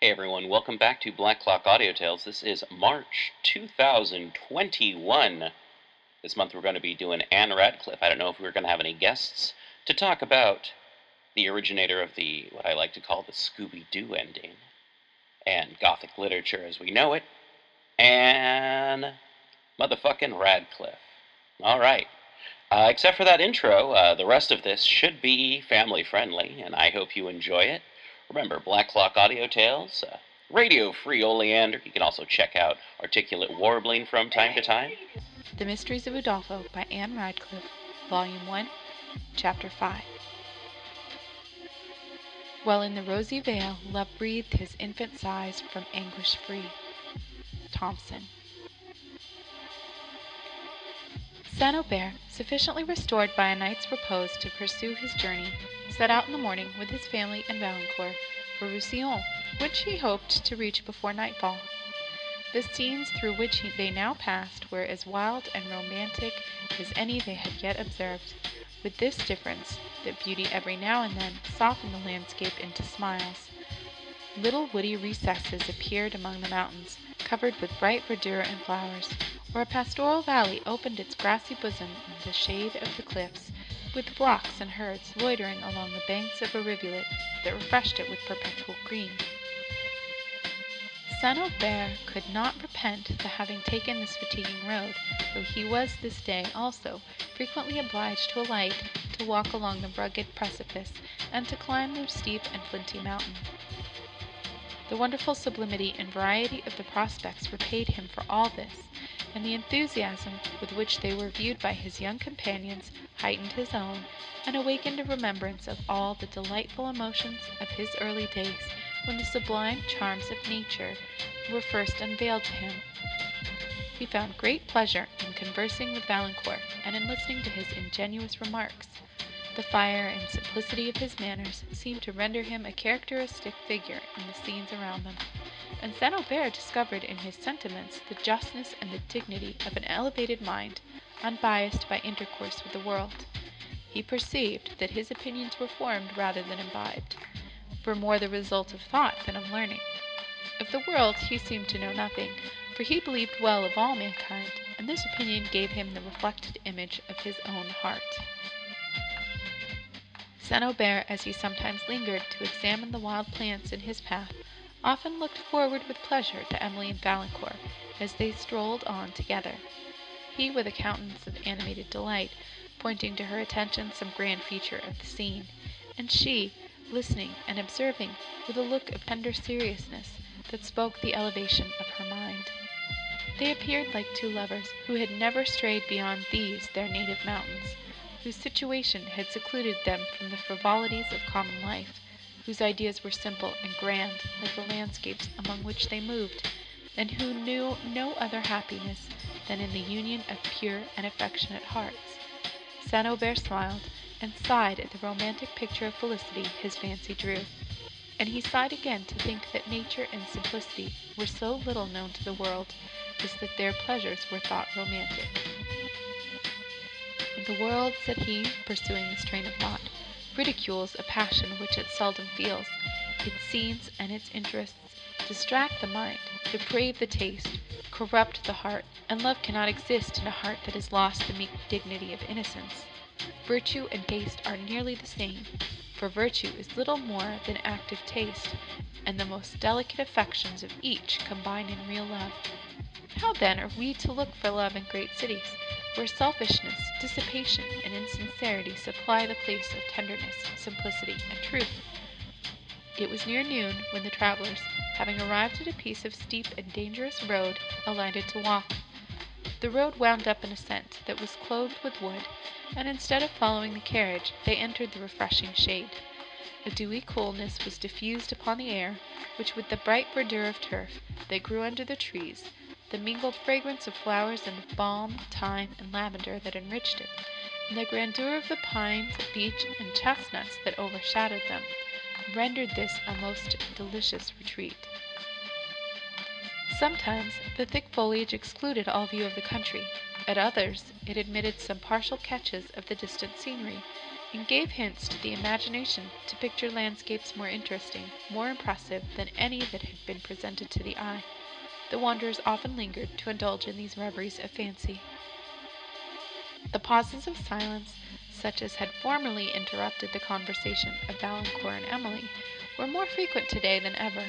Hey everyone, welcome back to Black Clock Audio Tales. This is March 2021. This month we're going to be doing Ann Radcliffe. I don't know if we're going to have any guests to talk about the originator of the, what I like to call the Scooby Doo ending, and Gothic literature as we know it, and motherfucking Radcliffe. Alright. Uh, except for that intro, uh, the rest of this should be family friendly, and I hope you enjoy it. Remember, Black Clock Audio Tales, uh, Radio Free Oleander. You can also check out Articulate Warbling from time to time. The Mysteries of Udolpho by Ann Radcliffe, Volume 1, Chapter 5. While in the rosy vale, love breathed his infant sighs from anguish free. Thomson. St. Aubert, sufficiently restored by a night's repose to pursue his journey, set out in the morning with his family and Valancourt for Roussillon, which he hoped to reach before nightfall. The scenes through which he, they now passed were as wild and romantic as any they had yet observed, with this difference, that beauty every now and then softened the landscape into smiles. Little woody recesses appeared among the mountains, covered with bright verdure and flowers, or a pastoral valley opened its grassy bosom in the shade of the cliffs, with flocks and herds loitering along the banks of a rivulet that refreshed it with perpetual green. St. Aubert could not repent the having taken this fatiguing road, though he was this day, also, frequently obliged to alight, to walk along the rugged precipice, and to climb the steep and flinty mountain. The wonderful sublimity and variety of the prospects repaid him for all this, and the enthusiasm with which they were viewed by his young companions heightened his own, and awakened a remembrance of all the delightful emotions of his early days when the sublime charms of nature were first unveiled to him. He found great pleasure in conversing with Valancourt, and in listening to his ingenuous remarks. The fire and simplicity of his manners seemed to render him a characteristic figure in the scenes around them, and St. Aubert discovered in his sentiments the justness and the dignity of an elevated mind, unbiassed by intercourse with the world. He perceived that his opinions were formed rather than imbibed, were more the result of thought than of learning. Of the world he seemed to know nothing, for he believed well of all mankind, and this opinion gave him the reflected image of his own heart. St. Aubert, as he sometimes lingered to examine the wild plants in his path, often looked forward with pleasure to Emily and Valancourt, as they strolled on together. He with a countenance of animated delight, pointing to her attention some grand feature of the scene, and she, listening and observing with a look of tender seriousness that spoke the elevation of her mind. They appeared like two lovers who had never strayed beyond these their native mountains, whose situation had secluded them from the frivolities of common life, whose ideas were simple and grand like the landscapes among which they moved, and who knew no other happiness than in the union of pure and affectionate hearts. St. Aubert smiled, and sighed at the romantic picture of felicity his fancy drew, and he sighed again to think that nature and simplicity were so little known to the world as that their pleasures were thought romantic. The world, said he, pursuing this train of thought, ridicules a passion which it seldom feels. Its scenes and its interests distract the mind, deprave the taste, corrupt the heart, and love cannot exist in a heart that has lost the meek dignity of innocence. Virtue and taste are nearly the same, for virtue is little more than active taste, and the most delicate affections of each combine in real love. How then are we to look for love in great cities? where selfishness, dissipation, and insincerity supply the place of tenderness, simplicity, and truth. It was near noon when the travelers, having arrived at a piece of steep and dangerous road, alighted to walk. The road wound up an ascent that was clothed with wood, and instead of following the carriage, they entered the refreshing shade. A dewy coolness was diffused upon the air, which with the bright verdure of turf that grew under the trees the mingled fragrance of flowers and of balm, thyme, and lavender that enriched it, and the grandeur of the pines, beech, and chestnuts that overshadowed them, rendered this a most delicious retreat. Sometimes the thick foliage excluded all view of the country; at others it admitted some partial catches of the distant scenery, and gave hints to the imagination to picture landscapes more interesting, more impressive than any that had been presented to the eye. The wanderers often lingered to indulge in these reveries of fancy. The pauses of silence, such as had formerly interrupted the conversation of Valancourt and Emily, were more frequent today than ever.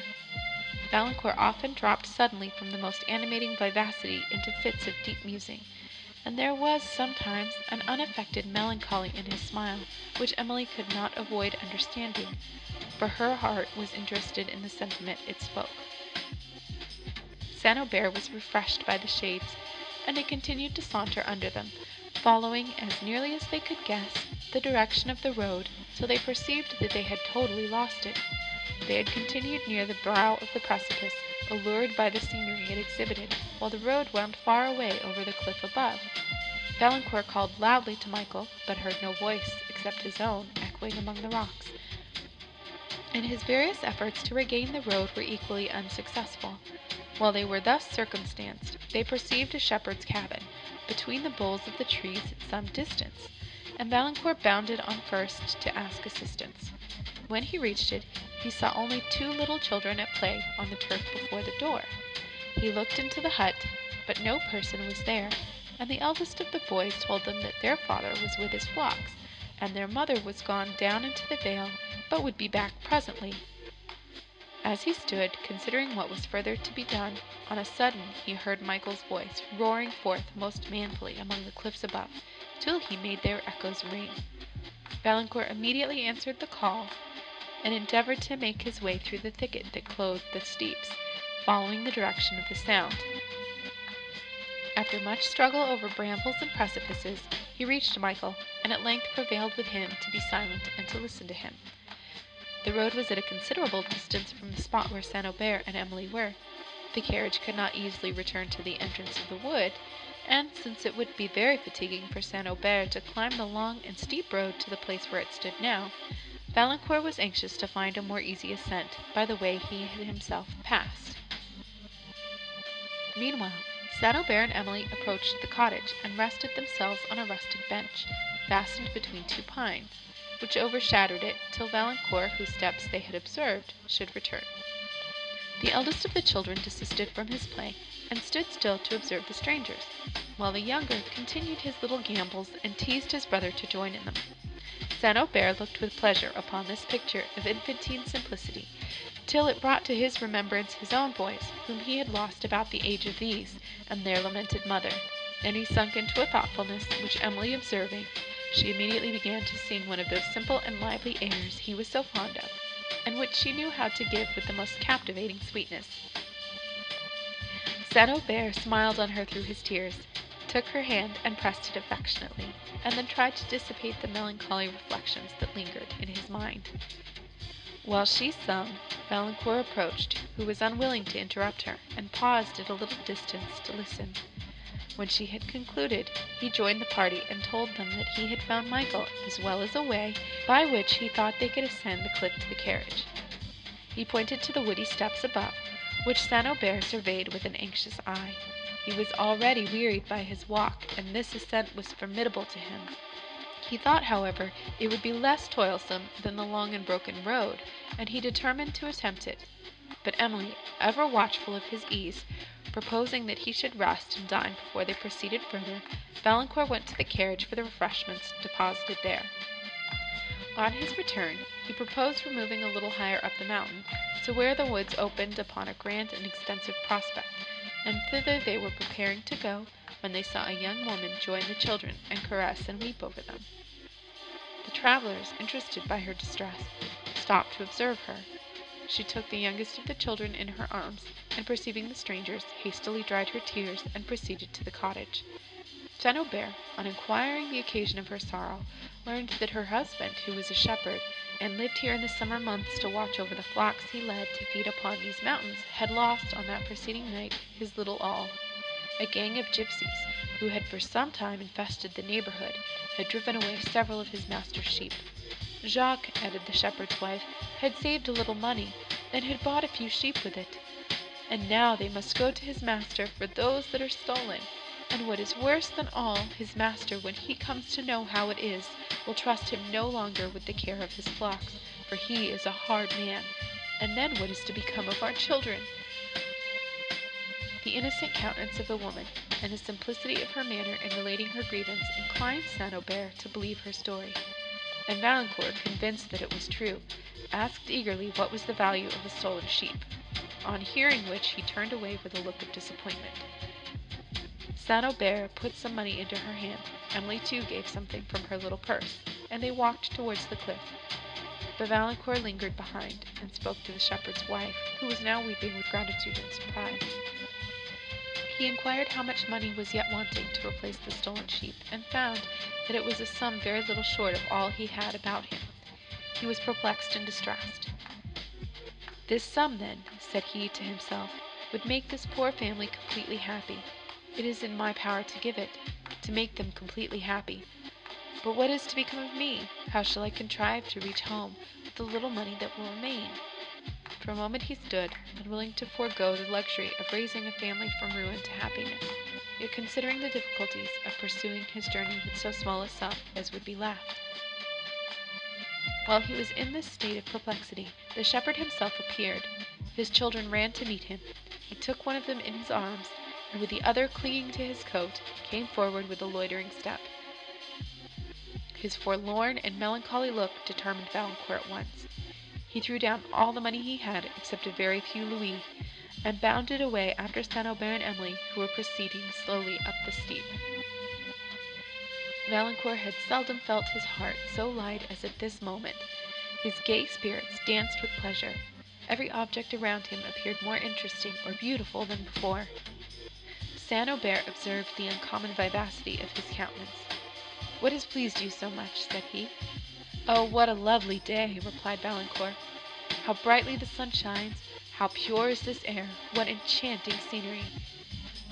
Valancourt often dropped suddenly from the most animating vivacity into fits of deep musing, and there was sometimes an unaffected melancholy in his smile, which Emily could not avoid understanding, for her heart was interested in the sentiment it spoke. St. Aubert was refreshed by the shades, and they continued to saunter under them, following, as nearly as they could guess, the direction of the road, till they perceived that they had totally lost it. They had continued near the brow of the precipice, allured by the scenery it exhibited, while the road wound far away over the cliff above. Valancourt called loudly to Michael, but heard no voice, except his own, echoing among the rocks, and his various efforts to regain the road were equally unsuccessful. While they were thus circumstanced, they perceived a shepherd's cabin, between the boles of the trees at some distance, and Valancourt bounded on first to ask assistance. When he reached it, he saw only two little children at play on the turf before the door. He looked into the hut, but no person was there, and the eldest of the boys told them that their father was with his flocks, and their mother was gone down into the vale, but would be back presently. As he stood, considering what was further to be done, on a sudden he heard Michael's voice roaring forth most manfully among the cliffs above, till he made their echoes ring. Valancourt immediately answered the call, and endeavoured to make his way through the thicket that clothed the steeps, following the direction of the sound. After much struggle over brambles and precipices, he reached Michael, and at length prevailed with him to be silent and to listen to him. The road was at a considerable distance from the spot where St. Aubert and Emily were. The carriage could not easily return to the entrance of the wood, and since it would be very fatiguing for St. Aubert to climb the long and steep road to the place where it stood now, Valancourt was anxious to find a more easy ascent by the way he had himself passed. Meanwhile, St. Aubert and Emily approached the cottage, and rested themselves on a rustic bench, fastened between two pines, which overshadowed it till Valancourt, whose steps they had observed, should return. The eldest of the children desisted from his play, and stood still to observe the strangers, while the younger continued his little gambols and teased his brother to join in them. St. Aubert looked with pleasure upon this picture of infantine simplicity, till it brought to his remembrance his own boys, whom he had lost about the age of these, and their lamented mother, and he sunk into a thoughtfulness, which Emily observing, she immediately began to sing one of those simple and lively airs he was so fond of, and which she knew how to give with the most captivating sweetness. St. Aubert smiled on her through his tears, took her hand and pressed it affectionately, and then tried to dissipate the melancholy reflections that lingered in his mind. While she sung, Valancourt approached, who was unwilling to interrupt her, and paused at a little distance to listen. When she had concluded, he joined the party, and told them that he had found Michael, as well as a way by which he thought they could ascend the cliff to the carriage. He pointed to the woody steps above, which St. Aubert surveyed with an anxious eye. He was already wearied by his walk, and this ascent was formidable to him. He thought, however, it would be less toilsome than the long and broken road, and he determined to attempt it. But Emily, ever watchful of his ease, proposing that he should rest and dine before they proceeded further, Valancourt went to the carriage for the refreshments deposited there. On his return, he proposed removing a little higher up the mountain, to where the woods opened upon a grand and extensive prospect, and thither they were preparing to go, when they saw a young woman join the children and caress and weep over them. The travellers, interested by her distress, stopped to observe her. She took the youngest of the children in her arms, and perceiving the strangers, hastily dried her tears, and proceeded to the cottage. St. Aubert, on inquiring the occasion of her sorrow, learned that her husband, who was a shepherd, and lived here in the summer months to watch over the flocks he led to feed upon these mountains, had lost, on that preceding night, his little all. A gang of gipsies, who had for some time infested the neighbourhood, had driven away several of his master's sheep. Jacques, added the shepherd's wife, had saved a little money, and had bought a few sheep with it, and now they must go to his master for those that are stolen. And what is worse than all, his master, when he comes to know how it is, will trust him no longer with the care of his flocks, for he is a hard man. And then what is to become of our children? The innocent countenance of the woman, and the simplicity of her manner in relating her grievance, inclined St. Aubert to believe her story; and Valancourt, convinced that it was true, asked eagerly what was the value of the stolen sheep; on hearing which he turned away with a look of disappointment. St. Aubert put some money into her hand, Emily too gave something from her little purse, and they walked towards the cliff; but Valancourt lingered behind, and spoke to the shepherd's wife, who was now weeping with gratitude and surprise. He inquired how much money was yet wanting to replace the stolen sheep, and found that it was a sum very little short of all he had about him. He was perplexed and distressed. This sum, then, said he to himself, would make this poor family completely happy. It is in my power to give it, to make them completely happy. But what is to become of me? How shall I contrive to reach home with the little money that will remain? For a moment he stood, unwilling to forego the luxury of raising a family from ruin to happiness, yet considering the difficulties of pursuing his journey with so small a sum as would be left. While he was in this state of perplexity, the shepherd himself appeared. His children ran to meet him. He took one of them in his arms, and with the other clinging to his coat, came forward with a loitering step. His forlorn and melancholy look determined Valancourt at once. He threw down all the money he had, except a very few louis, and bounded away after St. Aubert and Emily, who were proceeding slowly up the steep. Valancourt had seldom felt his heart so light as at this moment. His gay spirits danced with pleasure. Every object around him appeared more interesting or beautiful than before. St. Aubert observed the uncommon vivacity of his countenance. "What has pleased you so much?" said he. "Oh, what a lovely day!" replied Valancourt. "How brightly the sun shines! How pure is this air! What enchanting scenery!"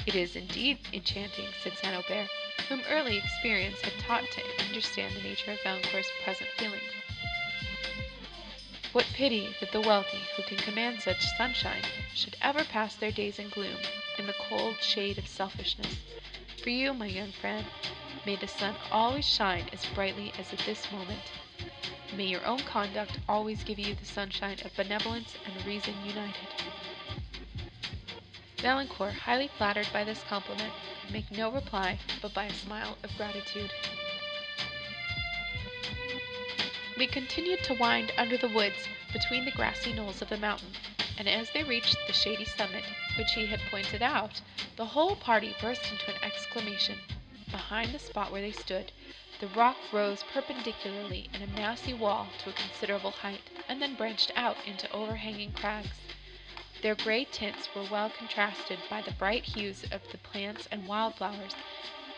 "It is indeed enchanting," said St. Aubert, whom early experience had taught to understand the nature of Valancourt's present feelings. "What pity that the wealthy, who can command such sunshine, should ever pass their days in gloom, in the cold shade of selfishness! For you, my young friend, may the sun always shine as brightly as at this moment. May your own conduct always give you the sunshine of benevolence and reason united." Valancourt, highly flattered by this compliment, make no reply but by a smile of gratitude. They continued to wind under the woods, between the grassy knolls of the mountain, and as they reached the shady summit, which he had pointed out, the whole party burst into an exclamation. Behind the spot where they stood, the rock rose perpendicularly in a massy wall to a considerable height, and then branched out into overhanging crags. Their gray tints were well contrasted by the bright hues of the plants and wild flowers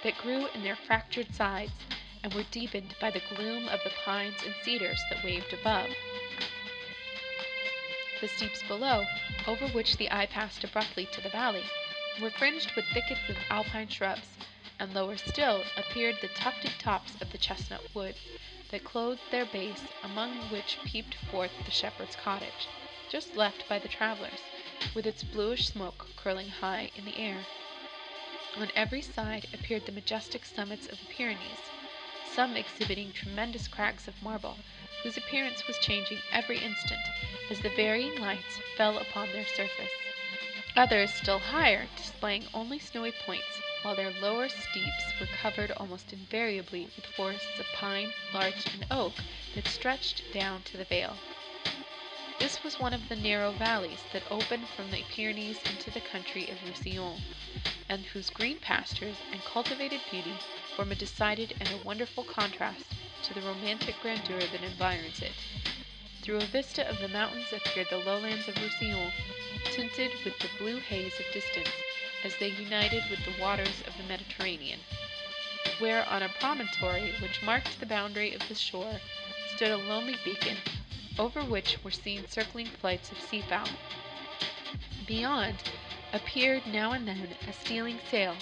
that grew in their fractured sides, and were deepened by the gloom of the pines and cedars that waved above. The steeps below, over which the eye passed abruptly to the valley, were fringed with thickets of alpine shrubs, and lower still appeared the tufted tops of the chestnut wood, that clothed their base, among which peeped forth the shepherd's cottage, just left by the travellers, with its bluish smoke curling high in the air. On every side appeared the majestic summits of the Pyrenees, some exhibiting tremendous crags of marble, whose appearance was changing every instant, as the varying lights fell upon their surface; others still higher, displaying only snowy points while their lower steeps were covered almost invariably with forests of pine, larch, and oak that stretched down to the vale. This was one of the narrow valleys that open from the Pyrenees into the country of Roussillon, and whose green pastures and cultivated beauty form a decided and a wonderful contrast to the romantic grandeur that environs it. Through a vista of the mountains appeared the lowlands of Roussillon, tinted with the blue haze of distance as they united with the waters of the Mediterranean, where on a promontory which marked the boundary of the shore stood a lonely beacon, over which were seen circling flights of seafowl. Beyond appeared now and then a stealing sail,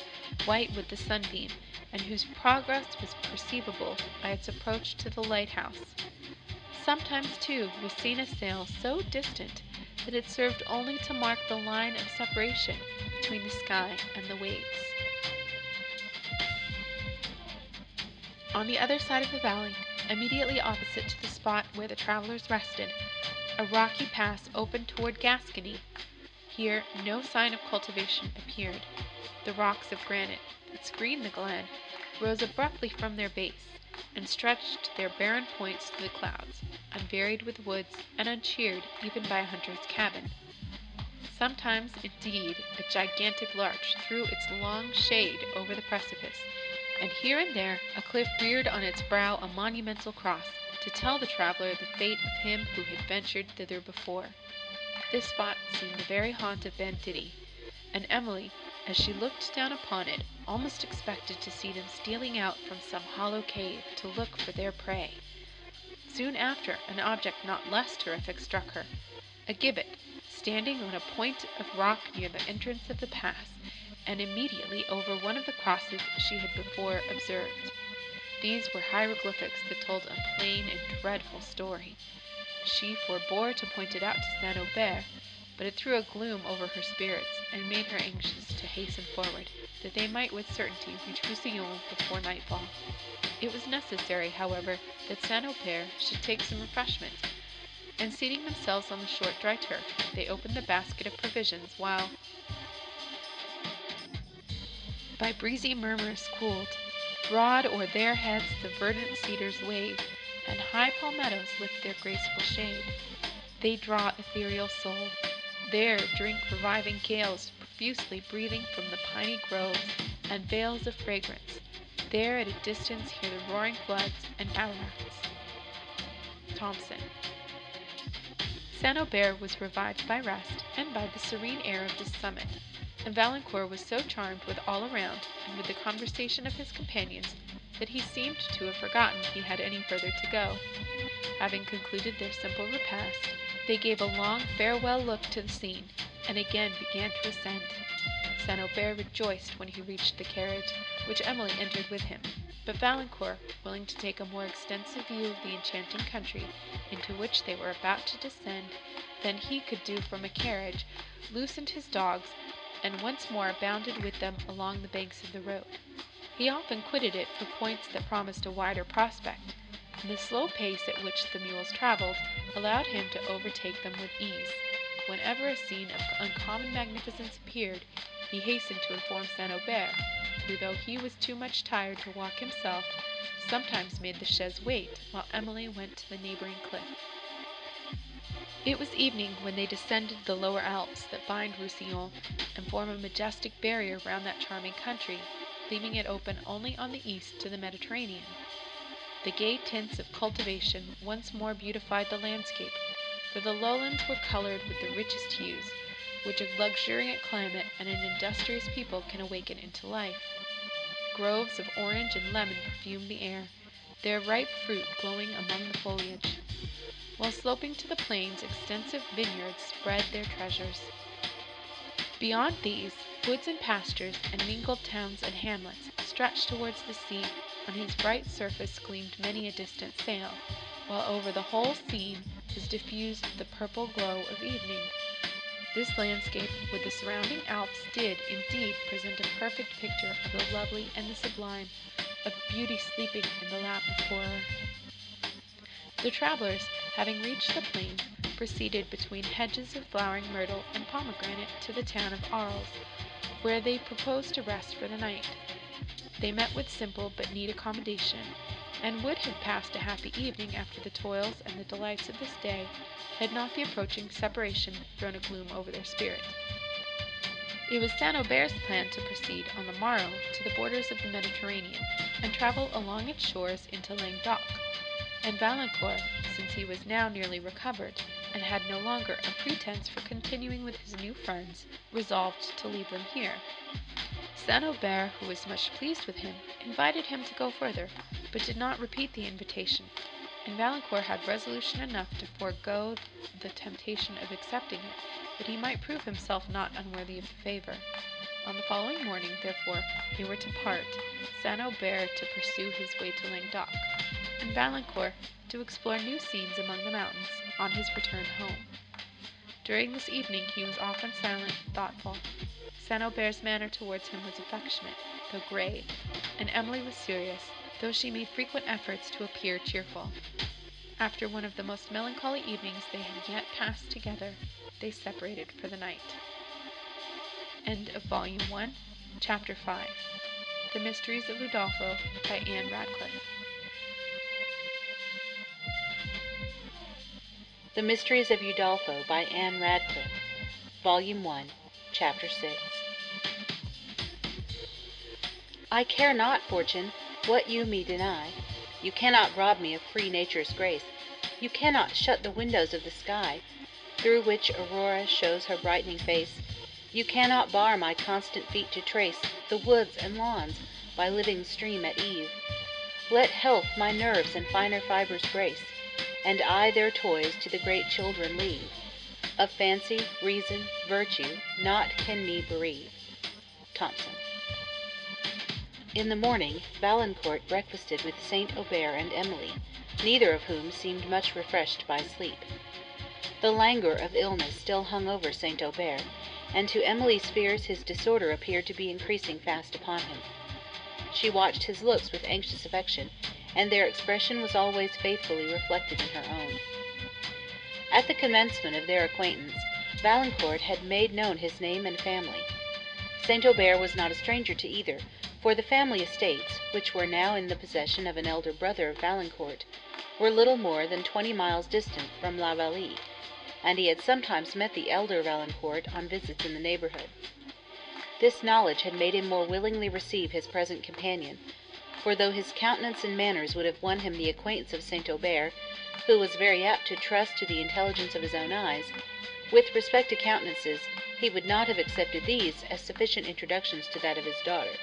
white with the sunbeam, and whose progress was perceivable by its approach to the lighthouse. Sometimes, too, was seen a sail so distant that it served only to mark the line of separation between the sky and the waves. On the other side of the valley, immediately opposite to the spot where the travelers rested, a rocky pass opened toward Gascony. Here no sign of cultivation appeared. The rocks of granite that screened the glen rose abruptly from their base, and stretched their barren points to the clouds, unvaried with woods, and uncheered even by a hunter's cabin. Sometimes, indeed, a gigantic larch threw its long shade over the precipice, and here and there a cliff reared on its brow a monumental cross, to tell the traveler the fate of him who had ventured thither before. This spot seemed the very haunt of banditti, and Emily, as she looked down upon it, almost expected to see them stealing out from some hollow cave to look for their prey. Soon after, an object not less terrific struck her a gibbet, standing on a point of rock near the entrance of the pass, and immediately over one of the crosses she had before observed. These were hieroglyphics that told a plain and dreadful story. She forbore to point it out to St. Aubert, but it threw a gloom over her spirits, and made her anxious to hasten forward, that they might with certainty reach Roussillon before nightfall. It was necessary, however, that St. Aubert should take some refreshment, and seating themselves on the short dry turf, they opened the basket of provisions, while, by breezy murmurs cooled, broad o'er their heads the verdant cedars wave, and high palmettos lift their graceful shade. They draw ethereal soul, there drink reviving gales profusely breathing from the piny groves and vales of fragrance. There at a distance hear the roaring floods and cataracts. Thomson. St. Aubert was revived by rest and by the serene air of this summit, and Valancourt was so charmed with all around, and with the conversation of his companions, that he seemed to have forgotten he had any further to go. Having concluded their simple repast, they gave a long farewell look to the scene, and again began to ascend. St. Aubert rejoiced when he reached the carriage, which Emily entered with him; but Valancourt, willing to take a more extensive view of the enchanting country into which they were about to descend than he could do from a carriage, loosened his dogs, and once more bounded with them along the banks of the road. He often quitted it for points that promised a wider prospect, and the slow pace at which the mules travelled allowed him to overtake them with ease. Whenever a scene of uncommon magnificence appeared, he hastened to inform St. Aubert, who, though he was too much tired to walk himself, sometimes made the chaise wait while Emily went to the neighbouring cliff. It was evening when they descended the lower Alps that bind Roussillon, and form a majestic barrier round that charming country, leaving it open only on the east to the Mediterranean. The gay tints of cultivation once more beautified the landscape, for the lowlands were colored with the richest hues, which a luxuriant climate and an industrious people can awaken into life. Groves of orange and lemon perfumed the air, their ripe fruit glowing among the foliage, while sloping to the plains extensive vineyards spread their treasures. Beyond these, woods and pastures and mingled towns and hamlets stretched towards the sea, on whose bright surface gleamed many a distant sail, while over the whole scene was diffused the purple glow of evening. This landscape, with the surrounding Alps, did, indeed, present a perfect picture of the lovely and the sublime, of beauty sleeping in the lap of horror. The travellers, having reached the plain, proceeded between hedges of flowering myrtle and pomegranate to the town of Arles, where they proposed to rest for the night. They met with simple but neat accommodation, and would have passed a happy evening after the toils and the delights of this day, had not the approaching separation thrown a gloom over their spirit. It was St. Aubert's plan to proceed on the morrow to the borders of the Mediterranean, and travel along its shores into Languedoc, and Valancourt, since he was now nearly recovered, and had no longer a pretence for continuing with his new friends, resolved to leave them here. St. Aubert, who was much pleased with him, invited him to go further, but did not repeat the invitation, and Valancourt had resolution enough to forego the temptation of accepting it, that he might prove himself not unworthy of the favour. On the following morning, therefore, they were to part, St. Aubert to pursue his way to Languedoc, and Valancourt to explore new scenes among the mountains, on his return home. During this evening he was often silent and thoughtful. St. Aubert's manner towards him was affectionate, though grave, and Emily was serious, though she made frequent efforts to appear cheerful. After one of the most melancholy evenings they had yet passed together, they separated for the night. End of Volume 1, Chapter 5 The Mysteries of Udolpho by Ann Radcliffe. The Mysteries of Udolpho by Ann Radcliffe, Volume 1, Chapter 6 I care not, Fortune, what you me deny. You cannot rob me of free nature's grace. You cannot shut the windows of the sky, Through which Aurora shows her brightening face. You cannot bar my constant feet to trace The woods and lawns by living stream at eve. Let health my nerves and finer fibres grace, And I their toys to the great children leave. Of fancy, reason, virtue, naught can me bereave. Thomson. In the morning, Valancourt breakfasted with St. Aubert and Emily, neither of whom seemed much refreshed by sleep. The languor of illness still hung over St. Aubert, and to Emily's fears his disorder appeared to be increasing fast upon him. She watched his looks with anxious affection, and their expression was always faithfully reflected in her own. At the commencement of their acquaintance, Valancourt had made known his name and family. St. Aubert was not a stranger to either, for the family estates, which were now in the possession of an elder brother of Valancourt, were little more than twenty miles distant from La Vallée, and he had sometimes met the elder Valancourt on visits in the neighbourhood. This knowledge had made him more willingly receive his present companion, for though his countenance and manners would have won him the acquaintance of St. Aubert, who was very apt to trust to the intelligence of his own eyes, with respect to countenances, he would not have accepted these as sufficient introductions to that of his daughter.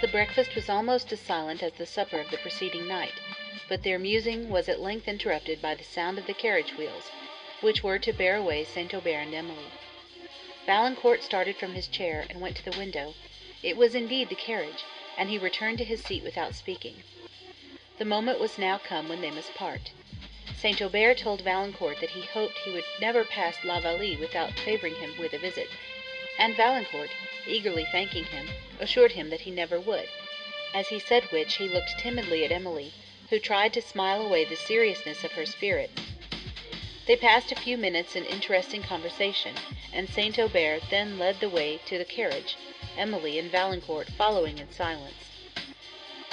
The breakfast was almost as silent as the supper of the preceding night, but their musing was at length interrupted by the sound of the carriage wheels, which were to bear away St. Aubert and Emily. Valancourt started from his chair, and went to the window; it was indeed the carriage, and he returned to his seat without speaking. The moment was now come when they must part. St. Aubert told Valancourt that he hoped he would never pass La Vallée without favouring him with a visit, and Valancourt, eagerly thanking him, assured him that he never would; as he said which, he looked timidly at Emily, who tried to smile away the seriousness of her spirits. They passed a few minutes in interesting conversation, and St. Aubert then led the way to the carriage, Emily and Valancourt following in silence.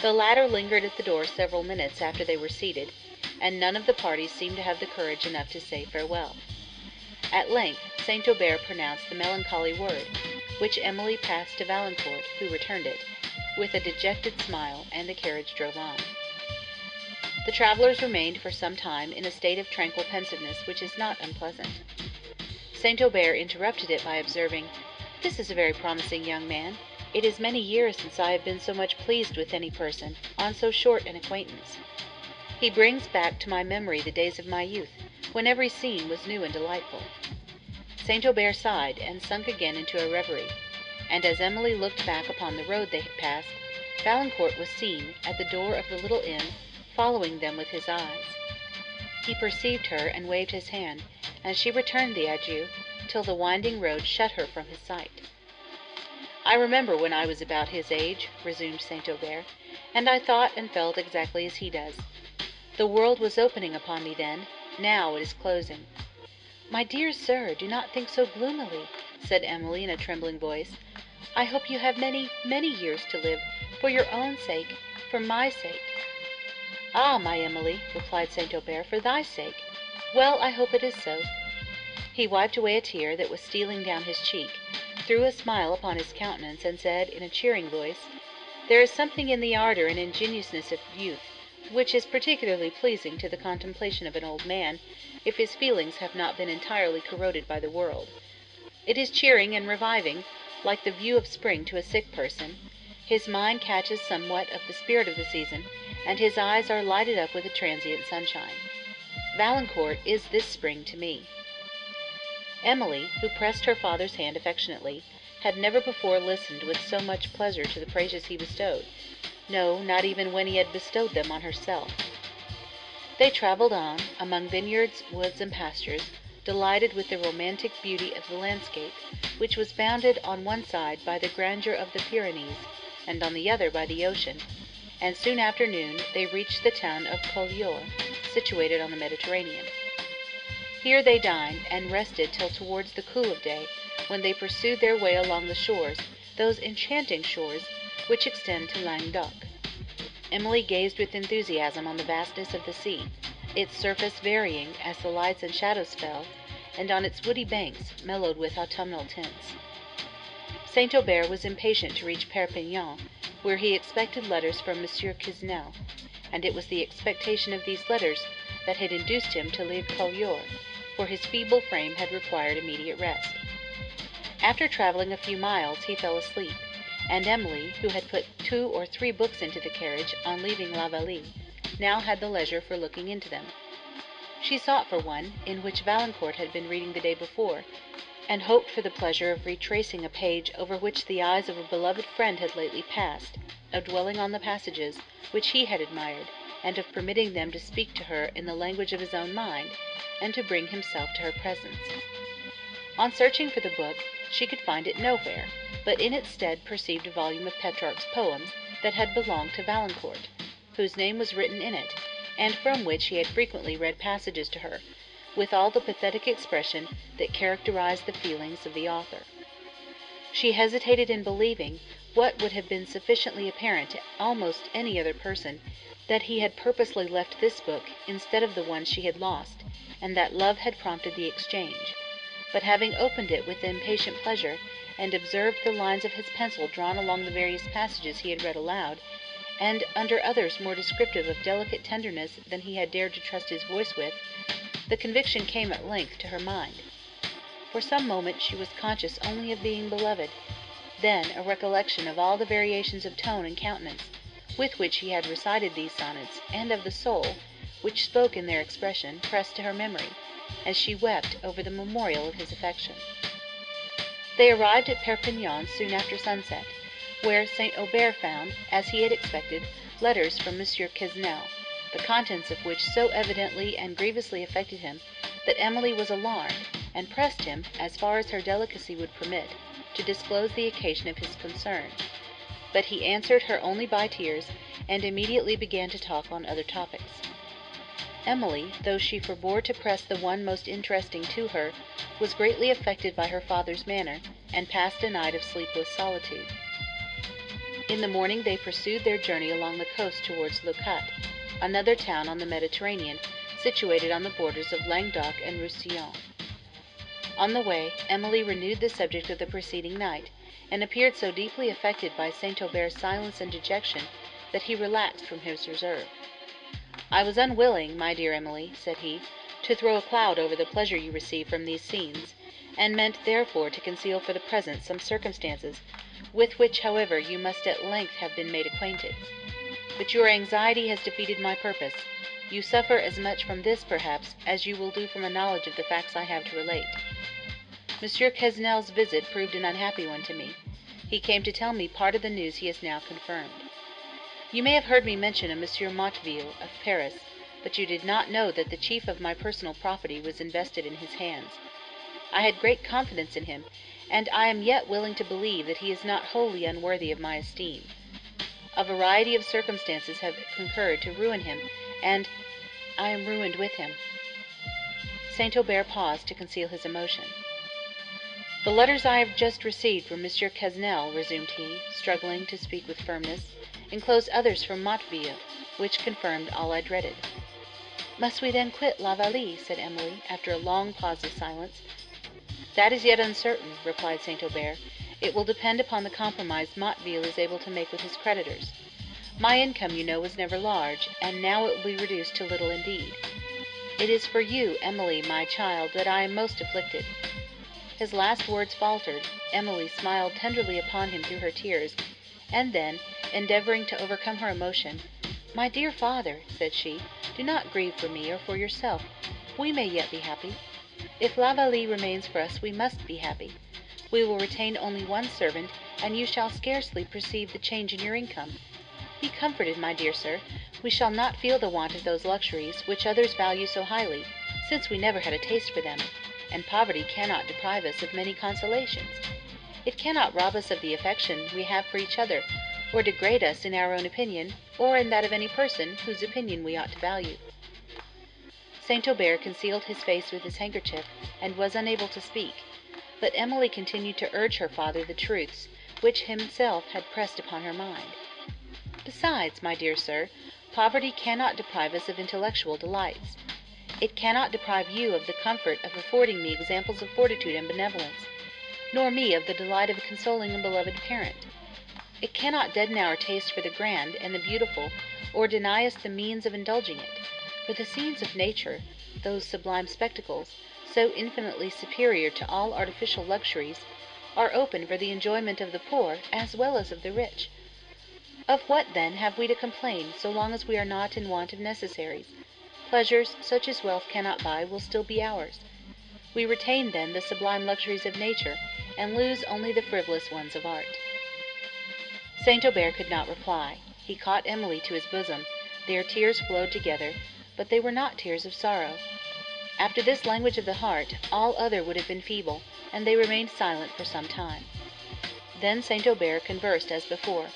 The latter lingered at the door several minutes after they were seated, and none of the party seemed to have the courage enough to say farewell. At length St. Aubert pronounced the melancholy word, which Emily passed to Valancourt, who returned it, with a dejected smile, and the carriage drove on. The travellers remained for some time in a state of tranquil pensiveness which is not unpleasant. St. Aubert interrupted it by observing, "This is a very promising young man. It is many years since I have been so much pleased with any person, on so short an acquaintance. He brings back to my memory the days of my youth, when every scene was new and delightful." St. Aubert sighed, and sunk again into a reverie; and as Emily looked back upon the road they had passed, Valancourt was seen, at the door of the little inn, following them with his eyes. He perceived her, and waved his hand, and she returned the adieu, till the winding road shut her from his sight. "I remember when I was about his age," resumed St. Aubert, "and I thought and felt exactly as he does. The world was opening upon me then, now it is closing. "My dear sir, do not think so gloomily," said Emily in a trembling voice. "I hope you have many, many years to live, for your own sake, for my sake." "Ah, my Emily," replied St. Aubert, "for thy sake. Well, I hope it is so." He wiped away a tear that was stealing down his cheek, threw a smile upon his countenance, and said, in a cheering voice, "There is something in the ardour and ingenuousness of youth which is particularly pleasing to the contemplation of an old man, if his feelings have not been entirely corroded by the world. It is cheering and reviving, like the view of spring to a sick person; his mind catches somewhat of the spirit of the season, and his eyes are lighted up with a transient sunshine. Valancourt is this spring to me." Emily, who pressed her father's hand affectionately, had never before listened with so much pleasure to the praises he bestowed no, not even when he had bestowed them on herself. They travelled on, among vineyards, woods, and pastures, delighted with the romantic beauty of the landscape, which was bounded on one side by the grandeur of the Pyrenees, and on the other by the ocean, and soon after noon they reached the town of Collioure, situated on the Mediterranean. Here they dined, and rested till towards the cool of day, when they pursued their way along the shores, those enchanting shores which extend to Languedoc. Emily gazed with enthusiasm on the vastness of the sea, its surface varying as the lights and shadows fell, and on its woody banks mellowed with autumnal tints. St. Aubert was impatient to reach Perpignan, where he expected letters from Monsieur Quesnel, and it was the expectation of these letters that had induced him to leave Collioure, for his feeble frame had required immediate rest. After travelling a few miles he fell asleep, and Emily, who had put two or three books into the carriage on leaving La Vallée, now had the leisure for looking into them. She sought for one, in which Valancourt had been reading the day before, and hoped for the pleasure of retracing a page over which the eyes of a beloved friend had lately passed, of dwelling on the passages which he had admired, and of permitting them to speak to her in the language of his own mind, and to bring himself to her presence. On searching for the book, she could find it nowhere, but in its stead perceived a volume of Petrarch's poems that had belonged to Valancourt, whose name was written in it, and from which he had frequently read passages to her, with all the pathetic expression that characterized the feelings of the author. She hesitated in believing, what would have been sufficiently apparent to almost any other person, that he had purposely left this book instead of the one she had lost, and that love had prompted the exchange; but having opened it with impatient pleasure, and observed the lines of his pencil drawn along the various passages he had read aloud, and under others more descriptive of delicate tenderness than he had dared to trust his voice with, the conviction came at length to her mind. For some moments she was conscious only of being beloved; then a recollection of all the variations of tone and countenance, with which he had recited these sonnets, and of the soul, which spoke in their expression, pressed to her memory, as she wept over the memorial of his affection. They arrived at Perpignan soon after sunset, where St. Aubert found, as he had expected, letters from Monsieur Quesnel the contents of which so evidently and grievously affected him, that Emily was alarmed, and pressed him, as far as her delicacy would permit, to disclose the occasion of his concern; but he answered her only by tears, and immediately began to talk on other topics. Emily, though she forbore to press the one most interesting to her, was greatly affected by her father's manner, and passed a night of sleepless solitude. In the morning they pursued their journey along the coast towards Leucate another town on the Mediterranean, situated on the borders of Languedoc and Roussillon. On the way, Emily renewed the subject of the preceding night, and appeared so deeply affected by St. Aubert's silence and dejection, that he relaxed from his reserve. "I was unwilling, my dear Emily," said he, "to throw a cloud over the pleasure you receive from these scenes, and meant therefore to conceal for the present some circumstances, with which, however, you must at length have been made acquainted. But your anxiety has defeated my purpose; you suffer as much from this, perhaps, as you will do from a knowledge of the facts I have to relate. Monsieur Quesnel's visit proved an unhappy one to me; he came to tell me part of the news he has now confirmed. You may have heard me mention a Monsieur Motteville, of Paris, but you did not know that the chief of my personal property was invested in his hands. I had great confidence in him, and I am yet willing to believe that he is not wholly unworthy of my esteem. A variety of circumstances have concurred to ruin him, and I am ruined with him." St. Aubert paused to conceal his emotion. "The letters I have just received from Monsieur Quesnel," resumed he, struggling to speak with firmness, "enclose others from Motteville, which confirmed all I dreaded." "Must we then quit La Vallée?" said Emily, after a long pause of silence. "That is yet uncertain," replied St. Aubert. It will depend upon the compromise Motteville is able to make with his creditors. My income, you know, was never large, and now it will be reduced to little indeed. It is for you, Emily, my child, that I am most afflicted." His last words faltered; Emily smiled tenderly upon him through her tears, and then, endeavouring to overcome her emotion, "My dear father," said she, "do not grieve for me or for yourself; we may yet be happy. If La Vallée remains for us, we must be happy. We will retain only one servant, and you shall scarcely perceive the change in your income. Be comforted, my dear sir; we shall not feel the want of those luxuries which others value so highly, since we never had a taste for them, and poverty cannot deprive us of many consolations. It cannot rob us of the affection we have for each other, or degrade us in our own opinion, or in that of any person whose opinion we ought to value. St. Aubert concealed his face with his handkerchief, and was unable to speak, but Emily continued to urge her father the truths which himself had pressed upon her mind. Besides, my dear sir, poverty cannot deprive us of intellectual delights. It cannot deprive you of the comfort of affording me examples of fortitude and benevolence, nor me of the delight of consoling a beloved parent. It cannot deaden our taste for the grand and the beautiful, or deny us the means of indulging it; for the scenes of nature, those sublime spectacles, so infinitely superior to all artificial luxuries, are open for the enjoyment of the poor as well as of the rich. Of what, then, have we to complain, so long as we are not in want of necessaries? Pleasures such as wealth cannot buy will still be ours. We retain, then, the sublime luxuries of nature, and lose only the frivolous ones of art. St. Aubert could not reply. He caught Emily to his bosom; their tears flowed together, but they were not tears of sorrow. After this language of the heart, all other would have been feeble, and they remained silent for some time. Then St. Aubert conversed as before,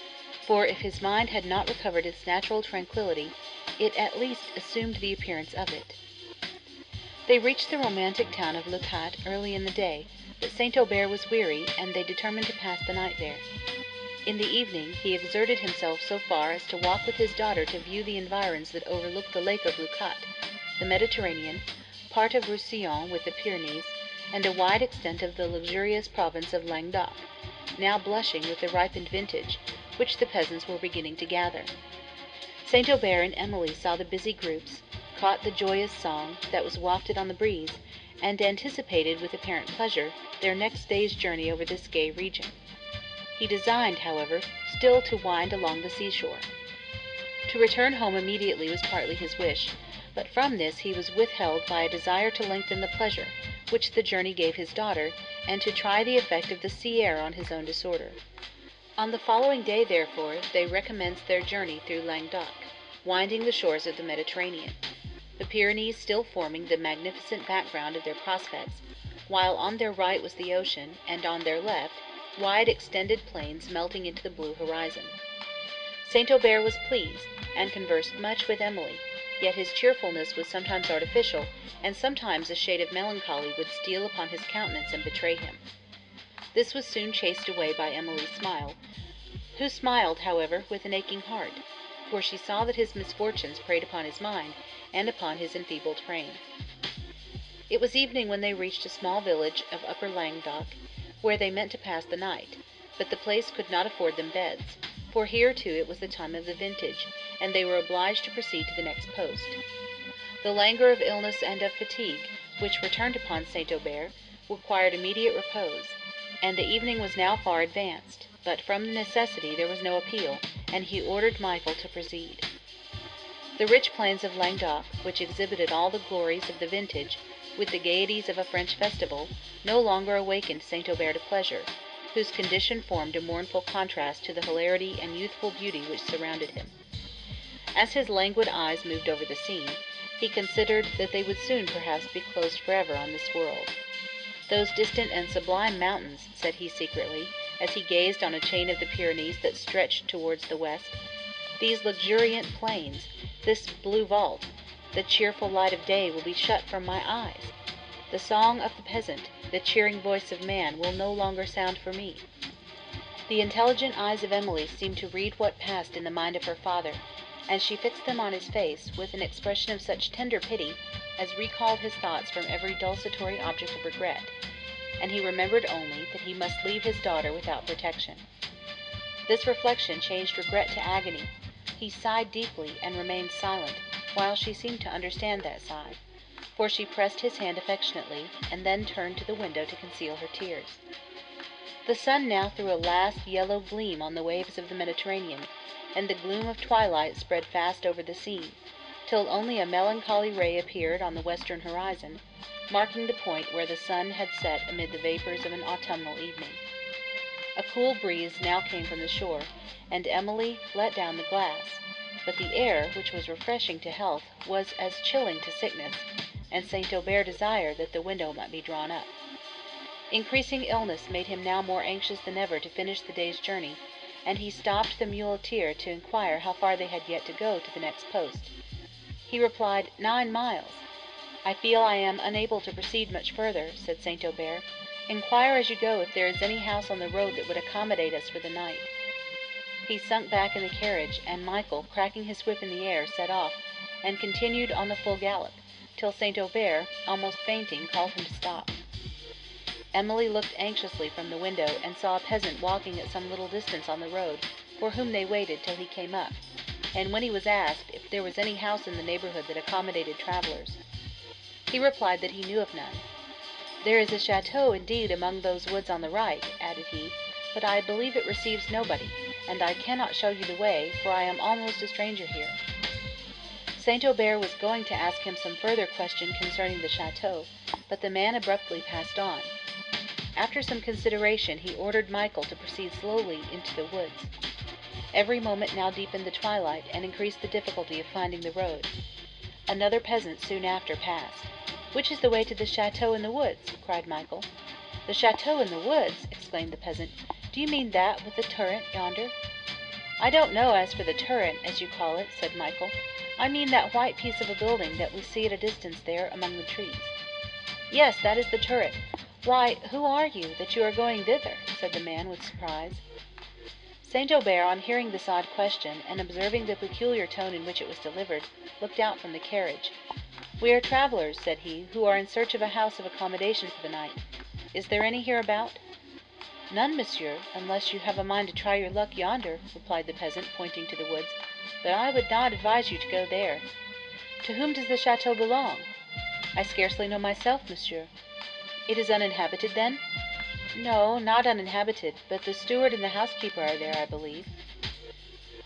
for if his mind had not recovered its natural tranquillity, it at least assumed the appearance of it. They reached the romantic town of Leucate early in the day, but St. Aubert was weary, and they determined to pass the night there. In the evening he exerted himself so far as to walk with his daughter to view the environs that overlook the lake of Leucate, the Mediterranean, part of Roussillon with the Pyrenees, and a wide extent of the luxurious province of Languedoc, now blushing with the ripened vintage, which the peasants were beginning to gather. St. Aubert and Emily saw the busy groups, caught the joyous song that was wafted on the breeze, and anticipated with apparent pleasure their next day's journey over this gay region. He designed, however, still to wind along the seashore. To return home immediately was partly his wish, but from this he was withheld by a desire to lengthen the pleasure which the journey gave his daughter, and to try the effect of the sea air on his own disorder. On the following day, therefore, they recommenced their journey through Languedoc, winding the shores of the Mediterranean, the Pyrenees still forming the magnificent background of their prospects, while on their right was the ocean, and on their left wide extended plains melting into the blue horizon. St. Aubert was pleased, and conversed much with Emily, yet his cheerfulness was sometimes artificial, and sometimes a shade of melancholy would steal upon his countenance and betray him. This was soon chased away by Emily's smile, who smiled, however, with an aching heart, for she saw that his misfortunes preyed upon his mind and upon his enfeebled frame. It was evening when they reached a small village of Upper Languedoc, where they meant to pass the night, but the place could not afford them beds, for here too it was the time of the vintage, and they were obliged to proceed to the next post. The languor of illness and of fatigue, which returned upon St. Aubert, required immediate repose, and the evening was now far advanced, but from necessity there was no appeal, and he ordered Michael to proceed. The rich plains of Languedoc, which exhibited all the glories of the vintage, with the gaieties of a French festival, no longer awakened St. Aubert to pleasure, whose condition formed a mournful contrast to the hilarity and youthful beauty which surrounded him. As his languid eyes moved over the scene, he considered that they would soon perhaps be closed forever on this world. Those distant and sublime mountains, said he secretly, as he gazed on a chain of the Pyrenees that stretched towards the west, these luxuriant plains, this blue vault, the cheerful light of day will be shut from my eyes. The song of the peasant, the cheering voice of man, will no longer sound for me. The intelligent eyes of Emily seemed to read what passed in the mind of her father, and she fixed them on his face with an expression of such tender pity as recalled his thoughts from every desultory object of regret, and he remembered only that he must leave his daughter without protection. This reflection changed regret to agony. He sighed deeply and remained silent, while she seemed to understand that sigh, for she pressed his hand affectionately, and then turned to the window to conceal her tears. The sun now threw a last yellow gleam on the waves of the Mediterranean, and the gloom of twilight spread fast over the scene, till only a melancholy ray appeared on the western horizon, marking the point where the sun had set amid the vapors of an autumnal evening. A cool breeze now came from the shore, and Emily let down the glass, but the air, which was refreshing to health, was as chilling to sickness, and St. Aubert desired that the window might be drawn up. Increasing illness made him now more anxious than ever to finish the day's journey, and he stopped the muleteer to inquire how far they had yet to go to the next post. He replied, Nine miles. I feel I am unable to proceed much further, said St. Aubert. Inquire as you go if there is any house on the road that would accommodate us for the night. He sunk back in the carriage, and Michael, cracking his whip in the air, set off, and continued on the full gallop, till St. Aubert, almost fainting, called him to stop. Emily looked anxiously from the window, and saw a peasant walking at some little distance on the road, for whom they waited till he came up, and when he was asked if there was any house in the neighbourhood that accommodated travellers, he replied that he knew of none. There is a chateau indeed among those woods on the right, added he, but I believe it receives nobody, and I cannot show you the way, for I am almost a stranger here. St. Aubert was going to ask him some further question concerning the chateau, but the man abruptly passed on. After some consideration, he ordered Michael to proceed slowly into the woods. Every moment now deepened the twilight, and increased the difficulty of finding the road. Another peasant soon after passed. "Which is the way to the chateau in the woods?" cried Michael. "The chateau in the woods!" exclaimed the peasant. "Do you mean that with the turret yonder?" "I don't know as for the turret, as you call it," said Michael. "I mean that white piece of a building that we see at a distance there among the trees." "Yes, that is the turret. Why, who are you, that you are going thither?" said the man, with surprise. St. Aubert, on hearing this odd question, and observing the peculiar tone in which it was delivered, looked out from the carriage. "We are travellers," said he, "who are in search of a house of accommodation for the night. Is there any hereabout?" "None, monsieur, unless you have a mind to try your luck yonder," replied the peasant, pointing to the woods; "but I would not advise you to go there. To whom does the chateau belong?" "I scarcely know myself, monsieur." "It is uninhabited, then?" "No, not uninhabited, but the steward and the housekeeper are there, I believe."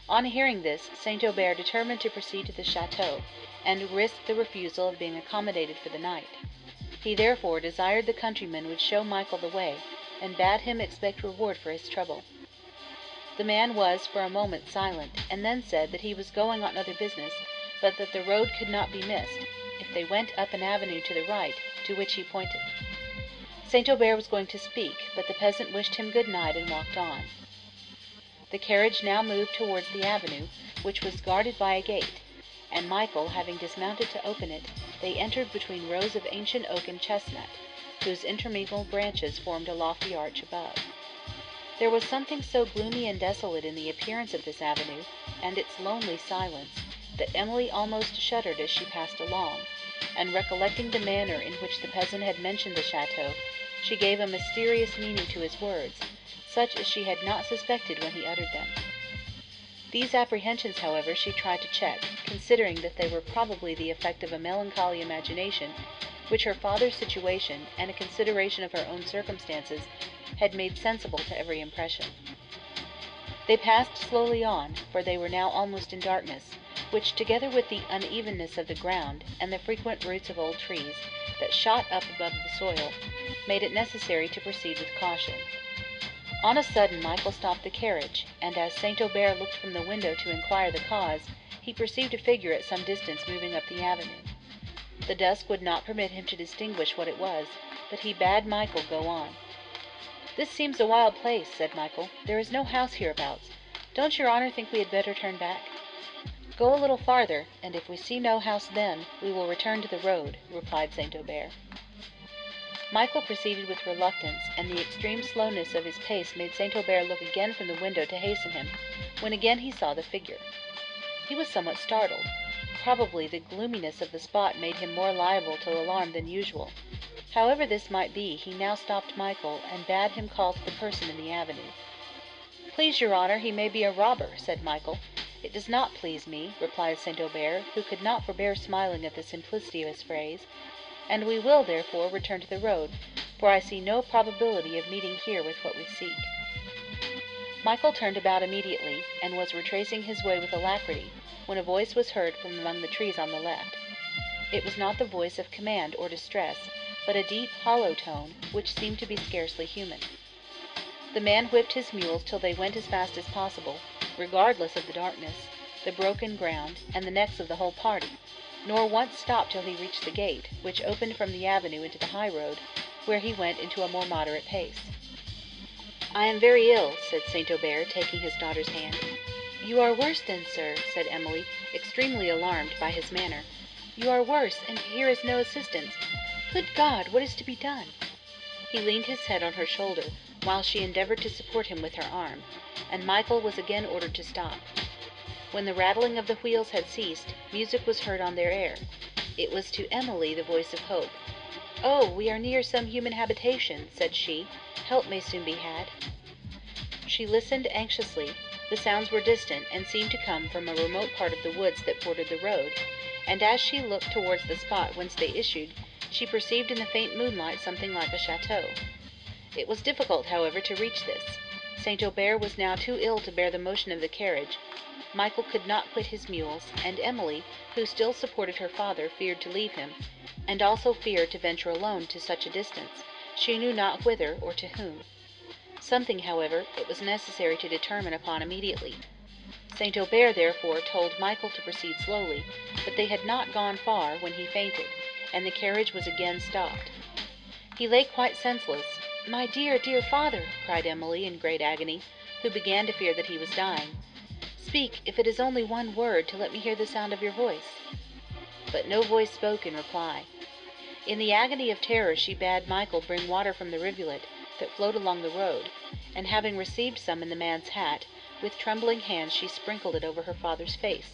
On hearing this, St. Aubert determined to proceed to the chateau, and risk the refusal of being accommodated for the night. He therefore desired the countryman would show Michael the way, and bade him expect reward for his trouble. The man was for a moment silent, and then said that he was going on other business, but that the road could not be missed, if they went up an avenue to the right, to which he pointed. St. Aubert was going to speak, but the peasant wished him good night and walked on. The carriage now moved towards the avenue, which was guarded by a gate, and Michael having dismounted to open it, they entered between rows of ancient oak and chestnut, whose intermingled branches formed a lofty arch above. There was something so gloomy and desolate in the appearance of this avenue, and its lonely silence, that Emily almost shuddered as she passed along, and recollecting the manner in which the peasant had mentioned the chateau, she gave a mysterious meaning to his words, such as she had not suspected when he uttered them. These apprehensions, however, she tried to check, considering that they were probably the effect of a melancholy imagination, which her father's situation, and a consideration of her own circumstances, had made sensible to every impression. They passed slowly on, for they were now almost in darkness, which, together with the unevenness of the ground, and the frequent roots of old trees, that shot up above the soil, made it necessary to proceed with caution. On a sudden Michael stopped the carriage, and as St. Aubert looked from the window to inquire the cause, he perceived a figure at some distance moving up the avenue. The dusk would not permit him to distinguish what it was, but he bade Michael go on. "This seems a wild place," said Michael. "There is no house hereabouts. Don't your honour think we had better turn back?" "Go a little farther, and if we see no house then, we will return to the road," replied St. Aubert. Michael proceeded with reluctance, and the extreme slowness of his pace made St. Aubert look again from the window to hasten him, when again he saw the figure. He was somewhat startled. Probably the gloominess of the spot made him more liable to alarm than usual. However this might be, he now stopped Michael, and bade him call to the person in the avenue. "Please your honour, he may be a robber," said Michael. "It does not please me," replied St. Aubert, who could not forbear smiling at the simplicity of his phrase and we will, therefore, return to the road, for I see no probability of meeting here with what we seek." Michael turned about immediately, and was retracing his way with alacrity, when a voice was heard from among the trees on the left. It was not the voice of command or distress, but a deep, hollow tone, which seemed to be scarcely human. The man whipped his mules till they went as fast as possible, regardless of the darkness, the broken ground, and the necks of the whole party, nor once stopped till he reached the gate, which opened from the avenue into the high road, where he went into a more moderate pace. I am very ill, said St. Aubert, taking his daughter's hand. You are worse then, sir, said Emily, extremely alarmed by his manner. You are worse, and here is no assistance. Good God, what is to be done? He leaned his head on her shoulder, while she endeavoured to support him with her arm, and Michael was again ordered to stop. When the rattling of the wheels had ceased, music was heard on their air. It was to Emily the voice of hope. Oh, we are near some human habitation, said she. Help may soon be had. She listened anxiously. The sounds were distant, and seemed to come from a remote part of the woods that bordered the road, and as she looked towards the spot whence they issued, she perceived in the faint moonlight something like a chateau. It was difficult, however, to reach this. St. Aubert was now too ill to bear the motion of the carriage. Michael could not quit his mules, and Emily, who still supported her father, feared to leave him, and also feared to venture alone to such a distance, she knew not whither or to whom. Something, however, it was necessary to determine upon immediately. St. Aubert, therefore, told Michael to proceed slowly, but they had not gone far when he fainted, and the carriage was again stopped. He lay quite senseless. My dear, dear father, cried Emily in great agony, who began to fear that he was dying. Speak, if it is only one word, to let me hear the sound of your voice. But no voice spoke in reply. In the agony of terror she bade Michael bring water from the rivulet that flowed along the road, and having received some in the man's hat, with trembling hands she sprinkled it over her father's face,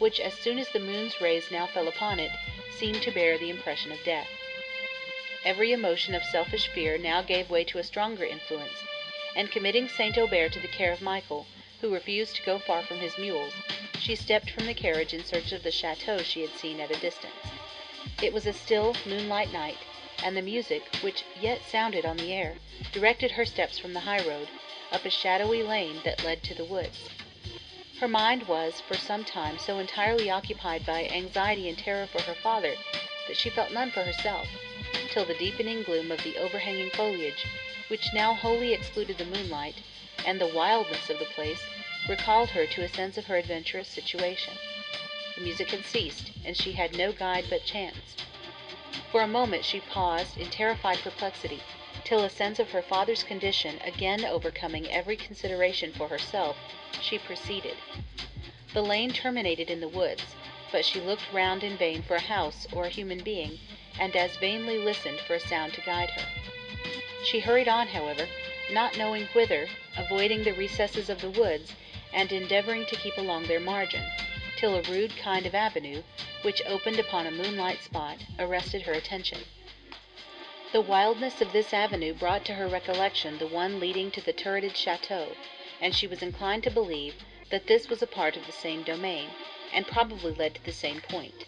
which, as soon as the moon's rays now fell upon it, seemed to bear the impression of death. Every emotion of selfish fear now gave way to a stronger influence, and committing St. Aubert to the care of Michael, who refused to go far from his mules, she stepped from the carriage in search of the chateau she had seen at a distance. It was a still, moonlight night, and the music, which yet sounded on the air, directed her steps from the highroad, up a shadowy lane that led to the woods. Her mind was, for some time, so entirely occupied by anxiety and terror for her father, that she felt none for herself, till the deepening gloom of the overhanging foliage, which now wholly excluded the moonlight, and the wildness of the place, recalled her to a sense of her adventurous situation. The music had ceased, and she had no guide but chance. For a moment she paused in terrified perplexity, till a sense of her father's condition again overcoming every consideration for herself, she proceeded. The lane terminated in the woods, but she looked round in vain for a house or a human being, and as vainly listened for a sound to guide her. She hurried on, however, not knowing whither, avoiding the recesses of the woods, and endeavouring to keep along their margin, till a rude kind of avenue, which opened upon a moonlight spot, arrested her attention. The wildness of this avenue brought to her recollection the one leading to the turreted chateau, and she was inclined to believe that this was a part of the same domain, and probably led to the same point.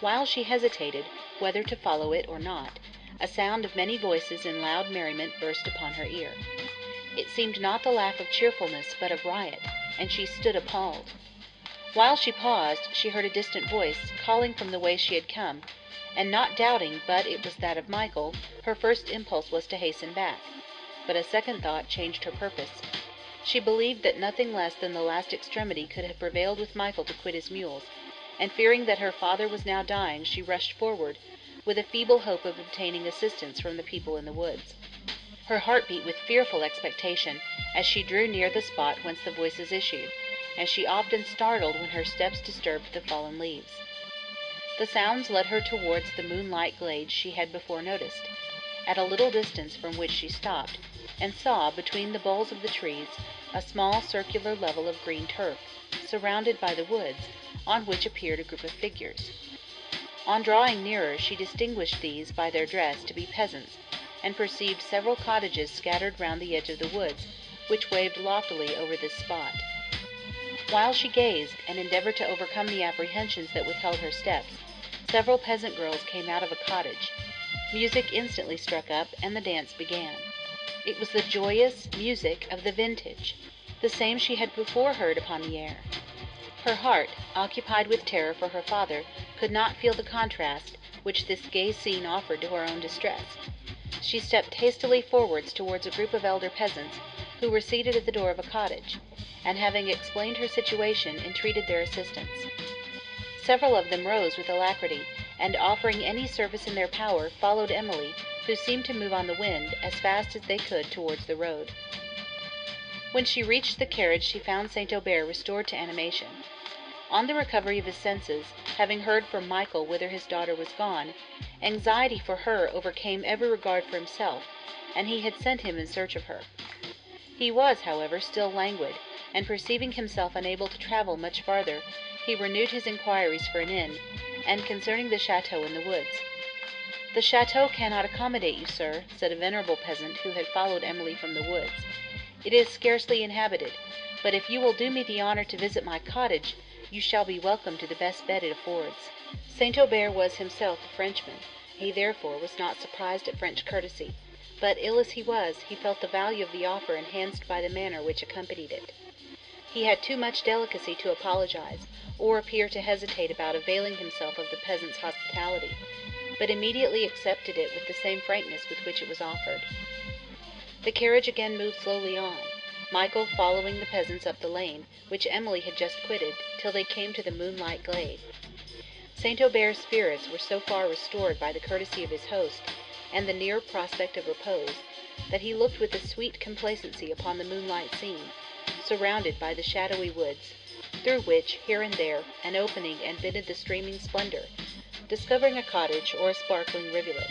While she hesitated whether to follow it or not, a sound of many voices in loud merriment burst upon her ear. It seemed not the laugh of cheerfulness, but of riot, and she stood appalled. While she paused, she heard a distant voice, calling from the way she had come, and not doubting but it was that of Michael, her first impulse was to hasten back. But a second thought changed her purpose. She believed that nothing less than the last extremity could have prevailed with Michael to quit his mules, and fearing that her father was now dying, she rushed forward, with a feeble hope of obtaining assistance from the people in the woods. Her heart beat with fearful expectation as she drew near the spot whence the voices issued, and she often startled when her steps disturbed the fallen leaves. The sounds led her towards the moonlight glade she had before noticed, at a little distance from which she stopped, and saw, between the boles of the trees, a small circular level of green turf, surrounded by the woods, on which appeared a group of figures. On drawing nearer, she distinguished these by their dress to be peasants, and perceived several cottages scattered round the edge of the woods, which waved loftily over this spot. While she gazed, and endeavored to overcome the apprehensions that withheld her steps, several peasant girls came out of a cottage. Music instantly struck up, and the dance began. It was the joyous music of the vintage, the same she had before heard upon the air. Her heart, occupied with terror for her father, could not feel the contrast which this gay scene offered to her own distress. She stepped hastily forwards towards a group of elder peasants, who were seated at the door of a cottage, and having explained her situation, entreated their assistance. Several of them rose with alacrity, and offering any service in their power, followed Emily, who seemed to move on the wind, as fast as they could towards the road. When she reached the carriage she found St. Aubert restored to animation. On the recovery of his senses, having heard from Michael whither his daughter was gone, anxiety for her overcame every regard for himself, and he had sent him in search of her. He was, however, still languid, and perceiving himself unable to travel much farther, he renewed his inquiries for an inn, and concerning the chateau in the woods. "The chateau cannot accommodate you, sir," said a venerable peasant who had followed Emily from the woods. "It is scarcely inhabited, but if you will do me the honor to visit my cottage, you shall be welcome to the best bed it affords." St. Aubert was himself a Frenchman; he therefore was not surprised at French courtesy, but, ill as he was, he felt the value of the offer enhanced by the manner which accompanied it. He had too much delicacy to apologize, or appear to hesitate about availing himself of the peasant's hospitality, but immediately accepted it with the same frankness with which it was offered. The carriage again moved slowly on, Michael following the peasants up the lane, which Emily had just quitted, till they came to the moonlight glade. St. Aubert's spirits were so far restored by the courtesy of his host, and the near prospect of repose, that he looked with a sweet complacency upon the moonlight scene, surrounded by the shadowy woods, through which, here and there, an opening admitted the streaming splendor, discovering a cottage or a sparkling rivulet.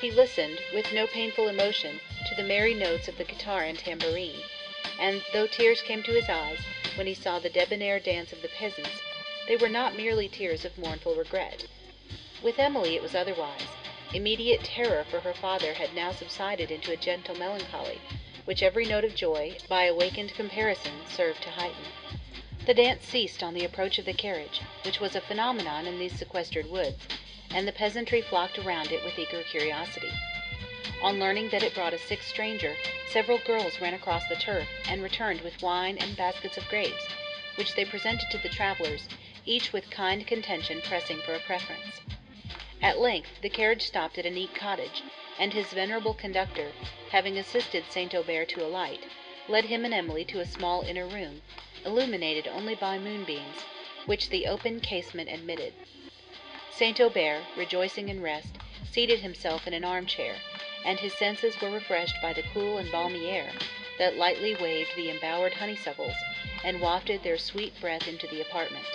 He listened, with no painful emotion, the merry notes of the guitar and tambourine, and though tears came to his eyes when he saw the debonair dance of the peasants, they were not merely tears of mournful regret. With Emily it was otherwise. Immediate terror for her father had now subsided into a gentle melancholy, which every note of joy, by awakened comparison, served to heighten. The dance ceased on the approach of the carriage, which was a phenomenon in these sequestered woods, and the peasantry flocked around it with eager curiosity. On learning that it brought a sick stranger, several girls ran across the turf, and returned with wine and baskets of grapes, which they presented to the travellers, each with kind contention pressing for a preference. At length the carriage stopped at a neat cottage, and his venerable conductor, having assisted St. Aubert to alight, led him and Emily to a small inner room, illuminated only by moonbeams, which the open casement admitted. St. Aubert, rejoicing in rest, seated himself in an armchair, and his senses were refreshed by the cool and balmy air, that lightly waved the embowered honeysuckles, and wafted their sweet breath into the apartment.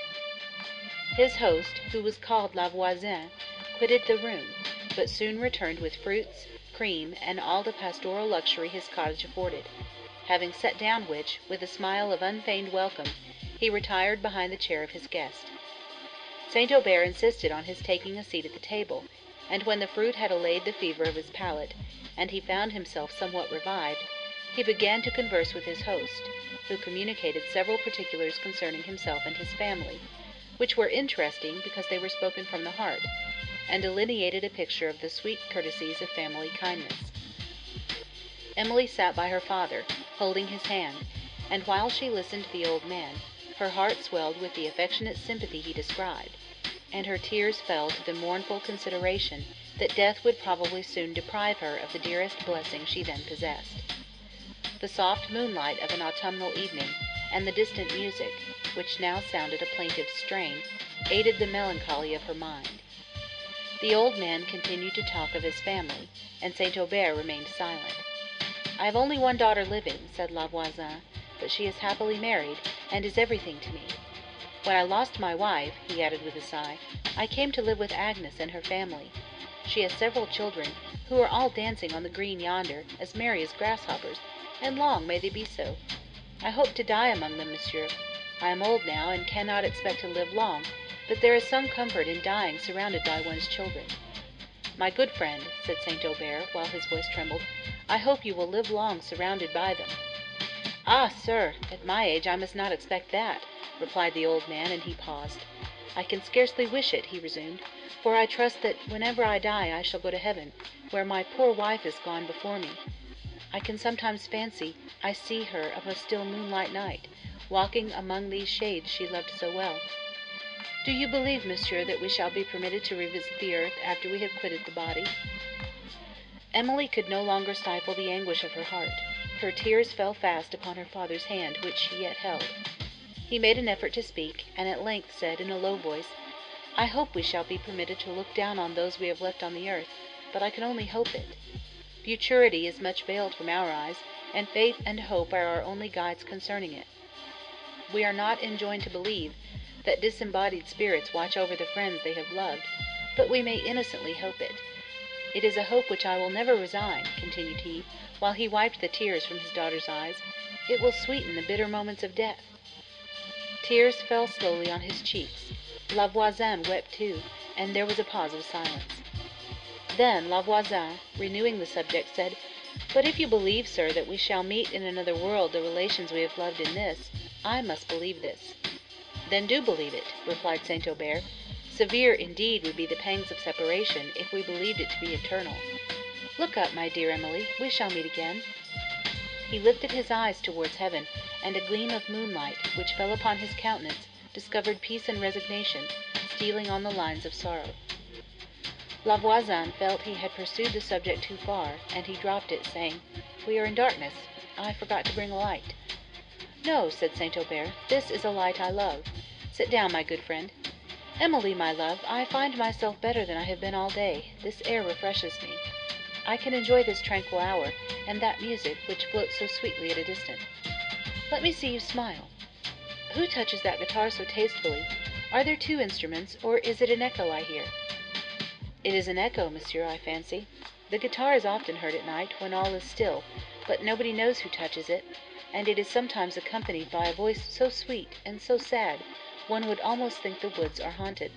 His host, who was called La Voisin, quitted the room, but soon returned with fruits, cream, and all the pastoral luxury his cottage afforded; having set down which, with a smile of unfeigned welcome, he retired behind the chair of his guest. St. Aubert insisted on his taking a seat at the table, and when the fruit had allayed the fever of his palate, and he found himself somewhat revived, he began to converse with his host, who communicated several particulars concerning himself and his family, which were interesting because they were spoken from the heart, and delineated a picture of the sweet courtesies of family kindness. Emily sat by her father, holding his hand, and while she listened to the old man, her heart swelled with the affectionate sympathy he described, and her tears fell to the mournful consideration that death would probably soon deprive her of the dearest blessing she then possessed. The soft moonlight of an autumnal evening, and the distant music, which now sounded a plaintive strain, aided the melancholy of her mind. The old man continued to talk of his family, and St. Aubert remained silent. "I have only one daughter living," said La Voisin, "but she is happily married, and is everything to me. When I lost my wife," he added with a sigh, "I came to live with Agnes and her family. She has several children, who are all dancing on the green yonder, as merry as grasshoppers, and long may they be so. I hope to die among them, monsieur. I am old now, and cannot expect to live long, but there is some comfort in dying surrounded by one's children." "My good friend," said St. Aubert, while his voice trembled, "I hope you will live long surrounded by them." "Ah, sir, at my age I must not expect that," replied the old man, and he paused. "I can scarcely wish it," he resumed, "for I trust that whenever I die I shall go to heaven, where my poor wife is gone before me. I can sometimes fancy I see her of a still moonlight night, walking among these shades she loved so well. Do you believe, monsieur, that we shall be permitted to revisit the earth after we have quitted the body?" Emily could no longer stifle the anguish of her heart. Her tears fell fast upon her father's hand, which she yet held. He made an effort to speak, and at length said in a low voice, I hope we shall be permitted to look down on those we have left on the earth, but I can only hope it. Futurity is much veiled from our eyes, and faith and hope are our only guides concerning it. We are not enjoined to believe that disembodied spirits watch over the friends they have loved, but we may innocently hope it. It is a hope which I will never resign, continued he, while he wiped the tears from his daughter's eyes. It will sweeten the bitter moments of death. Tears fell slowly on his cheeks. La Voisin wept too, and there was a pause of silence. Then La Voisin, renewing the subject, said, But if you believe, sir, that we shall meet in another world the relations we have loved in this, I must believe this. Then do believe it, replied St. Aubert. Severe indeed would be the pangs of separation if we believed it to be eternal. Look up, my dear Emily, we shall meet again. He lifted his eyes towards heaven, and a gleam of moonlight, which fell upon his countenance, discovered peace and resignation stealing on the lines of sorrow. La Voisin felt he had pursued the subject too far, and he dropped it, saying, We are in darkness. I forgot to bring a light. No, said St. Aubert, this is a light I love. Sit down, my good friend. Emily, my love, I find myself better than I have been all day. This air refreshes me. I can enjoy this tranquil hour, and that music which floats so sweetly at a distance. Let me see you smile. Who touches that guitar so tastefully? Are there two instruments, or is it an echo I hear? It is an echo, monsieur, I fancy. The guitar is often heard at night, when all is still, but nobody knows who touches it, and it is sometimes accompanied by a voice so sweet and so sad, one would almost think the woods are haunted.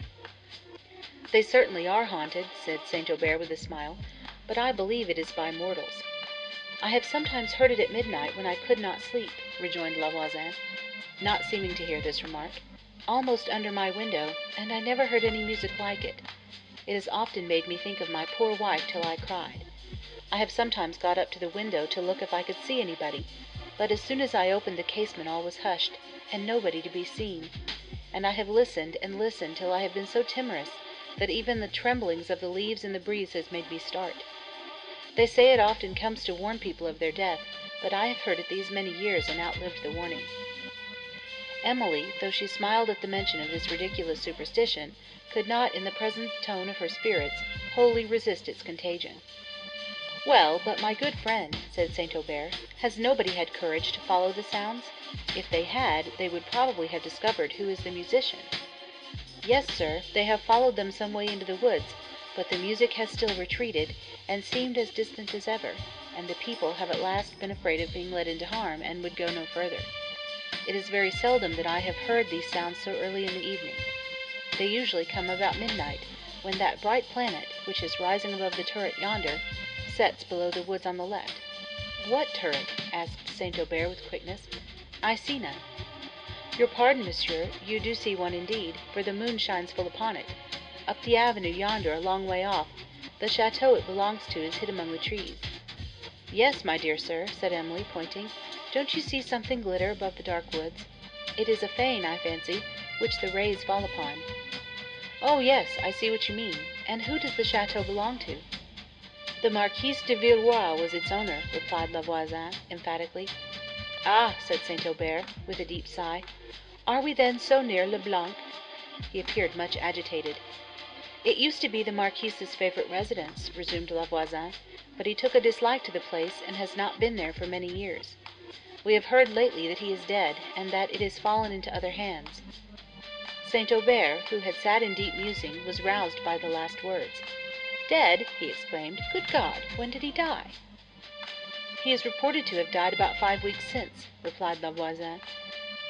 They certainly are haunted, said St. Aubert with a smile, but I believe it is by mortals. I have sometimes heard it at midnight when I could not sleep, rejoined La Voisin, not seeming to hear this remark, almost under my window, and I never heard any music like it. It has often made me think of my poor wife till I cried. I have sometimes got up to the window to look if I could see anybody, but as soon as I opened the casement all was hushed, and nobody to be seen. And I have listened and listened till I have been so timorous that even the tremblings of the leaves in the breeze has made me start. They say it often comes to warn people of their death, but I have heard it these many years and outlived the warning. Emily, though she smiled at the mention of this ridiculous superstition, could not, in the present tone of her spirits, wholly resist its contagion. Well, but my good friend, said St. Aubert, has nobody had courage to follow the sounds? If they had, they would probably have discovered who is the musician. Yes, sir, they have followed them some way into the woods, but the music has still retreated, and seemed as distant as ever, and the people have at last been afraid of being led into harm, and would go no further. It is very seldom that I have heard these sounds so early in the evening. They usually come about midnight, when that bright planet, which is rising above the turret yonder, sets below the woods on the left. What turret? asked St. Aubert with quickness. I see none. Your pardon, monsieur, you do see one indeed, for the moon shines full upon it. Up the avenue yonder, a long way off, the chateau it belongs to is hid among the trees. Yes, my dear sir, said Emily, pointing. Don't you see something glitter above the dark woods? It is a fane, I fancy, which the rays fall upon. Oh, yes, I see what you mean. And who does the chateau belong to? The Marquise de Villeroi was its owner, replied La Voisin, emphatically. Ah, said St. Aubert, with a deep sigh, are we then so near Le Blanc? He appeared much agitated. It used to be the Marquise's favorite residence, resumed La Voisin, but he took a dislike to the place and has not been there for many years. We have heard lately that he is dead, and that it has fallen into other hands. St. Aubert, who had sat in deep musing, was roused by the last words. Dead? he exclaimed. Good God! When did he die? He is reported to have died about five weeks since, replied La Voisin.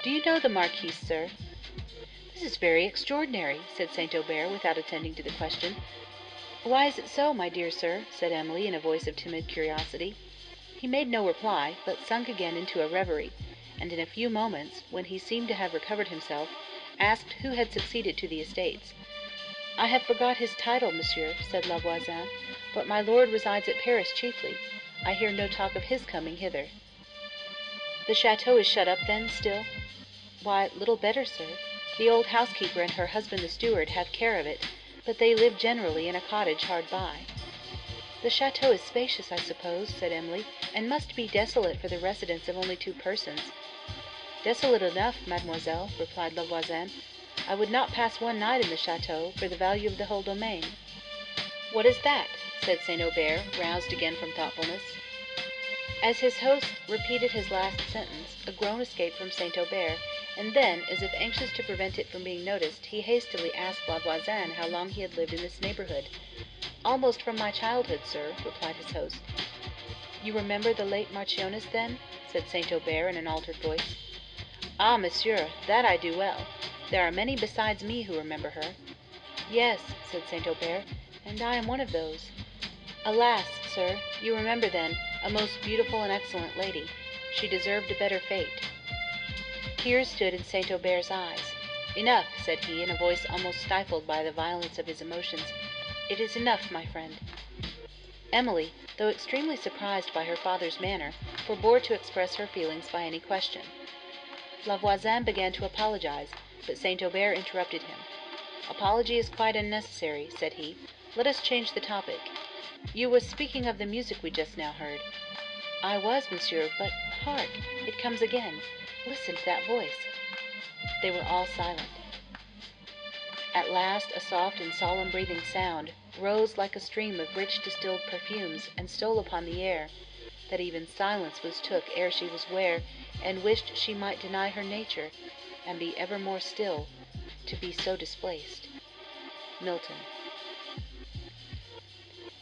Do you know the Marquis, sir? This is very extraordinary, said St. Aubert, without attending to the question. Why is it so, my dear sir? said Emily, in a voice of timid curiosity. He made no reply, but sunk again into a reverie, and in a few moments, when he seemed to have recovered himself, asked who had succeeded to the estates. I have forgot his title, monsieur, said La Voisin, but my lord resides at Paris chiefly. I hear no talk of his coming hither. The chateau is shut up, then, still? Why, little better, sir. The old housekeeper and her husband the steward have care of it, but they live generally in a cottage hard by. The chateau is spacious, I suppose, said Emily, and must be desolate for the residence of only two persons. Desolate enough, mademoiselle, replied La Voisin, I would not pass one night in the chateau for the value of the whole domain. What is that? said St. Aubert, roused again from thoughtfulness. As his host repeated his last sentence, a groan escaped from St. Aubert, and then, as if anxious to prevent it from being noticed, he hastily asked La Voisin how long he had lived in this neighbourhood. Almost from my childhood, sir, replied his host. You remember the late Marchioness, then? said St. Aubert in an altered voice. Ah, monsieur, that I do well. There are many besides me who remember her. Yes, said St. Aubert, and I am one of those. Alas, sir, you remember then a most beautiful and excellent lady. She deserved a better fate. Tears stood in St. Aubert's eyes. Enough, said he, in a voice almost stifled by the violence of his emotions. It is enough, my friend. Emily, though extremely surprised by her father's manner, forbore to express her feelings by any question. La Voisin began to apologize, but St. Aubert interrupted him. Apology is quite unnecessary, said he. Let us change the topic. You was speaking of the music we just now heard. I was, monsieur, but hark! It comes again. Listen to that voice. They were all silent. At last a soft and solemn breathing sound rose like a stream of rich distilled perfumes, and stole upon the air, that even silence was took ere she was ware, and wished she might deny her nature, and be ever more still, to be so displaced. Milton.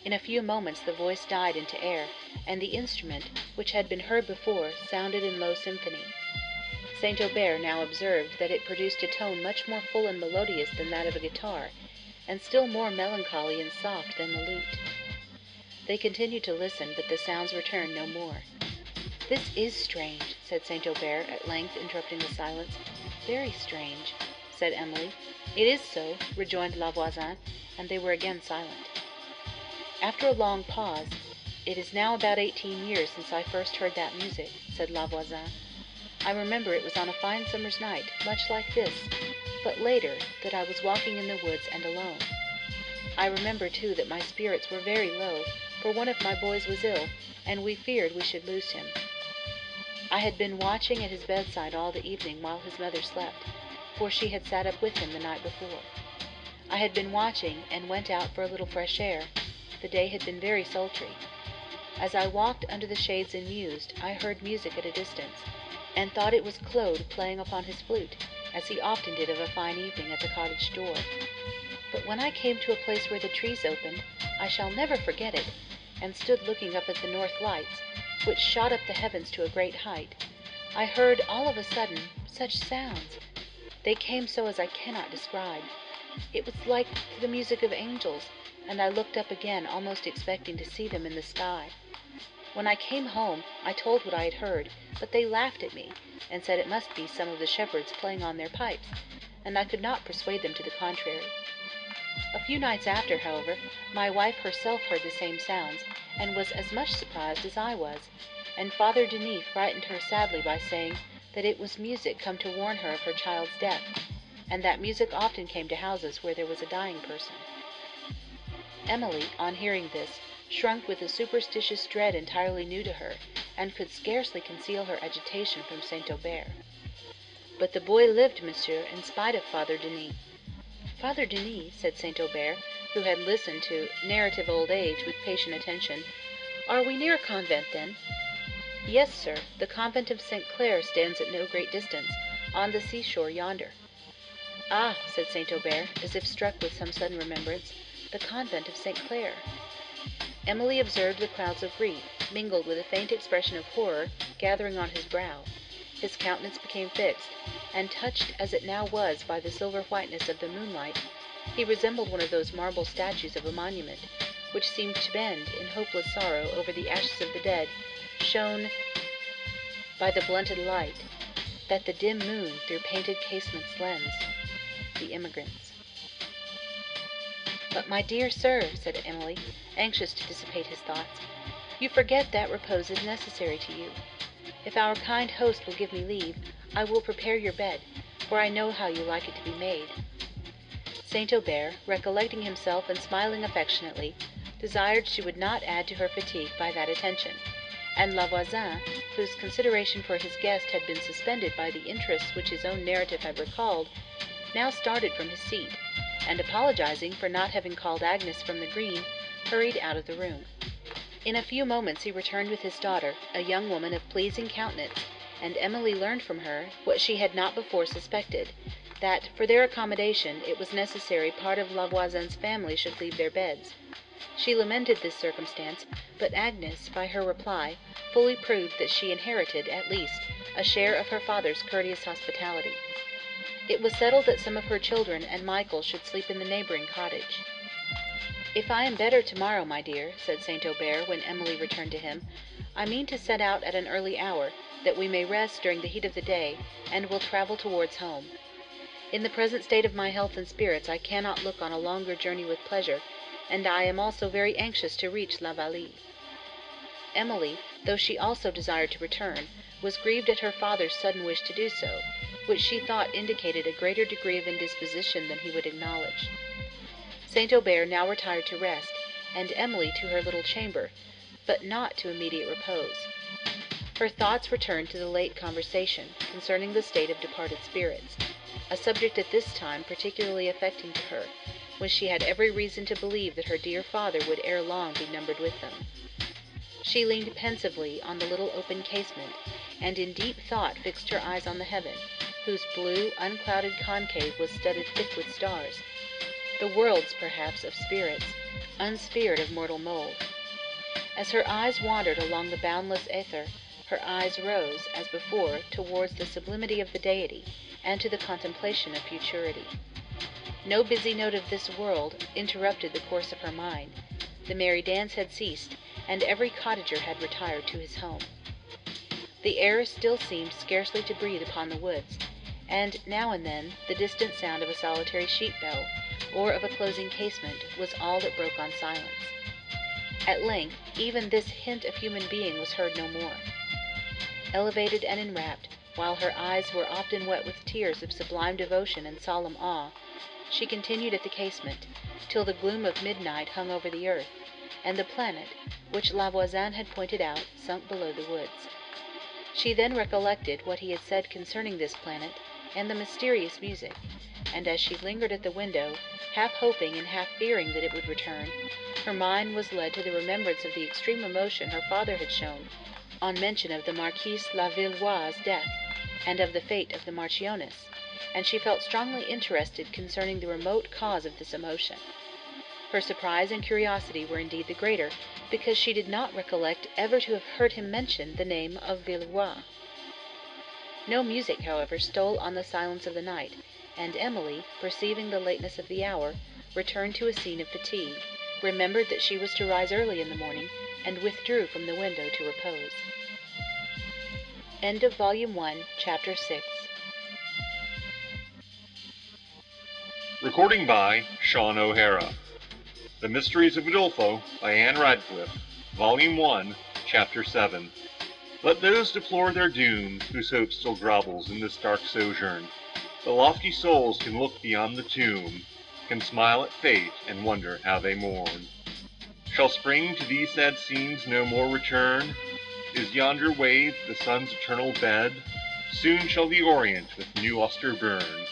In a few moments the voice died into air, and the instrument, which had been heard before, sounded in low symphony. St. Aubert now observed that it produced a tone much more full and melodious than that of a guitar, and still more melancholy and soft than the lute. They continued to listen, but the sounds returned no more. This is strange, said St. Aubert, at length interrupting the silence. Very strange, said Emily. It is so, rejoined La Voisin, and they were again silent. After a long pause, "It is now about eighteen years since I first heard that music," said La Voisin. "I remember it was on a fine summer's night, much like this, but later, that I was walking in the woods and alone. I remember, too, that my spirits were very low, for one of my boys was ill, and we feared we should lose him. I had been watching at his bedside all the evening while his mother slept, for she had sat up with him the night before. I had been watching, and went out for a little fresh air. The day had been very sultry. As I walked under the shades and mused, I heard music at a distance, and thought it was Claude playing upon his flute, as he often did of a fine evening at the cottage door. But when I came to a place where the trees opened, I shall never forget it, and stood looking up at the north lights, which shot up the heavens to a great height, I heard all of a sudden such sounds. They came so as I cannot describe. It was like the music of angels, and I looked up again, almost expecting to see them in the sky. When I came home, I told what I had heard, but they laughed at me, and said it must be some of the shepherds playing on their pipes, and I could not persuade them to the contrary. A few nights after, however, my wife herself heard the same sounds, and was as much surprised as I was, and Father Denis frightened her sadly by saying that it was music come to warn her of her child's death, and that music often came to houses where there was a dying person. Emily, on hearing this, shrunk with a superstitious dread entirely new to her, and could scarcely conceal her agitation from St. Aubert. But the boy lived, monsieur, in spite of Father Denis. Father Denis, said St. Aubert, who had listened to narrative old age with patient attention, are we near a convent, then? Yes, sir, the convent of St. Clair stands at no great distance, on the seashore yonder. Ah, said St. Aubert, as if struck with some sudden remembrance, the convent of St. Clair. Emily observed the clouds of grief, mingled with a faint expression of horror, gathering on his brow. His countenance became fixed, and touched as it now was by the silver whiteness of the moonlight, he resembled one of those marble statues of a monument, which seemed to bend in hopeless sorrow over the ashes of the dead, shown by the blunted light that the dim moon through painted casements lends. The Emigrants. But, my dear sir, said Emily, anxious to dissipate his thoughts, you forget that repose is necessary to you. If our kind host will give me leave, I will prepare your bed, for I know how you like it to be made. St. Aubert, recollecting himself and smiling affectionately, desired she would not add to her fatigue by that attention, and La Voisin, whose consideration for his guest had been suspended by the interests which his own narrative had recalled, now started from his seat, and apologizing for not having called Agnes from the green, hurried out of the room. In a few moments he returned with his daughter, a young woman of pleasing countenance, and Emily learned from her, what she had not before suspected, that, for their accommodation, it was necessary part of La Voisin's family should leave their beds. She lamented this circumstance, but Agnes, by her reply, fully proved that she inherited, at least, a share of her father's courteous hospitality. It was settled that some of her children and Michael should sleep in the neighboring cottage. "If I am better to morrow, my dear," said St. Aubert, when Emily returned to him, "I mean to set out at an early hour, that we may rest during the heat of the day, and will travel towards home. In the present state of my health and spirits I cannot look on a longer journey with pleasure, and I am also very anxious to reach La Vallée." Emily, though she also desired to return, was grieved at her father's sudden wish to do so, which she thought indicated a greater degree of indisposition than he would acknowledge. St. Aubert now retired to rest, and Emily to her little chamber, but not to immediate repose. Her thoughts returned to the late conversation concerning the state of departed spirits, a subject at this time particularly affecting to her, when she had every reason to believe that her dear father would ere long be numbered with them. She leaned pensively on the little open casement, and in deep thought fixed her eyes on the heaven, whose blue, unclouded concave was studded thick with stars the worlds, perhaps, of spirits, unsphered of mortal mould. As her eyes wandered along the boundless aether, her eyes rose, as before, towards the sublimity of the Deity, and to the contemplation of futurity. No busy note of this world interrupted the course of her mind. The merry dance had ceased, and every cottager had retired to his home. The air still seemed scarcely to breathe upon the woods, and now and then the distant sound of a solitary sheep bell or of a closing casement, was all that broke on silence. At length, even this hint of human being was heard no more. Elevated and enwrapped, while her eyes were often wet with tears of sublime devotion and solemn awe, she continued at the casement, till the gloom of midnight hung over the earth, and the planet, which La Voisin had pointed out, sunk below the woods. She then recollected what he had said concerning this planet and the mysterious music, and as she lingered at the window, half hoping and half fearing that it would return, her mind was led to the remembrance of the extreme emotion her father had shown on mention of the Marquise La Villeroi's death, and of the fate of the Marchioness, and she felt strongly interested concerning the remote cause of this emotion. Her surprise and curiosity were indeed the greater, because she did not recollect ever to have heard him mention the name of Villeroi. No music, however, stole on the silence of the night, and Emily, perceiving the lateness of the hour, returned to a scene of fatigue, remembered that she was to rise early in the morning, and withdrew from the window to repose. End of Volume 1, Chapter 6 Recording by Sean O'Hara. The Mysteries of Udolpho by Ann Radcliffe. Volume 1, Chapter 7. Let those deplore their doom whose hope still grovels in this dark sojourn. The lofty souls can look beyond the tomb, Can smile at fate, and wonder how they mourn. Shall spring to these sad scenes no more return? Is yonder wave the sun's eternal bed? Soon shall the orient with new lustre burn,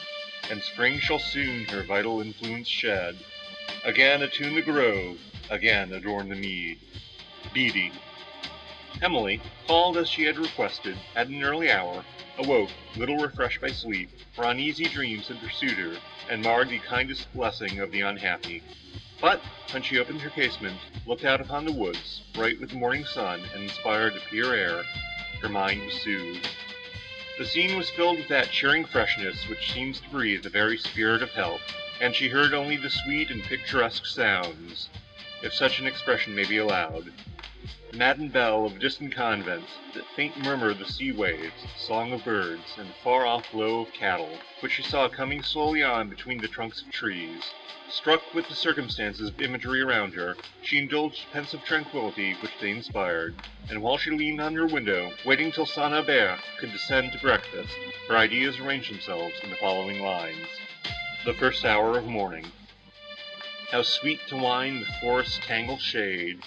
And spring shall soon her vital influence shed. Again attune the grove, again adorn the mead. Beattie. Emily, called as she had requested, at an early hour, awoke, little refreshed by sleep, for uneasy dreams had pursued her, and marred the kindest blessing of the unhappy. But, when she opened her casement, looked out upon the woods, bright with the morning sun, and inspired with pure air, her mind was soothed. The scene was filled with that cheering freshness which seems to breathe the very spirit of health, and she heard only the sweet and picturesque sounds, if such an expression may be allowed, matin bell of distant convent, the faint murmur of the sea waves, song of birds, and the far off low of cattle, which she saw coming slowly on between the trunks of trees. Struck with the circumstances of imagery around her, she indulged the pensive tranquillity which they inspired, and while she leaned on her window, waiting till St. Aubert could descend to breakfast, her ideas arranged themselves in the following lines. The first hour of morning. How sweet to wind the forest's tangled shade,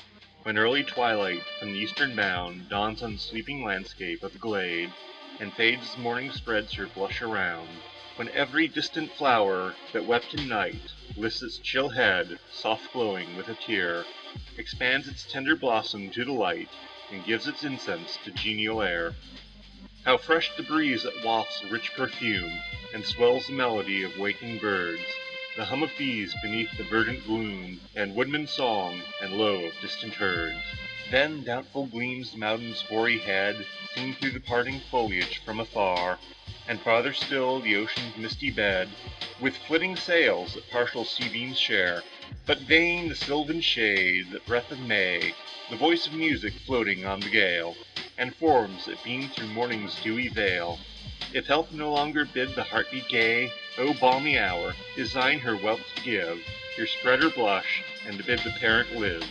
when early twilight from the eastern bound Dawns on the sleeping landscape of the glade, And fades as morning spreads her blush around, when every distant flower that wept in night lifts its chill head, soft glowing with a tear, expands its tender blossom to the light, and gives its incense to genial air. How fresh the breeze that wafts rich perfume, and swells the melody of waking birds, the hum of bees beneath the verdant gloom, and woodman's song, and low of distant herds. Then doubtful gleams the mountain's hoary head, seen through the parting foliage from afar, and farther still the ocean's misty bed, with flitting sails that partial sea beams share. But vain the sylvan shade, the breath of May, the voice of music floating on the gale, and forms that beam through morning's dewy veil. If help no longer bid the heart be gay, O balmy hour, thine her wealth to give, your spread her blush, and bid the parent live.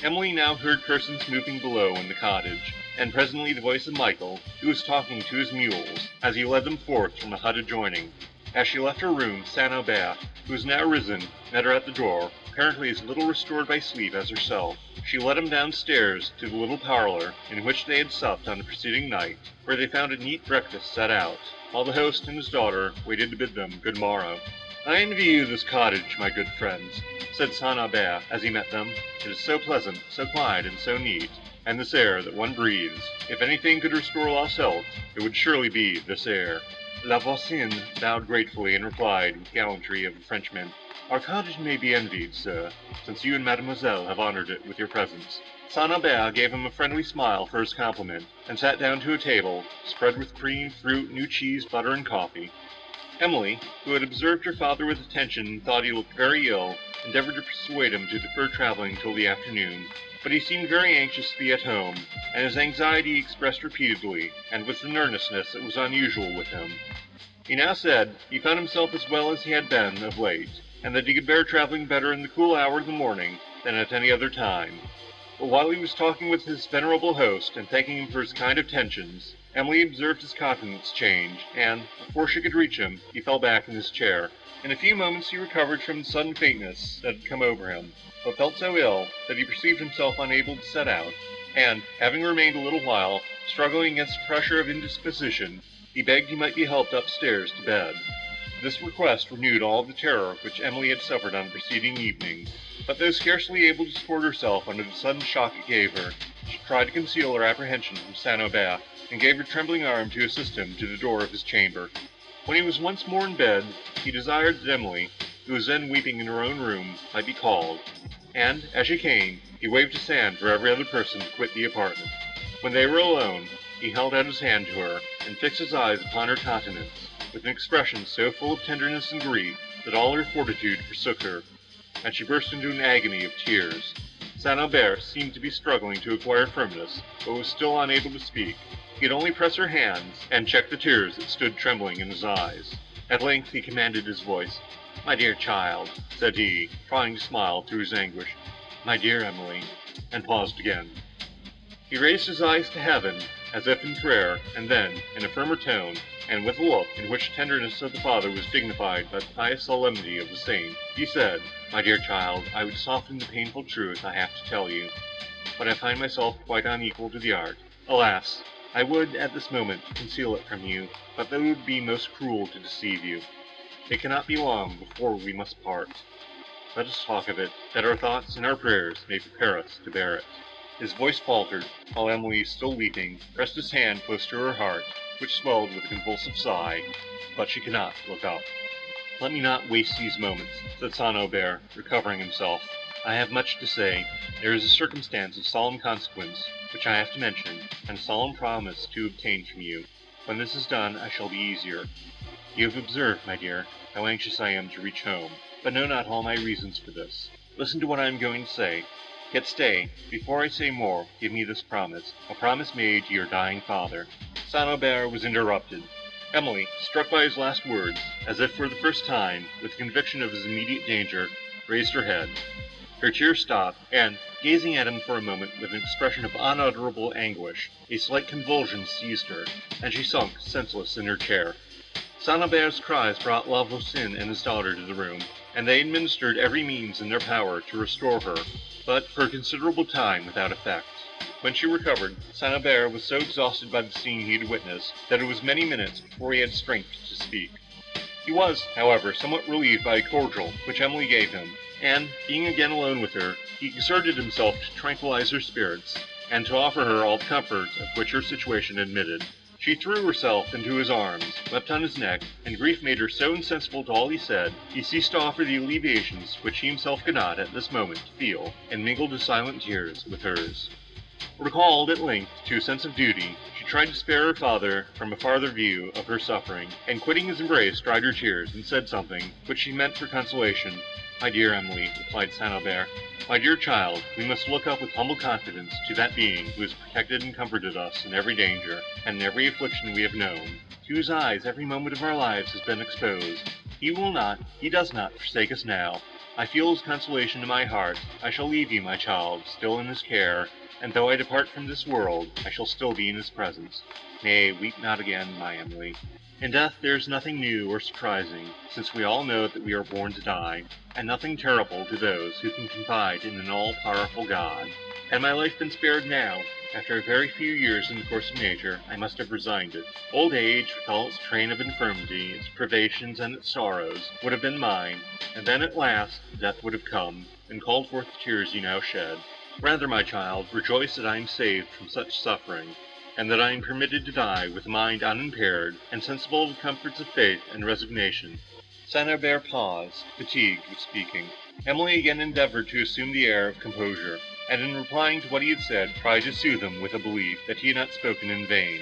Emily now heard persons moving below in the cottage, and presently the voice of Michael, who was talking to his mules, as he led them forth from the hut adjoining. As she left her room, St. Aubert, who was now risen, met her at the door, apparently as little restored by sleep as herself. She led him downstairs to the little parlour in which they had supped on the preceding night, where they found a neat breakfast set out, while the host and his daughter waited to bid them good morrow. I envy you this cottage, my good friends, said St. Aubert as he met them. It is so pleasant, so quiet, and so neat, and this air that one breathes. If anything could restore lost health, it would surely be this air. La Voisin bowed gratefully and replied with gallantry of a Frenchman, Our cottage may be envied, sir, since you and mademoiselle have honored it with your presence. St. Aubert gave him a friendly smile for his compliment, and sat down to a table, spread with cream, fruit, new cheese, butter, and coffee. Emily, who had observed her father with attention and thought he looked very ill, endeavored to persuade him to defer traveling till the afternoon, but he seemed very anxious to be at home, and his anxiety expressed repeatedly, and with an earnestness that was unusual with him. He now said he found himself as well as he had been of late, and that he could bear traveling better in the cool hour of the morning than at any other time. But while he was talking with his venerable host, and thanking him for his kind attentions, Emily observed his countenance change, and, before she could reach him, he fell back in his chair. In a few moments he recovered from the sudden faintness that had come over him, but felt so ill that he perceived himself unable to set out, and, having remained a little while, struggling against the pressure of indisposition, he begged he might be helped upstairs to bed. This request renewed all the terror which Emily had suffered on the preceding evening, but though scarcely able to support herself under the sudden shock it gave her, she tried to conceal her apprehension from St. Aubert, and gave her trembling arm to assist him to the door of his chamber. When he was once more in bed, he desired that Emily, who was then weeping in her own room, might be called, and, as she came, he waved his hand for every other person to quit the apartment. When they were alone, he held out his hand to her, and fixed his eyes upon her countenance, with an expression so full of tenderness and grief, that all her fortitude forsook her, and she burst into an agony of tears. St. Aubert seemed to be struggling to acquire firmness, but was still unable to speak. He could only press her hands, and check the tears that stood trembling in his eyes. At length he commanded his voice. My dear child, said he, trying to smile through his anguish. My dear Emily, and paused again. He raised his eyes to heaven, as if in prayer, and then, in a firmer tone, and with a look in which the tenderness of the father was dignified by the pious solemnity of the saint, he said, My dear child, I would soften the painful truth I have to tell you, but I find myself quite unequal to the art. Alas! I would, at this moment, conceal it from you, but that would be most cruel to deceive you. It cannot be long before we must part. Let us talk of it, that our thoughts and our prayers may prepare us to bear it. His voice faltered, while Emily, still weeping, pressed his hand close to her heart, which swelled with a convulsive sigh, but she could not look up. Let me not waste these moments, said St. Aubert, recovering himself. I have much to say. There is a circumstance of solemn consequence, which I have to mention, and a solemn promise to obtain from you. When this is done, I shall be easier. You have observed, my dear, how anxious I am to reach home, but know not all my reasons for this. Listen to what I am going to say. Yet stay, before I say more, give me this promise, a promise made to your dying father. St. Aubert was interrupted. Emily, struck by his last words, as if for the first time, with conviction of his immediate danger, raised her head. Her tears stopped, and, gazing at him for a moment with an expression of unutterable anguish, a slight convulsion seized her, and she sunk senseless in her chair. St. Aubert's cries brought La Voisin and his daughter to the room, and they administered every means in their power to restore her, but for a considerable time without effect. When she recovered, St. Aubert was so exhausted by the scene he had witnessed, that it was many minutes before he had strength to speak. He was, however, somewhat relieved by a cordial which Emily gave him, and, being again alone with her, he exerted himself to tranquilize her spirits, and to offer her all the comfort of which her situation admitted. She threw herself into his arms, wept on his neck, and grief made her so insensible to all he said, he ceased to offer the alleviations which he himself could not, at this moment, feel, and mingled his silent tears with hers. Recalled at length to a sense of duty, tried to spare her father from a farther view of her suffering, and quitting his embrace, dried her tears, and said something, which she meant for consolation. My dear Emily, replied St. Aubert, my dear child, we must look up with humble confidence to that Being who has protected and comforted us in every danger, and in every affliction we have known, to whose eyes every moment of our lives has been exposed. He will not, he does not forsake us now. I feel his consolation in my heart. I shall leave you, my child, still in his care, and though I depart from this world, I shall still be in his presence. Nay, weep not again, my Emily. In death there is nothing new or surprising, since we all know that we are born to die, and nothing terrible to those who can confide in an all-powerful God. Had my life been spared now, after a very few years in the course of nature, I must have resigned it. Old age, with all its train of infirmity, its privations, and its sorrows, would have been mine, and then at last death would have come, and called forth the tears you now shed. Rather, my child, rejoice that I am saved from such suffering, and that I am permitted to die with a mind unimpaired, and sensible of the comforts of faith and resignation. St. Aubert paused, fatigued with speaking. Emily again endeavoured to assume the air of composure, and in replying to what he had said, tried to soothe him with a belief that he had not spoken in vain.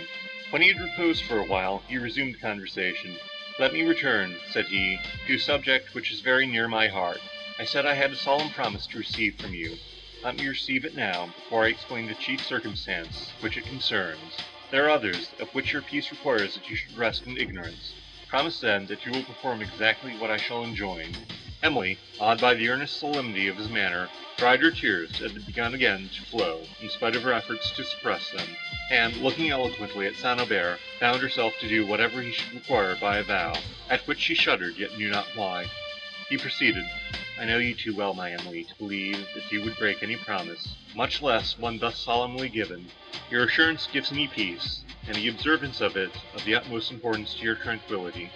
When he had reposed for a while, he resumed conversation. Let me return, said he, to a subject which is very near my heart. I said I had a solemn promise to receive from you. Let me receive it now, before I explain the chief circumstance which it concerns. There are others, of which your peace requires that you should rest in ignorance. Promise then that you will perform exactly what I shall enjoin. Emily, awed by the earnest solemnity of his manner, dried her tears that had begun again to flow, in spite of her efforts to suppress them, and, looking eloquently at St. Aubert, bound herself to do whatever he should require by a vow, at which she shuddered, yet knew not why. He proceeded. I know you too well, my Emily, to believe that you would break any promise, much less one thus solemnly given. Your assurance gives me peace, and the observance of it of the utmost importance to your tranquillity.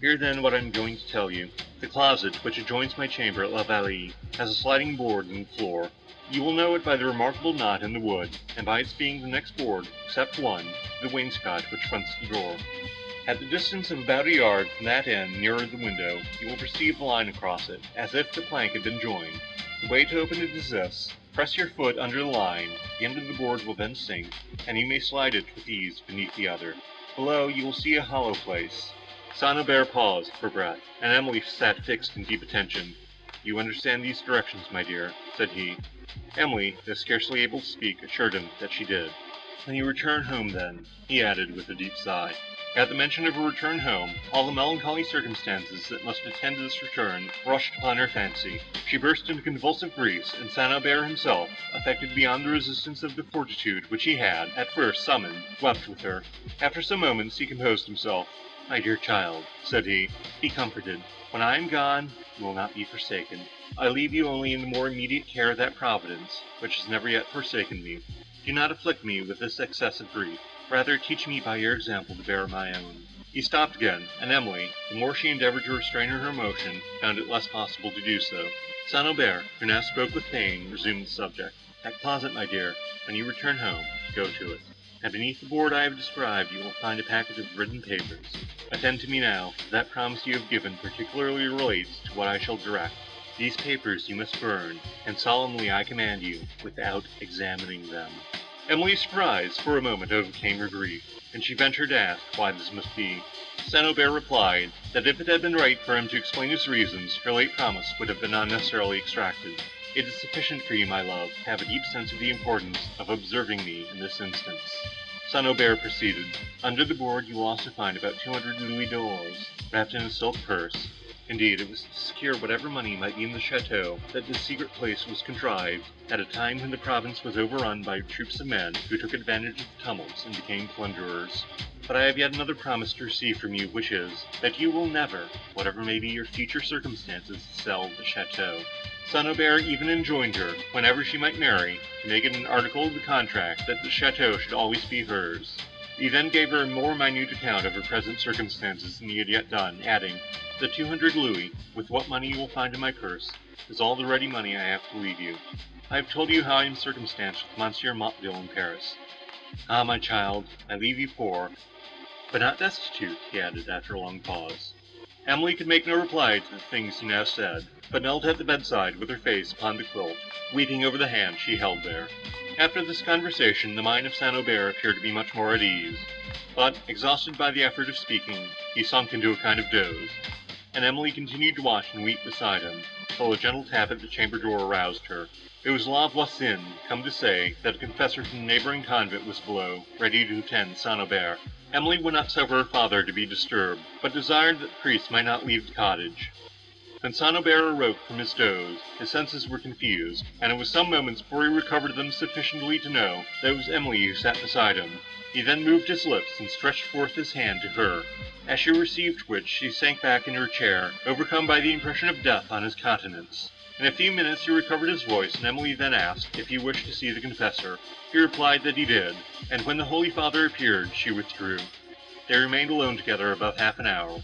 Hear then what I am going to tell you. The closet, which adjoins my chamber at La Vallée, has a sliding board in the floor. You will know it by the remarkable knot in the wood, and by its being the next board, except one, the wainscot which fronts the door. At the distance of about a yard from that end nearer the window, you will perceive a line across it, as if the plank had been joined. The way to open it is this. Press your foot under the line, the end of the board will then sink, and you may slide it with ease beneath the other. Below you will see a hollow place. St. Aubert paused for breath, and Emily sat fixed in deep attention. You understand these directions, my dear, said he. Emily, though scarcely able to speak, assured him that she did. When you return home, then, he added with a deep sigh. At the mention of her return home, all the melancholy circumstances that must attend this return rushed upon her fancy. She burst into convulsive griefs, and St. Aubert himself, affected beyond the resistance of the fortitude which he had, at first, summoned, wept with her. After some moments he composed himself. My dear child, said he, be comforted. When I am gone, you will not be forsaken. I leave you only in the more immediate care of that Providence, which has never yet forsaken me. Do not afflict me with this excess of grief. Rather teach me by your example to bear my own. He stopped again, and Emily, the more she endeavoured to restrain her emotion, found it less possible to do so. St. Aubert, who now spoke with pain, resumed the subject. That closet, my dear, when you return home, go to it. And beneath the board I have described you will find a package of written papers. Attend to me now, for that promise you have given particularly relates to what I shall direct. These papers you must burn, and solemnly I command you, without examining them. Emily's surprise for a moment overcame her grief, and she ventured to ask why this must be. St. Aubert replied, that if it had been right for him to explain his reasons, her late promise would have been unnecessarily extracted. It is sufficient for you, my love, to have a deep sense of the importance of observing me in this instance. St. Aubert proceeded, Under the board you will also find about two hundred louis d'ors, wrapped in a silk purse, Indeed, it was to secure whatever money might be in the chateau that this secret place was contrived, at a time when the province was overrun by troops of men who took advantage of the tumults and became plunderers. But I have yet another promise to receive from you, which is, that you will never, whatever may be your future circumstances, sell the chateau. St. Aubert even enjoined her, whenever she might marry, to make it an article of the contract that the chateau should always be hers. He then gave her a more minute account of her present circumstances than he had yet done, adding, The two hundred louis, with what money you will find in my purse, is all the ready money I have to leave you. I have told you how I am circumstanced with Monsieur Motteville in Paris. Ah, my child, I leave you poor, but not destitute, he added after a long pause. Emily could make no reply to the things he now said, but knelt at the bedside with her face upon the quilt, weeping over the hand she held there. After this conversation, the mind of St. Aubert appeared to be much more at ease, but, exhausted by the effort of speaking, he sunk into a kind of doze, and Emily continued to watch and weep beside him, till a gentle tap at the chamber door aroused her. It was La Voisin, come to say that a confessor from the neighbouring convent was below, ready to attend St. Aubert. Emily would not suffer her father to be disturbed, but desired that the priest might not leave the cottage. When St. Aubert awoke from his doze, his senses were confused, and it was some moments before he recovered them sufficiently to know that it was Emily who sat beside him. He then moved his lips and stretched forth his hand to her, as she received which she sank back in her chair, overcome by the impression of death on his countenance. In a few minutes he recovered his voice, and Emily then asked if he wished to see the confessor. He replied that he did, and when the Holy Father appeared, she withdrew. They remained alone together above half an hour.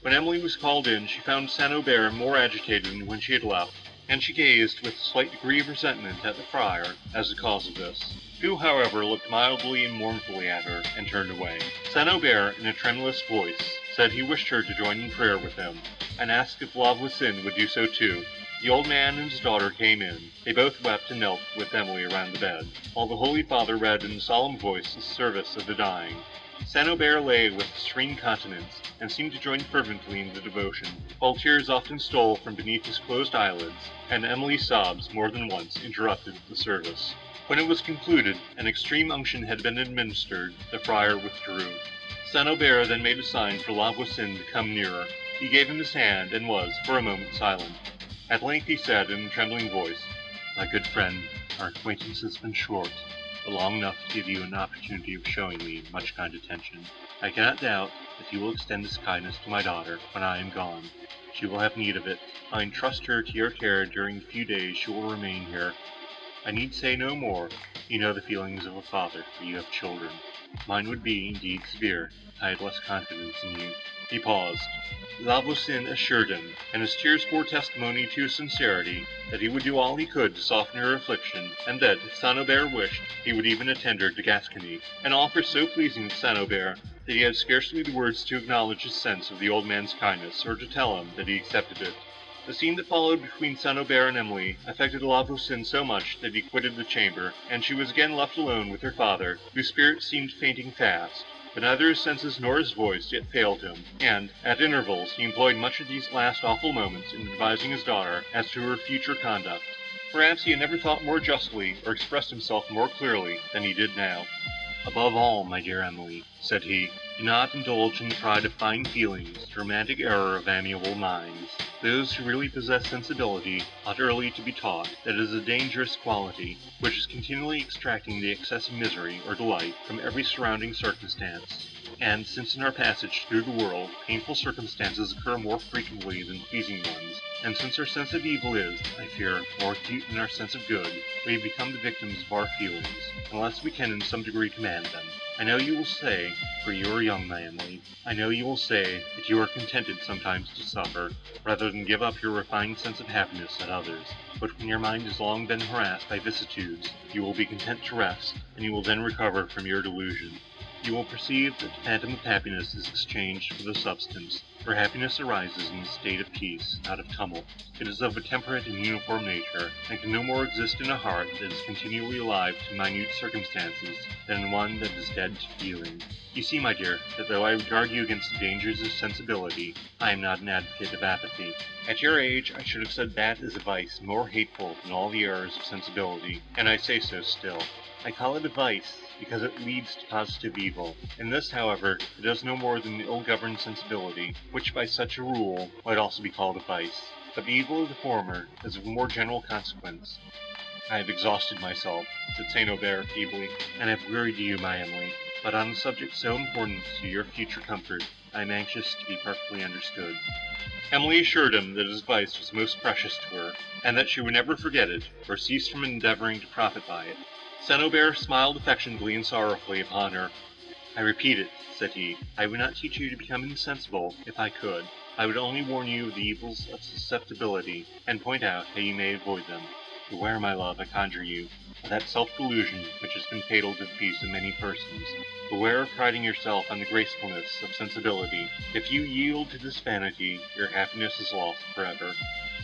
When Emily was called in, she found St. Aubert more agitated than when she had left, and she gazed with a slight degree of resentment at the friar as the cause of this, who, however, looked mildly and mournfully at her, and turned away. St. Aubert, in a tremulous voice, said he wished her to join in prayer with him, and asked if La Voisin would do so too. The old man and his daughter came in. They both wept and knelt with Emily around the bed, while the Holy Father read in a solemn voice the service of the dying. St. Aubert lay with serene countenance, and seemed to join fervently in the devotion, while tears often stole from beneath his closed eyelids, and Emily's sobs more than once interrupted the service. When it was concluded, and extreme unction had been administered, the friar withdrew. St. Aubert then made a sign for La Voisin to come nearer. He gave him his hand, and was, for a moment, silent. At length he said, in a trembling voice, "My good friend, our acquaintance has been short, but long enough to give you an opportunity of showing me much kind attention. I cannot doubt that you will extend this kindness to my daughter when I am gone. She will have need of it. I entrust her to your care during the few days she will remain here. I need say no more. You know the feelings of a father, for you have children. Mine would be, indeed, severe, I had less confidence in you." He paused. Voisin assured him, and his tears bore testimony to his sincerity, that he would do all he could to soften her affliction, and that, if St. Aubert wished, he would even attend her to Gascony, an offer so pleasing to St. Aubert that he had scarcely the words to acknowledge his sense of the old man's kindness, or to tell him that he accepted it. The scene that followed between St. Aubert and Emily affected La Voisin so much that he quitted the chamber, and she was again left alone with her father, whose spirits seemed fainting fast. But neither his senses nor his voice yet failed him, and, at intervals, he employed much of these last awful moments in advising his daughter as to her future conduct. Perhaps he had never thought more justly, or expressed himself more clearly, than he did now. Above all, my dear Emily, said he, do not indulge in the pride of fine feelings, the romantic error of amiable minds. Those who really possess sensibility ought early to be taught that it is a dangerous quality, which is continually extracting the excess of misery or delight from every surrounding circumstance. And since in our passage through the world painful circumstances occur more frequently than pleasing ones, and since our sense of evil is, I fear, more acute than our sense of good, we become the victims of our feelings, unless we can in some degree command them. I know you will say, for you are young, my Emily, I know you will say that you are contented sometimes to suffer, rather than give up your refined sense of happiness at others. But when your mind has long been harassed by vicissitudes, you will be content to rest, and you will then recover from your delusion. You will perceive that the phantom of happiness is exchanged for the substance, for happiness arises in a state of peace, not of tumult. It is of a temperate and uniform nature, and can no more exist in a heart that is continually alive to minute circumstances than in one that is dead to feeling. You see, my dear, that though I would argue against the dangers of sensibility, I am not an advocate of apathy. At your age, I should have said that is a vice more hateful than all the errors of sensibility, and I say so still. I call it a vice because it leads to positive evil. In this, however, it does no more than the ill-governed sensibility, which by such a rule might also be called a vice. But the evil of the former is of more general consequence. I have exhausted myself, said St. Aubert feebly, and have wearied you, my Emily. But on a subject so important to your future comfort, I am anxious to be perfectly understood. Emily assured him that his advice was most precious to her, and that she would never forget it, or cease from endeavouring to profit by it. Aubert smiled affectionately and sorrowfully upon her. I repeat it, said he, I would not teach you to become insensible, if I could. I would only warn you of the evils of susceptibility, and point out how you may avoid them. Beware, my love, I conjure you, of that self-delusion which has been fatal to the peace of many persons. Beware of priding yourself on the gracefulness of sensibility. If you yield to this vanity, your happiness is lost forever.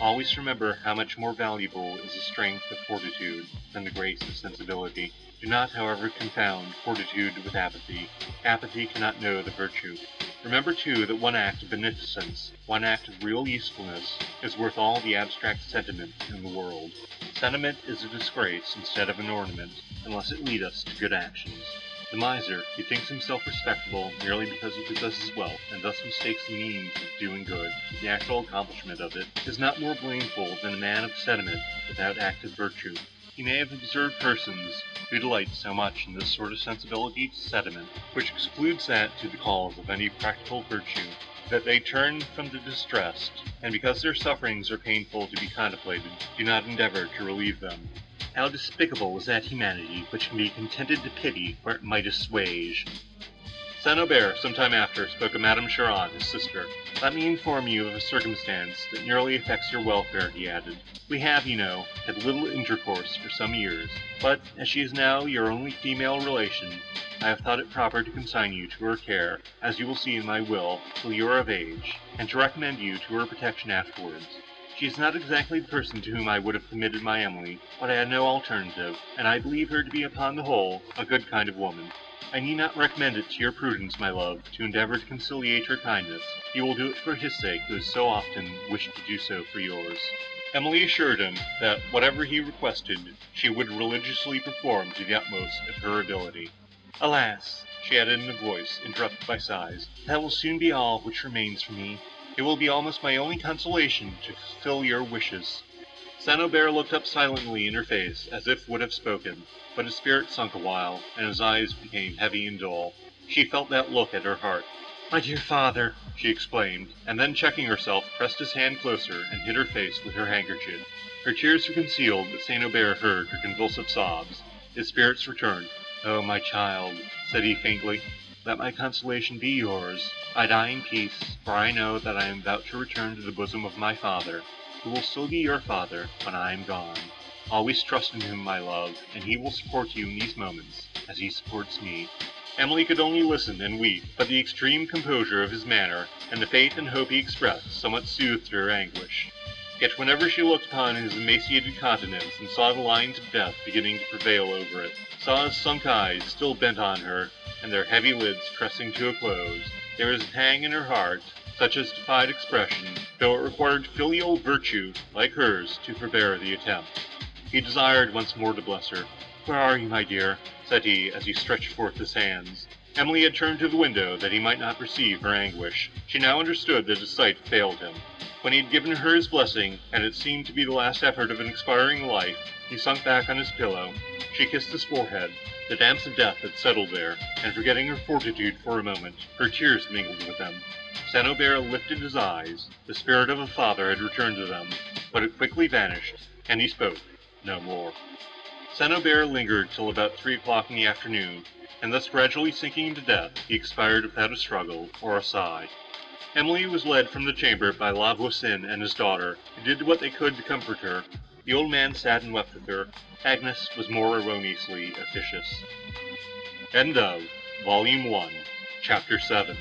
Always remember how much more valuable is the strength of fortitude than the grace of sensibility. Do not, however, confound fortitude with apathy. Apathy cannot know the virtue. Remember, too, that one act of beneficence, one act of real usefulness, is worth all the abstract sentiment in the world. Sentiment is a disgrace instead of an ornament, unless it lead us to good actions. The miser, who thinks himself respectable merely because he possesses wealth, and thus mistakes the means of doing good for the actual accomplishment of it, is not more blameful than a man of sentiment without active virtue. He may have observed persons who delight so much in this sort of sensibility to sentiment, which excludes that to the cause of any practical virtue, that they turn from the distressed, and because their sufferings are painful to be contemplated, do not endeavor to relieve them. How despicable is that humanity which can be contented to pity where it might assuage! St. Aubert, some time after, spoke of Madame Cheron, his sister. Let me inform you of a circumstance that nearly affects your welfare, he added. We have, you know, had little intercourse for some years, but as she is now your only female relation, I have thought it proper to consign you to her care, as you will see in my will, till you are of age, and to recommend you to her protection afterwards. She is not exactly the person to whom I would have committed my Emily, but I had no alternative, and I believe her to be upon the whole a good kind of woman. I need not recommend it to your prudence, my love, to endeavor to conciliate her kindness. You will do it for his sake, who has so often wished to do so for yours. Emily assured him that whatever he requested, she would religiously perform to the utmost of her ability. Alas! she added in a voice interrupted by sighs, that will soon be all which remains for me. It will be almost my only consolation to fulfill your wishes. St. Aubert looked up silently in her face, as if would have spoken, but his spirit sunk a while, and his eyes became heavy and dull. She felt that look at her heart. My dear father, she exclaimed, and then checking herself, pressed his hand closer, and hid her face with her handkerchief. Her tears were concealed, but St. Aubert heard her convulsive sobs. His spirits returned. Oh, my child, said he faintly, let my consolation be yours. I die in peace, for I know that I am about to return to the bosom of my father, who will still be your father when I am gone. Always trust in him, my love, and he will support you in these moments, as he supports me. Emily could only listen and weep, but the extreme composure of his manner, and the faith and hope he expressed, somewhat soothed her anguish. Yet whenever she looked upon his emaciated countenance, and saw the lines of death beginning to prevail over it, saw his sunk eyes still bent on her, and their heavy lids pressing to a close, there was a pang in her heart, such as defied expression, though it required filial virtue, like hers, to forbear the attempt. He desired once more to bless her. Where are you, my dear? said he, as he stretched forth his hands. Emily had turned to the window that he might not perceive her anguish. She now understood that his sight failed him. When he had given her his blessing, and it seemed to be the last effort of an expiring life, he sunk back on his pillow. She kissed his forehead. The damps of death had settled there, and forgetting her fortitude for a moment, her tears mingled with them. St. Aubert lifted his eyes. The spirit of a father had returned to them, but it quickly vanished, and he spoke no more. St. Aubert lingered till about three o'clock in the afternoon, and thus gradually sinking into death, he expired without a struggle or a sigh. Emily was led from the chamber by La Voisin and his daughter, who did what they could to comfort her. The old man sat and wept with her. Agnes was more erroneously officious. End of Volume 1, Chapter 7.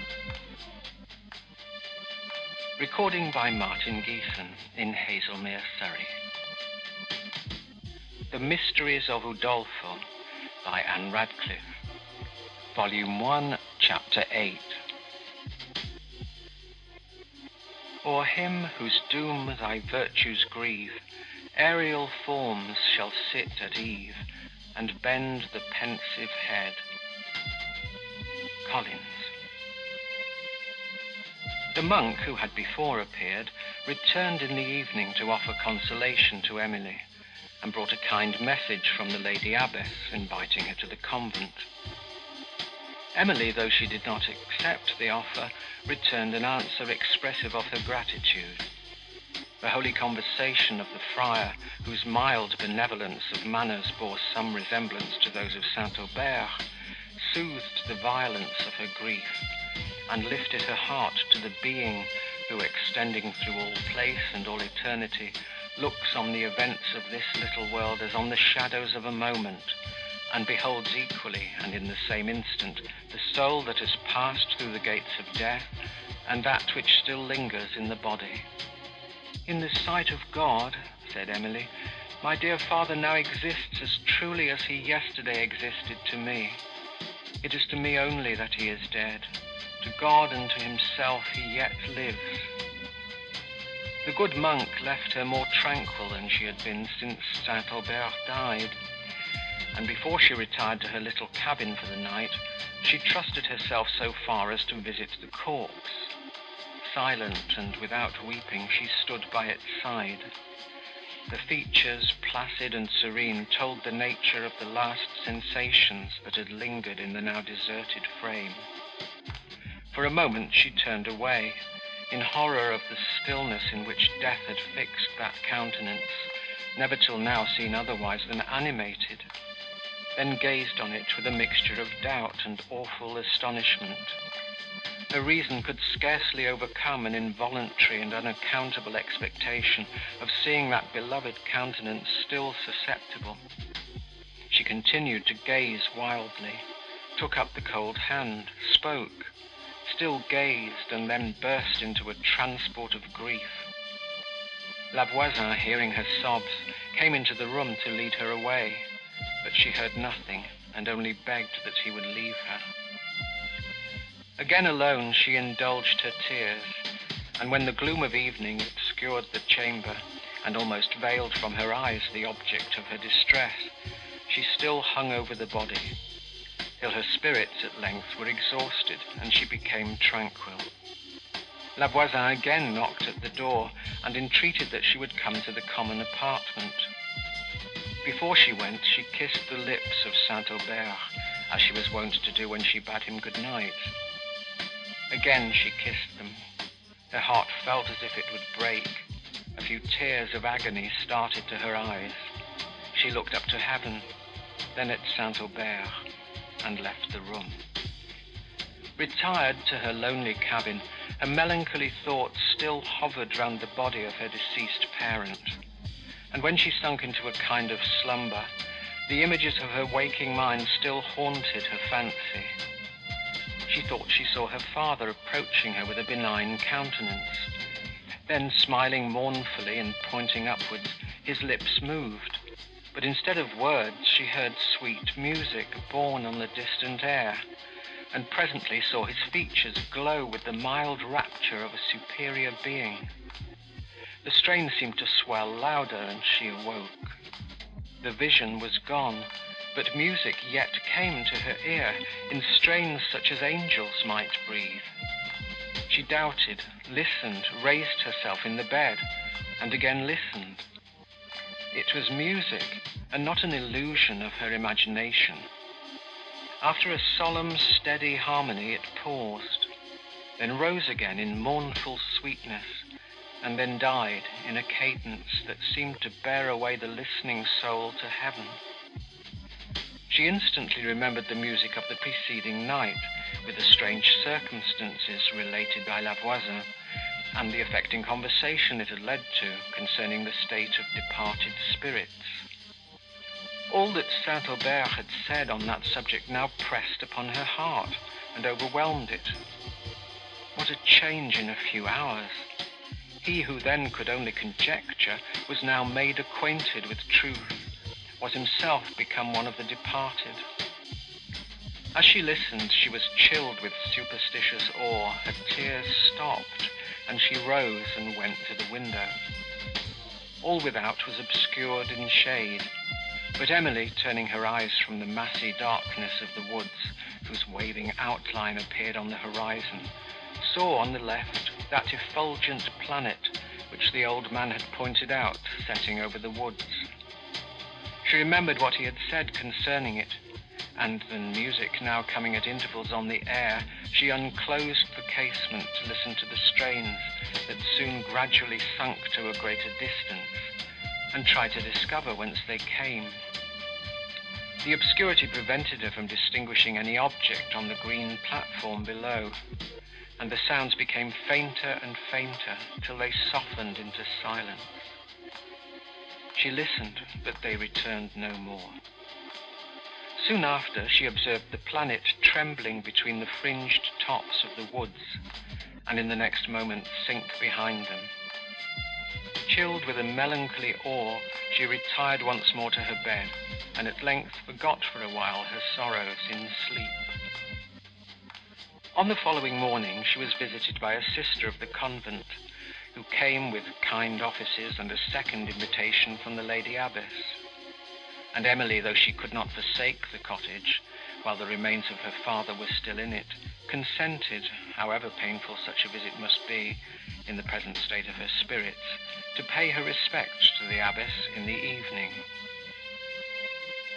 Recording by Martin Geeson in Haslemere, Surrey. The Mysteries of Udolpho by Ann Radcliffe. Volume 1, Chapter 8. O'er him whose doom thy virtues grieve, aerial forms shall sit at eve, and bend the pensive head. Collins. The monk, who had before appeared, returned in the evening to offer consolation to Emily, and brought a kind message from the lady abbess, inviting her to the convent. Emily, though she did not accept the offer, returned an answer expressive of her gratitude. The holy conversation of the friar, whose mild benevolence of manners bore some resemblance to those of St. Aubert, soothed the violence of her grief, and lifted her heart to the being who, extending through all place and all eternity, looks on the events of this little world as on the shadows of a moment, and beholds equally and in the same instant the soul that has passed through the gates of death and that which still lingers in the body. In the sight of God, said Emily, my dear father now exists as truly as he yesterday existed to me. It is to me only that he is dead. To God and to himself he yet lives. The good monk left her more tranquil than she had been since Saint Aubert died, and before she retired to her little cabin for the night, she trusted herself so far as to visit the corpse. Silent and without weeping, she stood by its side. The features, placid and serene, told the nature of the last sensations that had lingered in the now deserted frame. For a moment she turned away, in horror of the stillness in which death had fixed that countenance, never till now seen otherwise than animated, then gazed on it with a mixture of doubt and awful astonishment. Her reason could scarcely overcome an involuntary and unaccountable expectation of seeing that beloved countenance still susceptible. She continued to gaze wildly, took up the cold hand, spoke, still gazed, and then burst into a transport of grief. La Voisin, hearing her sobs, came into the room to lead her away, but she heard nothing, and only begged that he would leave her. Again alone, she indulged her tears, and when the gloom of evening obscured the chamber, and almost veiled from her eyes the object of her distress, she still hung over the body, till her spirits at length were exhausted, and she became tranquil. La Voisin again knocked at the door, and entreated that she would come to the common apartment. Before she went, she kissed the lips of St. Aubert, as she was wont to do when she bade him good night. Again she kissed them. Her heart felt as if it would break. A few tears of agony started to her eyes. She looked up to heaven, then at St. Aubert, and left the room. Retired to her lonely cabin, a melancholy thought still hovered round the body of her deceased parent, and when she sunk into a kind of slumber, the images of her waking mind still haunted her fancy she thought she saw her father approaching her with a benign countenance. Then, smiling mournfully and pointing upwards, his lips moved, but instead of words, she heard sweet music borne on the distant air, and presently saw his features glow with the mild rapture of a superior being. The strain seemed to swell louder, and she awoke. The vision was gone, but music yet came to her ear in strains such as angels might breathe. She doubted, listened, raised herself in the bed, and again listened. It was music, and not an illusion of her imagination. After a solemn, steady harmony, it paused, then rose again in mournful sweetness, and then died in a cadence that seemed to bear away the listening soul to heaven. She instantly remembered the music of the preceding night, with the strange circumstances related by La Voisin, and the affecting conversation it had led to concerning the state of departed spirits. All that St. Aubert had said on that subject now pressed upon her heart and overwhelmed it. What a change in a few hours! He who then could only conjecture was now made acquainted with truth was himself become one of the departed. As she listened, she was chilled with superstitious awe, her tears stopped, and she rose and went to the window. All without was obscured in shade, but Emily, turning her eyes from the massy darkness of the woods, whose waving outline appeared on the horizon, saw on the left that effulgent planet which the old man had pointed out, setting over the woods. She remembered what he had said concerning it, and the music now coming at intervals on the air, she unclosed the casement to listen to the strains that soon gradually sunk to a greater distance, and tried to discover whence they came. The obscurity prevented her from distinguishing any object on the green platform below. And the sounds became fainter and fainter till they softened into silence. She listened, but they returned no more. Soon after, she observed the planet trembling between the fringed tops of the woods, and in the next moment sink behind them. Chilled with a melancholy awe, she retired once more to her bed, and at length forgot for a while her sorrows in sleep. On the following morning, she was visited by a sister of the convent, who came with kind offices and a second invitation from the lady abbess. And Emily, though she could not forsake the cottage, while the remains of her father were still in it, consented, however painful such a visit must be, in the present state of her spirits, to pay her respects to the abbess in the evening.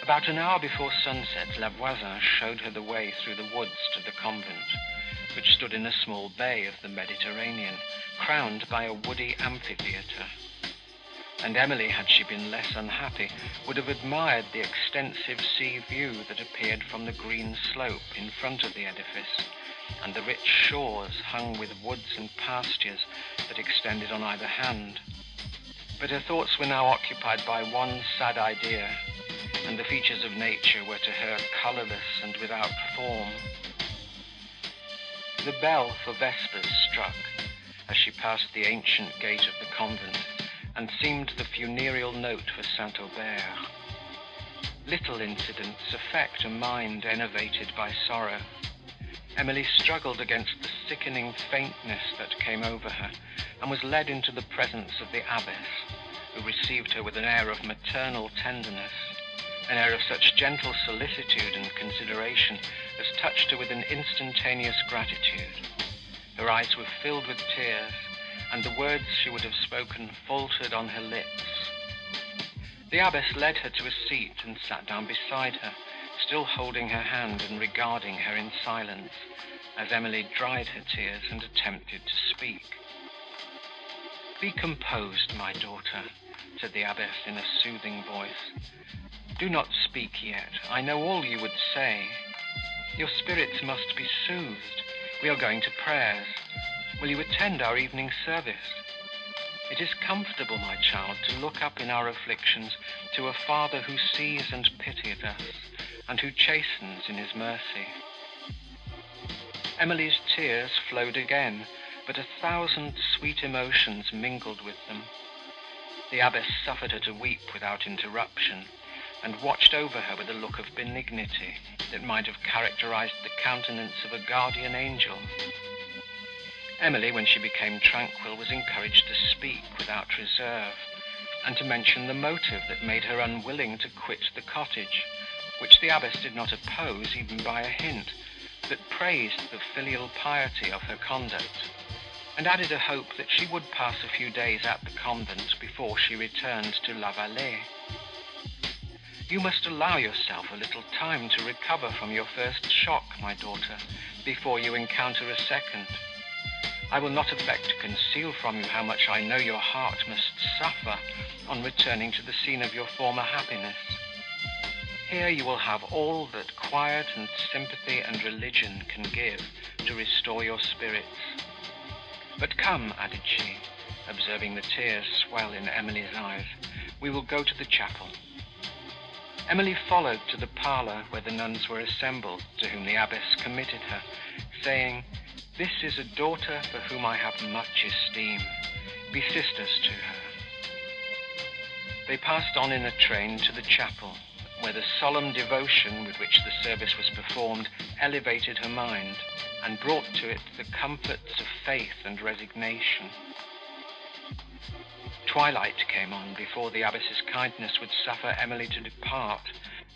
About an hour before sunset, La Voisin showed her the way through the woods to the convent, which stood in a small bay of the Mediterranean, crowned by a woody amphitheatre. And Emily, had she been less unhappy, would have admired the extensive sea view that appeared from the green slope in front of the edifice, and the rich shores hung with woods and pastures that extended on either hand. But her thoughts were now occupied by one sad idea, and the features of nature were to her colourless and without form. The bell for vespers struck as she passed the ancient gate of the convent, and seemed the funereal note for Saint Aubert. Little incidents affect a mind enervated by sorrow. Emily struggled against the sickening faintness that came over her, and was led into the presence of the abbess, who received her with an air of maternal tenderness, an air of such gentle solicitude and consideration as touched her with an instantaneous gratitude. Her eyes were filled with tears, and the words she would have spoken faltered on her lips. The abbess led her to a seat and sat down beside her, still holding her hand and regarding her in silence, as Emily dried her tears and attempted to speak. Be composed, my daughter, said the abbess in a soothing voice. Do not speak yet. I know all you would say. Your spirits must be soothed. We are going to prayers. Will you attend our evening service? It is comfortable, my child, to look up in our afflictions to a Father who sees and pities us, and who chastens in his mercy. Emily's tears flowed again, but a thousand sweet emotions mingled with them. The abbess suffered her to weep without interruption, and watched over her with a look of benignity that might have characterized the countenance of a guardian angel. Emily, when she became tranquil, was encouraged to speak without reserve, and to mention the motive that made her unwilling to quit the cottage, which the abbess did not oppose even by a hint, but praised the filial piety of her conduct, and added a hope that she would pass a few days at the convent before she returned to La Vallée. You must allow yourself a little time to recover from your first shock, my daughter, before you encounter a second. I will not affect to conceal from you how much I know your heart must suffer on returning to the scene of your former happiness. Here you will have all that quiet and sympathy and religion can give to restore your spirits. But come, added she, observing the tears swell in Emily's eyes, we will go to the chapel. Emily followed to the parlour where the nuns were assembled, to whom the abbess committed her, saying, this is a daughter for whom I have much esteem. Be sisters to her. They passed on in a train to the chapel, where the solemn devotion with which the service was performed elevated her mind and brought to it the comforts of faith and resignation. Twilight came on before the abbess's kindness would suffer Emily to depart,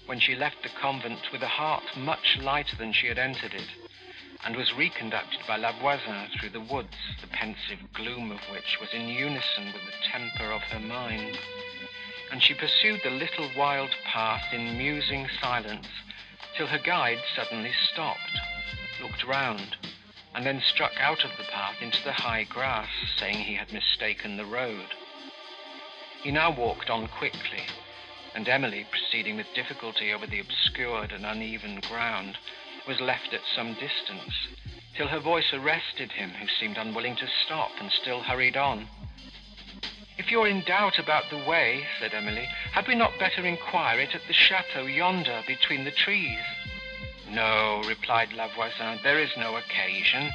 when she left the convent with a heart much lighter than she had entered it and was reconducted by La Voisin through the woods, the pensive gloom of which was in unison with the temper of her mind. And she pursued the little wild path in musing silence, till her guide suddenly stopped, looked round, and then struck out of the path into the high grass, saying he had mistaken the road. He now walked on quickly, and Emily, proceeding with difficulty over the obscured and uneven ground, was left at some distance, till her voice arrested him, who seemed unwilling to stop, and still hurried on. If you're in doubt about the way, said Emily, had we not better inquire it at the chateau yonder between the trees? No, replied La Voisin, there is no occasion.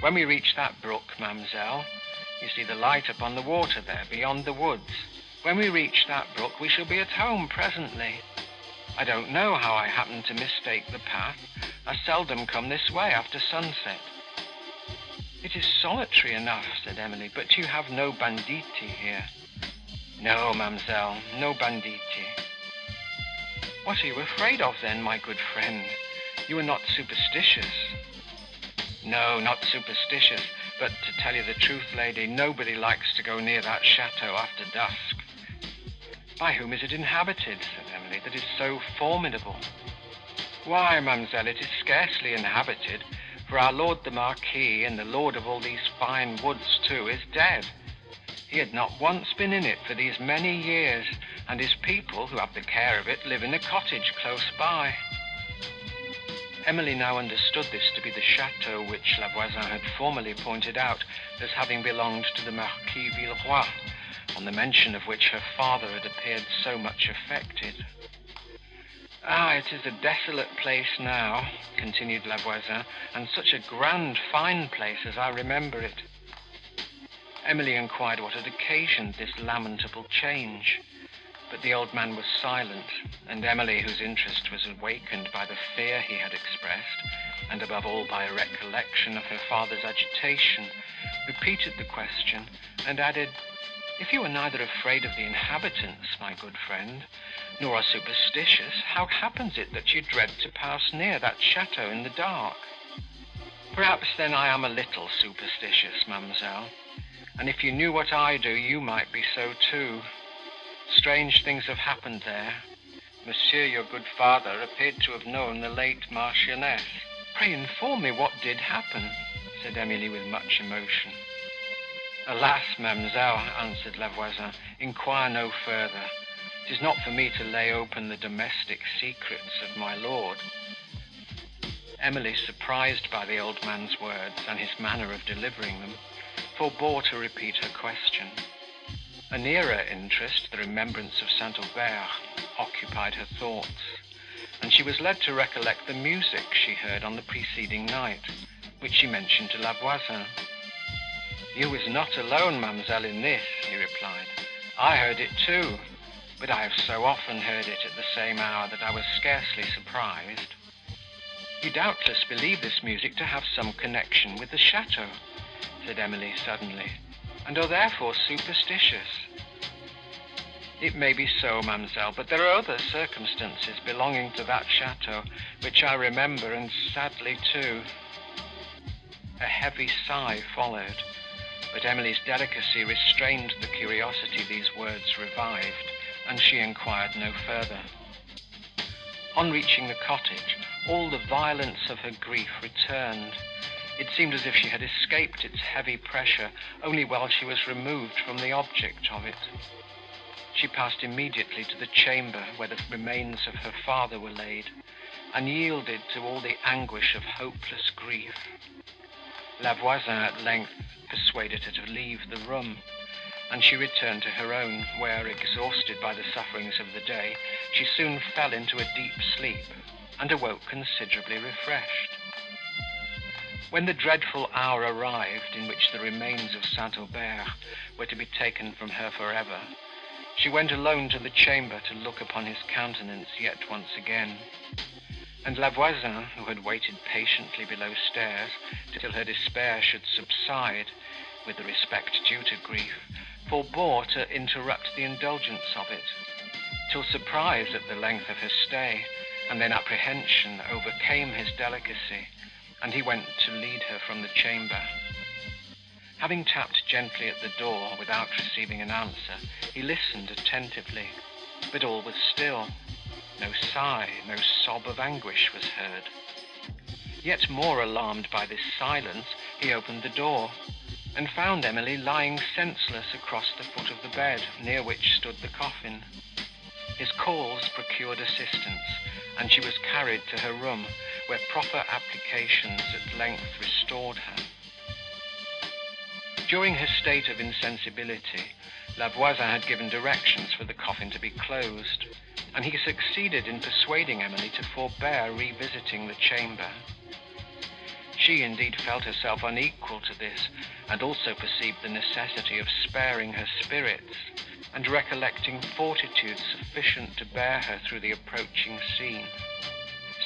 When we reach that brook, mademoiselle, you see the light upon the water there, beyond the woods. When we reach that brook, we shall be at home presently. I don't know how I happened to mistake the path. I seldom come this way after sunset. It is solitary enough, said Emily, but you have no banditti here. No, mademoiselle, no banditti. What are you afraid of then, my good friend? You are not superstitious. No, not superstitious, but to tell you the truth, lady, nobody likes to go near that chateau after dusk. By whom is it inhabited, said Emily, that is so formidable? Why, mademoiselle, it is scarcely inhabited, for our lord the Marquis, and the lord of all these fine woods too, is dead. He had not once been in it for these many years, and his people, who have the care of it, live in a cottage close by. Emily now understood this to be the chateau which La Voisin had formerly pointed out as having belonged to the Marquis Villeroi, on the mention of which her father had appeared so much affected. Ah, it is a desolate place now, continued La Voisin, and such a grand, fine place as I remember it. Emily inquired what had occasioned this lamentable change. But the old man was silent, and Emily, whose interest was awakened by the fear he had expressed, and above all by a recollection of her father's agitation, repeated the question, and added, If you are neither afraid of the inhabitants, my good friend, nor are superstitious, how happens it that you dread to pass near that chateau in the dark? Perhaps then I am a little superstitious, mademoiselle, and if you knew what I do, you might be so too. Strange things have happened there. Monsieur, your good father, appeared to have known the late Marchioness. Pray inform me what did happen, said Emily with much emotion. Alas, mademoiselle, answered La Voisin, inquire no further. It is not for me to lay open the domestic secrets of my lord. Emily, surprised by the old man's words and his manner of delivering them, forbore to repeat her question. A nearer interest, the remembrance of St. Aubert, occupied her thoughts, and she was led to recollect the music she heard on the preceding night, which she mentioned to La Voisin. You was not alone, mademoiselle, in this, he replied. I heard it too, but I have so often heard it at the same hour that I was scarcely surprised. You doubtless believe this music to have some connection with the chateau, said Emily suddenly and are therefore superstitious. It may be so, mademoiselle, but there are other circumstances belonging to that chateau which I remember, and sadly too. A heavy sigh followed, but Emily's delicacy restrained the curiosity these words revived, and she inquired no further. On reaching the cottage, all the violence of her grief returned, it seemed as if she had escaped its heavy pressure only while she was removed from the object of it. She passed immediately to the chamber where the remains of her father were laid, and yielded to all the anguish of hopeless grief. La Voisin at length persuaded her to leave the room, and she returned to her own, where, exhausted by the sufferings of the day, she soon fell into a deep sleep, and awoke considerably refreshed. When the dreadful hour arrived in which the remains of St. Aubert were to be taken from her for ever, she went alone to the chamber to look upon his countenance yet once again. And La Voisin, who had waited patiently below stairs till her despair should subside, with the respect due to grief, forbore to interrupt the indulgence of it, till surprise at the length of her stay, and then apprehension overcame his delicacy, and he went to lead her from the chamber. Having tapped gently at the door without receiving an answer, he listened attentively, but all was still. No sigh, no sob of anguish was heard. Yet more alarmed by this silence, he opened the door, and found Emily lying senseless across the foot of the bed, near which stood the coffin. His calls procured assistance, and she was carried to her room, where proper applications at length restored her. During her state of insensibility, La Voisin had given directions for the coffin to be closed, and he succeeded in persuading Emily to forbear revisiting the chamber. She indeed felt herself unequal to this, and also perceived the necessity of sparing her spirits, and recollecting fortitude sufficient to bear her through the approaching scene.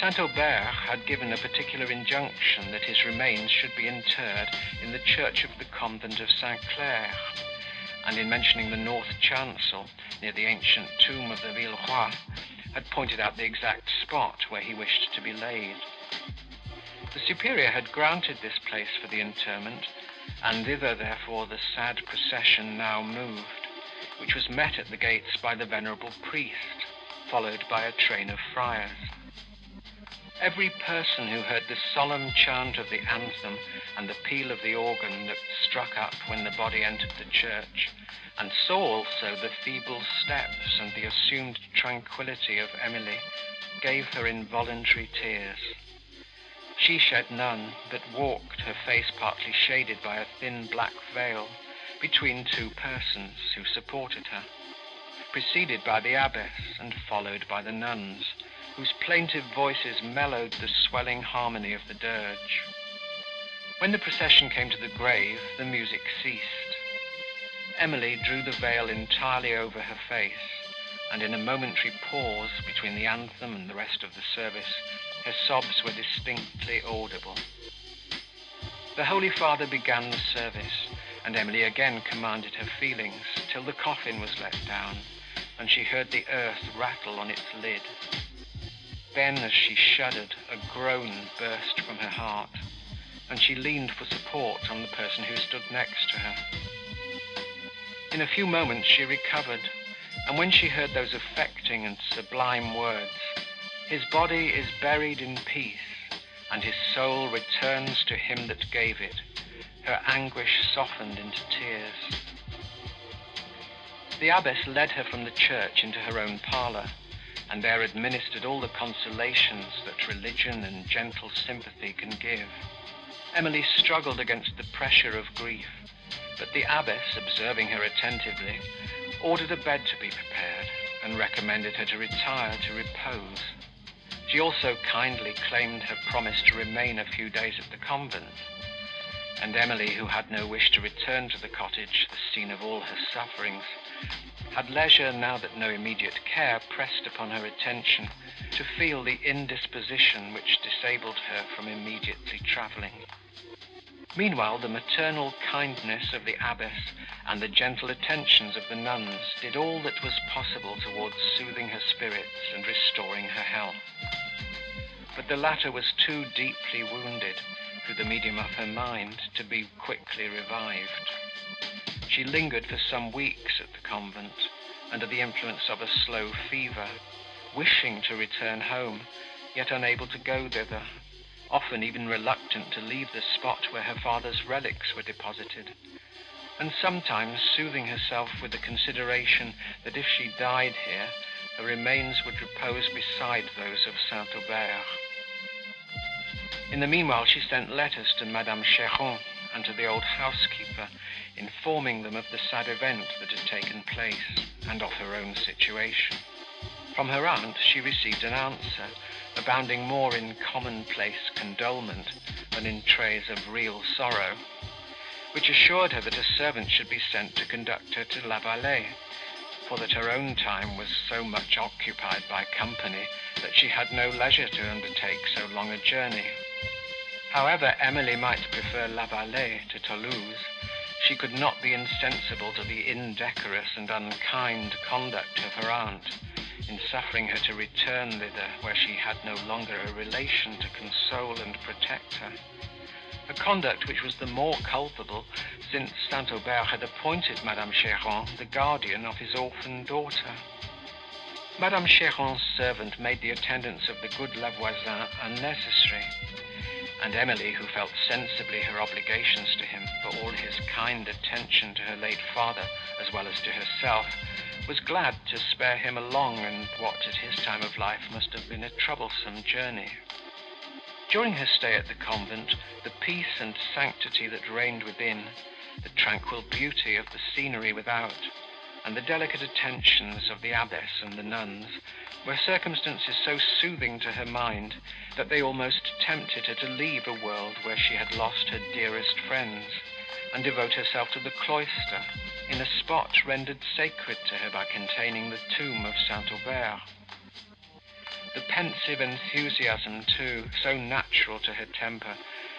St. Aubert had given a particular injunction that his remains should be interred in the church of the convent of St. Clair, and in mentioning the north chancel, near the ancient tomb of the Villeroi, had pointed out the exact spot where he wished to be laid. The superior had granted this place for the interment, and thither, therefore, the sad procession now moved, which was met at the gates by the venerable priest, followed by a train of friars. Every person who heard the solemn chant of the anthem and the peal of the organ that struck up when the body entered the church, and saw also the feeble steps and the assumed tranquillity of Emily, gave her involuntary tears. She shed none, but walked, her face partly shaded by a thin black veil, between two persons who supported her, preceded by the abbess and followed by the nuns, whose plaintive voices mellowed the swelling harmony of the dirge. When the procession came to the grave, the music ceased. Emily drew the veil entirely over her face, and in a momentary pause between the anthem and the rest of the service, her sobs were distinctly audible. The Holy Father began the service, and Emily again commanded her feelings till the coffin was let down, and she heard the earth rattle on its lid. Then, as she shuddered, a groan burst from her heart, and she leaned for support on the person who stood next to her. In a few moments she recovered, and when she heard those affecting and sublime words, His body is buried in peace, and his soul returns to him that gave it, her anguish softened into tears. The abbess led her from the church into her own parlour, and there administered all the consolations that religion and gentle sympathy can give. Emily struggled against the pressure of grief, but the abbess, observing her attentively, ordered a bed to be prepared, and recommended her to retire to repose. She also kindly claimed her promise to remain a few days at the convent, and Emily, who had no wish to return to the cottage, the scene of all her sufferings, had leisure, now that no immediate care pressed upon her attention, to feel the indisposition which disabled her from immediately travelling. Meanwhile, the maternal kindness of the abbess and the gentle attentions of the nuns did all that was possible towards soothing her spirits and restoring her health. But the latter was too deeply wounded, through the medium of her mind, to be quickly revived. She lingered for some weeks at the convent, under the influence of a slow fever, wishing to return home, yet unable to go thither, often even reluctant to leave the spot where her father's relics were deposited, and sometimes soothing herself with the consideration that if she died here, her remains would repose beside those of St. Aubert. In the meanwhile, she sent letters to Madame Cheron and to the old housekeeper, informing them of the sad event that had taken place, and of her own situation. From her aunt she received an answer, abounding more in commonplace condolement than in traits of real sorrow, which assured her that a servant should be sent to conduct her to La Vallée, for that her own time was so much occupied by company that she had no leisure to undertake so long a journey. However Emily might prefer La Vallée to Toulouse, she could not be insensible to the indecorous and unkind conduct of her aunt, in suffering her to return thither where she had no longer a relation to console and protect her. A conduct which was the more culpable, since St. Aubert had appointed Madame Cheron the guardian of his orphan daughter. Madame Cheron's servant made the attendance of the good La Voisin unnecessary, and Emily, who felt sensibly her obligations to him for all his kind attention to her late father, as well as to herself, was glad to spare him a long and what at his time of life must have been a troublesome journey. During her stay at the convent, the peace and sanctity that reigned within, the tranquil beauty of the scenery without, and the delicate attentions of the abbess and the nuns, were circumstances so soothing to her mind, that they almost tempted her to leave a world where she had lost her dearest friends, and devote herself to the cloister, in a spot rendered sacred to her by containing the tomb of St. Aubert. The pensive enthusiasm, too, so natural to her temper,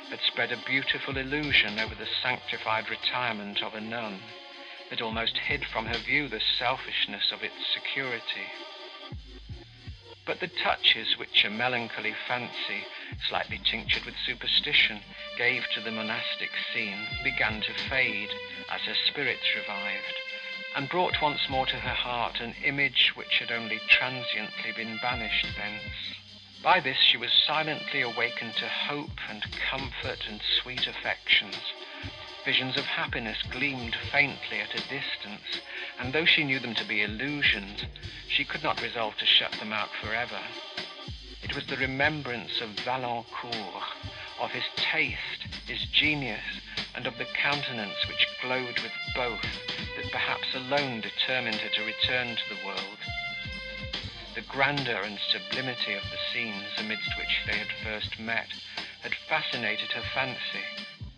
had spread a beautiful illusion over the sanctified retirement of a nun, that almost hid from her view the selfishness of its security. But the touches which a melancholy fancy, slightly tinctured with superstition, gave to the monastic scene, began to fade, as her spirits revived, and brought once more to her heart an image which had only transiently been banished thence. By this she was silently awakened to hope and comfort and sweet affections. Visions of happiness gleamed faintly at a distance, and though she knew them to be illusions, she could not resolve to shut them out forever. It was the remembrance of Valancourt, of his taste, his genius, and of the countenance which glowed with both, that perhaps alone determined her to return to the world. The grandeur and sublimity of the scenes amidst which they had first met had fascinated her fancy,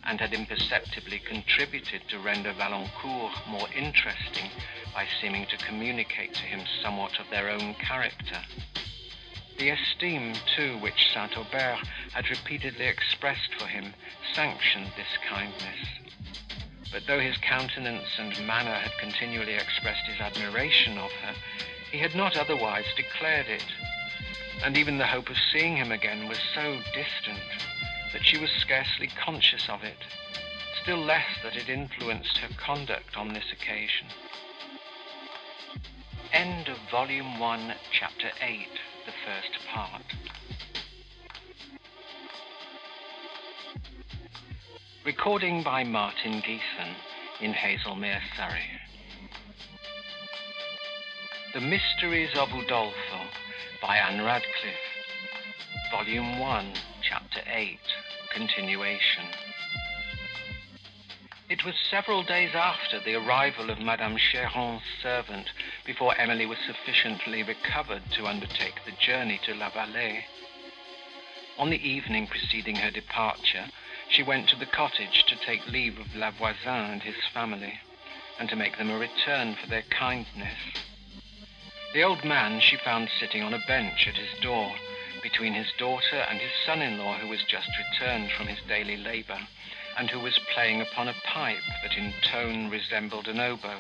and had imperceptibly contributed to render Valancourt more interesting by seeming to communicate to him somewhat of their own character. The esteem, too, which St. Aubert had repeatedly expressed for him, sanctioned this kindness. But though his countenance and manner had continually expressed his admiration of her, he had not otherwise declared it, and even the hope of seeing him again was so distant, that she was scarcely conscious of it, still less that it influenced her conduct on this occasion. End of Volume 1, Chapter 8, the first part. Recording by Martin Geeson in Haslemere, Surrey. The Mysteries of Udolpho by Ann Radcliffe. Volume 1, Chapter 8, Continuation. It was several days after the arrival of Madame Cheron's servant before Emily was sufficiently recovered to undertake the journey to La Vallée. On the evening preceding her departure, she went to the cottage to take leave of La Voisin and his family, and to make them a return for their kindness. The old man she found sitting on a bench at his door, between his daughter and his son-in-law, who was just returned from his daily labour, and who was playing upon a pipe that in tone resembled an oboe.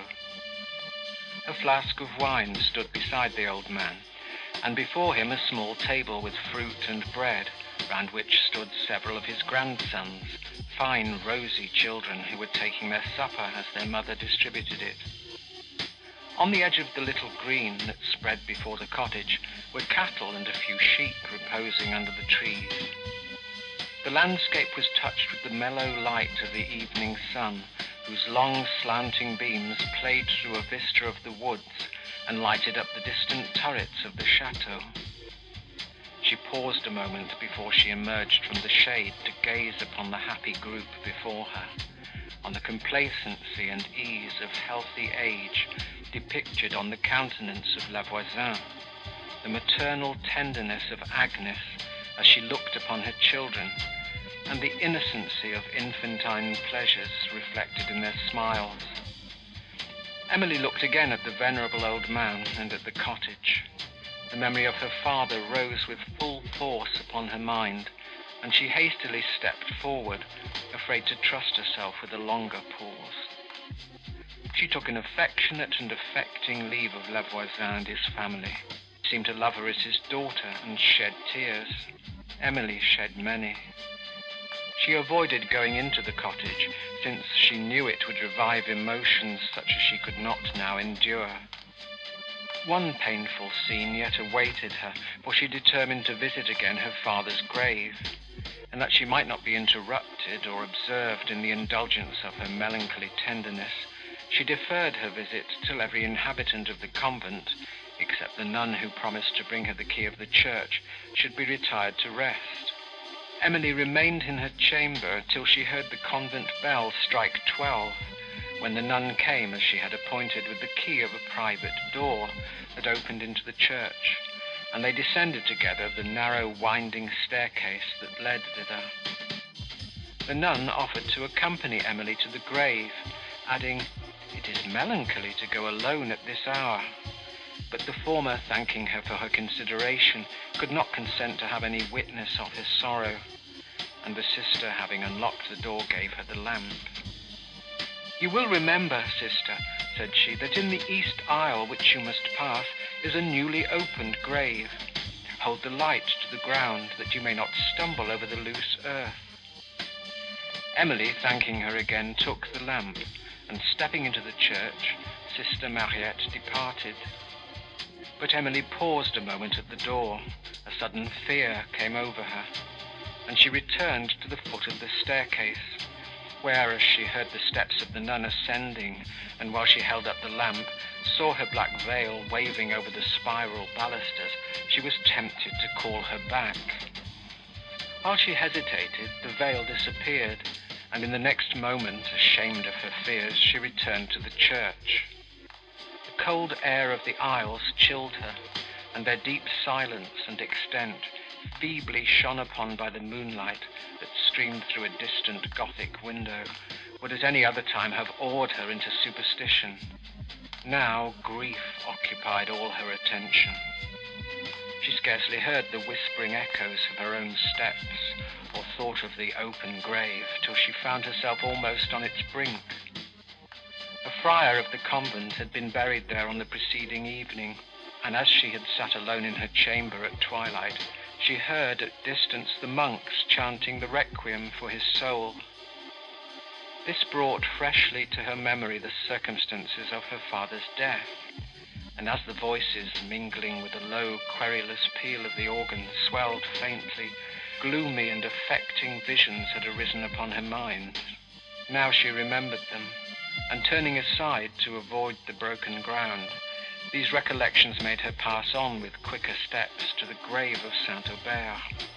A flask of wine stood beside the old man, and before him a small table with fruit and bread, round which stood several of his grandsons, fine rosy children who were taking their supper as their mother distributed it. On the edge of the little green that spread before the cottage were cattle and a few sheep reposing under the trees. The landscape was touched with the mellow light of the evening sun, whose long slanting beams played through a vista of the woods and lighted up the distant turrets of the chateau. She paused a moment before she emerged from the shade to gaze upon the happy group before her, on the complacency and ease of healthy age depicted on the countenance of La Voisin, the maternal tenderness of Agnes as she looked upon her children, and the innocency of infantine pleasures reflected in their smiles. Emily looked again at the venerable old man and at the cottage. The memory of her father rose with full force upon her mind, and she hastily stepped forward, afraid to trust herself with a longer pause. She took an affectionate and affecting leave of La Voisin and his family, seemed to love her as his daughter, and shed tears. Emily shed many. She avoided going into the cottage, since she knew it would revive emotions such as she could not now endure. One painful scene yet awaited her, for she determined to visit again her father's grave, and that she might not be interrupted or observed in the indulgence of her melancholy tenderness, she deferred her visit till every inhabitant of the convent, except the nun who promised to bring her the key of the church, should be retired to rest. Emily remained in her chamber till she heard the convent bell strike twelve, when the nun came as she had appointed with the key of a private door that opened into the church, and they descended together the narrow winding staircase that led thither. The nun offered to accompany Emily to the grave, adding, "It is melancholy to go alone at this hour." But the former, thanking her for her consideration, could not consent to have any witness of her sorrow, and the sister, having unlocked the door, gave her the lamp. You will remember, sister, said she, that in the east aisle which you must pass is a newly opened grave. Hold the light to the ground, that you may not stumble over the loose earth. Emily, thanking her again, took the lamp, and stepping into the church, Sister Mariette departed. But Emily paused a moment at the door. A sudden fear came over her, and she returned to the foot of the staircase where, as she heard the steps of the nun ascending, and while she held up the lamp, saw her black veil waving over the spiral balusters, she was tempted to call her back. While she hesitated, the veil disappeared, and in the next moment, ashamed of her fears, she returned to the church. The cold air of the aisles chilled her, and their deep silence and extent feebly shone upon by the moonlight that streamed through a distant Gothic window, would at any other time have awed her into superstition. Now grief occupied all her attention. She scarcely heard the whispering echoes of her own steps, or thought of the open grave, till she found herself almost on its brink. A friar of the convent had been buried there on the preceding evening, and as she had sat alone in her chamber at twilight, she heard at distance the monks chanting the requiem for his soul. This brought freshly to her memory the circumstances of her father's death, and as the voices, mingling with the low, querulous peal of the organ, swelled faintly, gloomy and affecting visions had arisen upon her mind. Now she remembered them, and turning aside to avoid the broken ground, these recollections made her pass on with quicker steps to the grave of St. Aubert,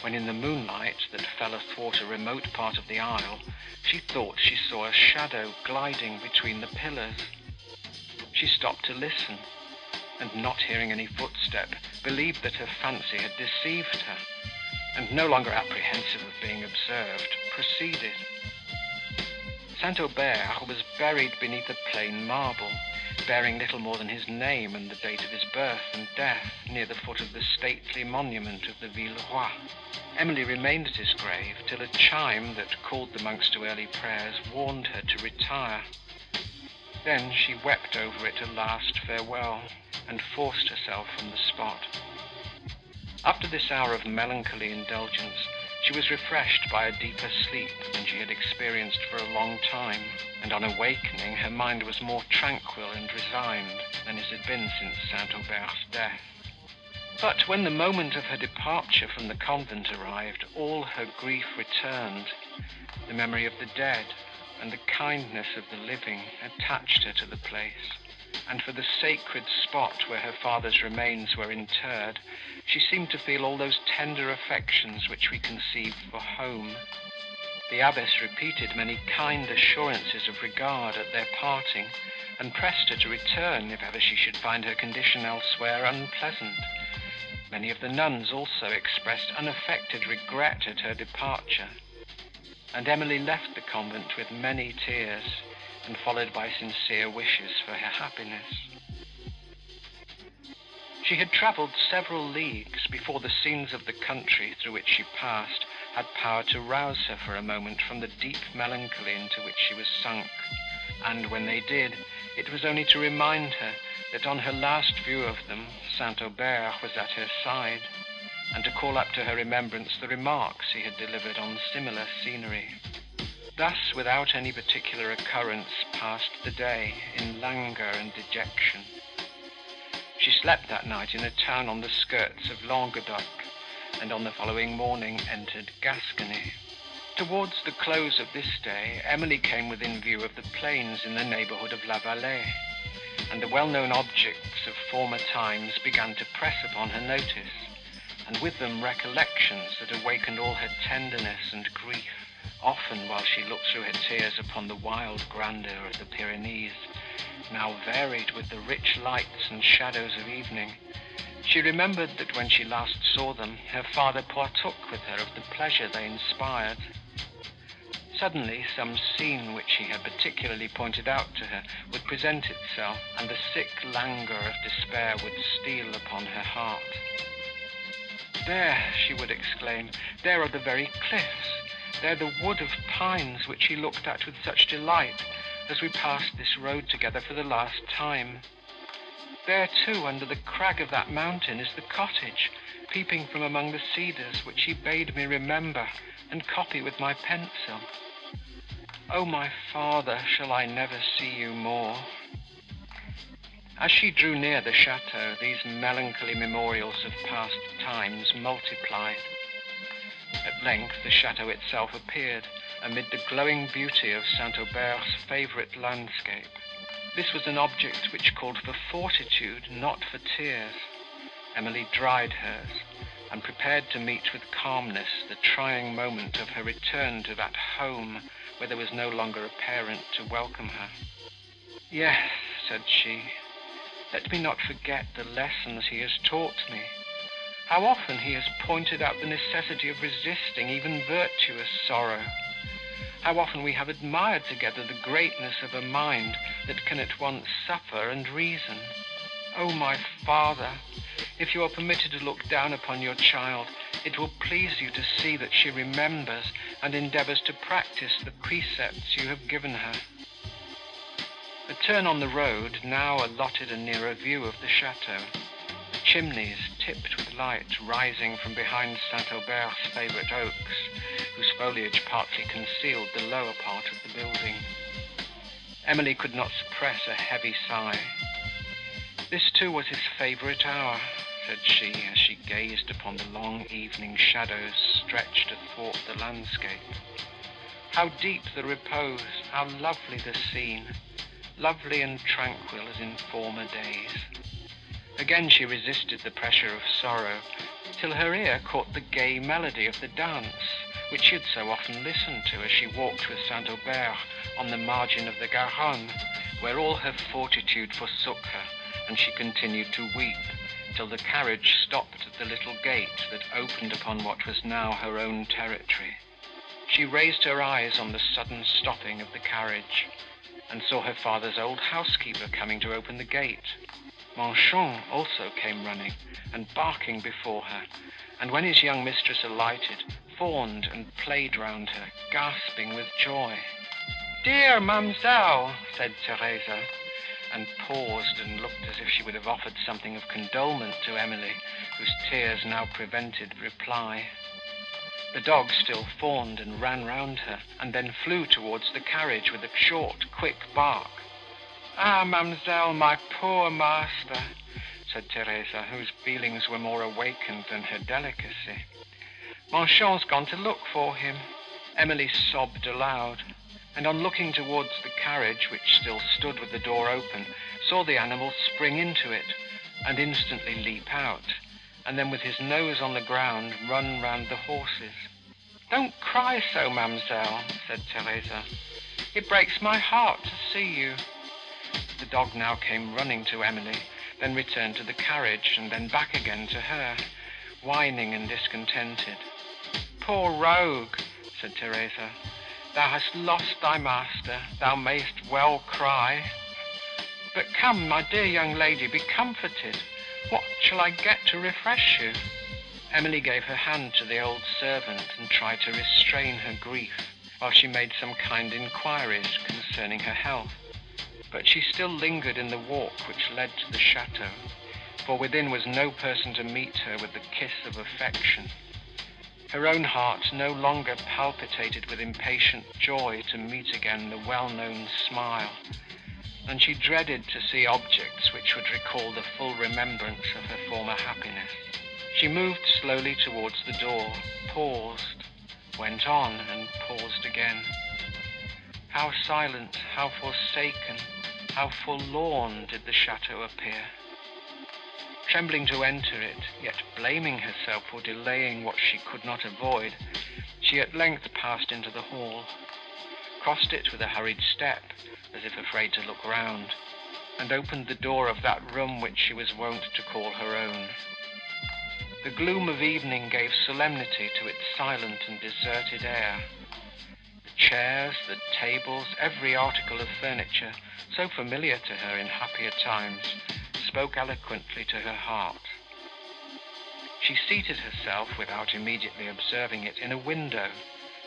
when in the moonlight that fell athwart a remote part of the aisle, she thought she saw a shadow gliding between the pillars. She stopped to listen, and not hearing any footstep, believed that her fancy had deceived her, and no longer apprehensive of being observed, proceeded. St. Aubert was buried beneath a plain marble, bearing little more than his name and the date of his birth and death, near the foot of the stately monument of the Villeroi. Emily remained at his grave till a chime that called the monks to early prayers warned her to retire. Then she wept over it a last farewell, and forced herself from the spot. After this hour of melancholy indulgence, she was refreshed by a deeper sleep than she had experienced for a long time, and on awakening her mind was more tranquil and resigned than it had been since St. Aubert's death. But when the moment of her departure from the convent arrived, all her grief returned. The memory of the dead and the kindness of the living attached her to the place and for the sacred spot where her father's remains were interred, she seemed to feel all those tender affections which we conceive for home. The abbess repeated many kind assurances of regard at their parting, and pressed her to return if ever she should find her condition elsewhere unpleasant. Many of the nuns also expressed unaffected regret at her departure, and Emily left the convent with many tears, and followed by sincere wishes for her happiness. She had travelled several leagues before the scenes of the country through which she passed had power to rouse her for a moment from the deep melancholy into which she was sunk, and when they did, it was only to remind her that on her last view of them, St. Aubert was at her side, and to call up to her remembrance the remarks he had delivered on similar scenery. Thus, without any particular occurrence, passed the day in languor and dejection. She slept that night in a town on the skirts of Languedoc, and on the following morning entered Gascony. Towards the close of this day, Emily came within view of the plains in the neighbourhood of La Vallée, and the well-known objects of former times began to press upon her notice and with them recollections that awakened all her tenderness and grief, often while she looked through her tears upon the wild grandeur of the Pyrenees, now varied with the rich lights and shadows of evening. She remembered that when she last saw them, her father partook with her of the pleasure they inspired. Suddenly, some scene which he had particularly pointed out to her would present itself, and the sick languor of despair would steal upon her heart. There, she would exclaim, there are the very cliffs, there the wood of pines which he looked at with such delight as we passed this road together for the last time. There, too, under the crag of that mountain, is the cottage, peeping from among the cedars, which he bade me remember and copy with my pencil. Oh, my father, shall I never see you more? As she drew near the chateau, these melancholy memorials of past times multiplied. At length the chateau itself appeared, amid the glowing beauty of St. Aubert's favourite landscape. This was an object which called for fortitude, not for tears. Emily dried hers, and prepared to meet with calmness the trying moment of her return to that home where there was no longer a parent to welcome her. Yes, said she, let me not forget the lessons he has taught me. How often he has pointed out the necessity of resisting even virtuous sorrow. How often we have admired together the greatness of a mind that can at once suffer and reason. Oh, my father, if you are permitted to look down upon your child, it will please you to see that she remembers and endeavors to practice the precepts you have given her. A turn on the road now allotted a nearer view of the chateau. The chimneys tipped with light rising from behind St. Aubert's favourite oaks, whose foliage partly concealed the lower part of the building. Emily could not suppress a heavy sigh. This too was his favourite hour, said she, as she gazed upon the long evening shadows stretched athwart the landscape. How deep the repose, how lovely the scene! lovely and tranquil as in former days. Again she resisted the pressure of sorrow, till her ear caught the gay melody of the dance, which she had so often listened to as she walked with St. Aubert on the margin of the Garonne, where all her fortitude forsook her, and she continued to weep, till the carriage stopped at the little gate that opened upon what was now her own territory. She raised her eyes on the sudden stopping of the carriage, and saw her father's old housekeeper coming to open the gate. Manchon also came running and barking before her, and when his young mistress alighted, fawned and played round her, gasping with joy. Dear mamselle, said Theresa, and paused and looked as if she would have offered something of condolement to Emily, whose tears now prevented reply. The dog still fawned and ran round her, and then flew towards the carriage with a short, quick bark. Ah, mademoiselle, my poor master, said Theresa, whose feelings were more awakened than her delicacy. Manchon's gone to look for him. Emily sobbed aloud, and on looking towards the carriage, which still stood with the door open, saw the animal spring into it, and instantly leap out and then with his nose on the ground run round the horses. Don't cry so, mademoiselle, said Theresa. It breaks my heart to see you. The dog now came running to Emily, then returned to the carriage, and then back again to her, whining and discontented. Poor rogue, said Theresa, thou hast lost thy master, thou mayst well cry. But come, my dear young lady, be comforted. What shall I get to refresh you? Emily gave her hand to the old servant and tried to restrain her grief, while she made some kind inquiries concerning her health. But she still lingered in the walk which led to the chateau, for within was no person to meet her with the kiss of affection. Her own heart no longer palpitated with impatient joy to meet again the well-known smile, and she dreaded to see objects which would recall the full remembrance of her former happiness. She moved slowly towards the door, paused, went on, and paused again. How silent, how forsaken, how forlorn did the chateau appear. Trembling to enter it, yet blaming herself for delaying what she could not avoid, she at length passed into the hall, crossed it with a hurried step, as if afraid to look round, and opened the door of that room which she was wont to call her own. The gloom of evening gave solemnity to its silent and deserted air. Chairs, the tables, every article of furniture, so familiar to her in happier times, spoke eloquently to her heart. She seated herself, without immediately observing it, in a window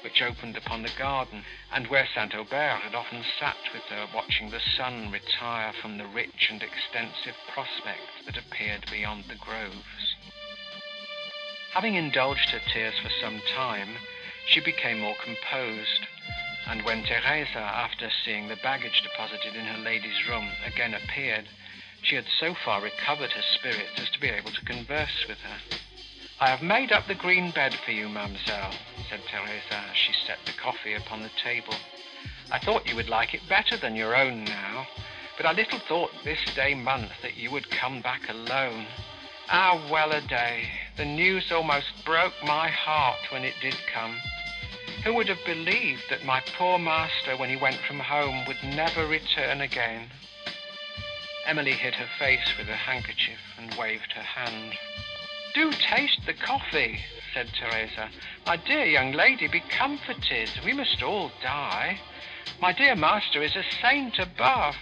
which opened upon the garden, and where St. Aubert had often sat with her, watching the sun retire from the rich and extensive prospect that appeared beyond the groves. Having indulged her tears for some time, she became more composed, and when Theresa, after seeing the baggage deposited in her lady's room, again appeared, she had so far recovered her spirits as to be able to converse with her. I have made up the green bed for you, mademoiselle, said Theresa, as she set the coffee upon the table. I thought you would like it better than your own now, but I little thought this day month that you would come back alone. Ah, well a day! The news almost broke my heart when it did come. Who would have believed that my poor master, when he went from home, would never return again? Emily hid her face with her handkerchief and waved her hand. Do taste the coffee, said Theresa. My dear young lady, be comforted. We must all die. My dear master is a saint above.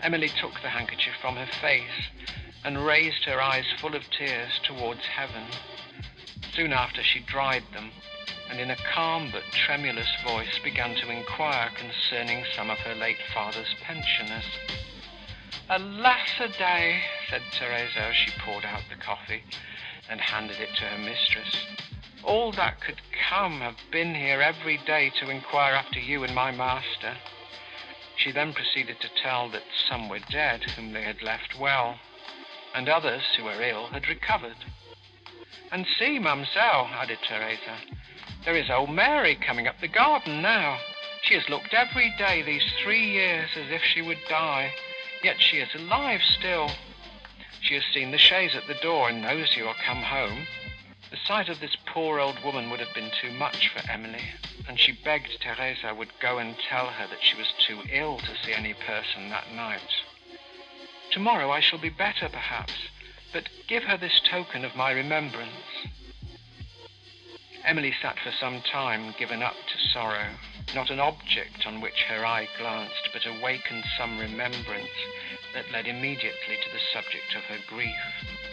Emily took the handkerchief from her face and raised her eyes full of tears towards heaven. Soon after she dried them, and in a calm but tremulous voice began to inquire concerning some of her late father's pensioners. Alas a day, said Theresa as she poured out the coffee and handed it to her mistress. All that could come have been here every day to inquire after you and my master. She then proceeded to tell that some were dead whom they had left well, and others who were ill had recovered. And see, mamselle, added Theresa, there is old Mary coming up the garden now. She has looked every day these three years as if she would die, yet she is alive still. She has seen the chaise at the door and knows you are come home. The sight of this poor old woman would have been too much for Emily, and she begged Theresa would go and tell her that she was too ill to see any person that night. Tomorrow I shall be better, perhaps, but give her this token of my remembrance. Emily sat for some time given up to sorrow. Not an object on which her eye glanced, but awakened some remembrance that led immediately to the subject of her grief.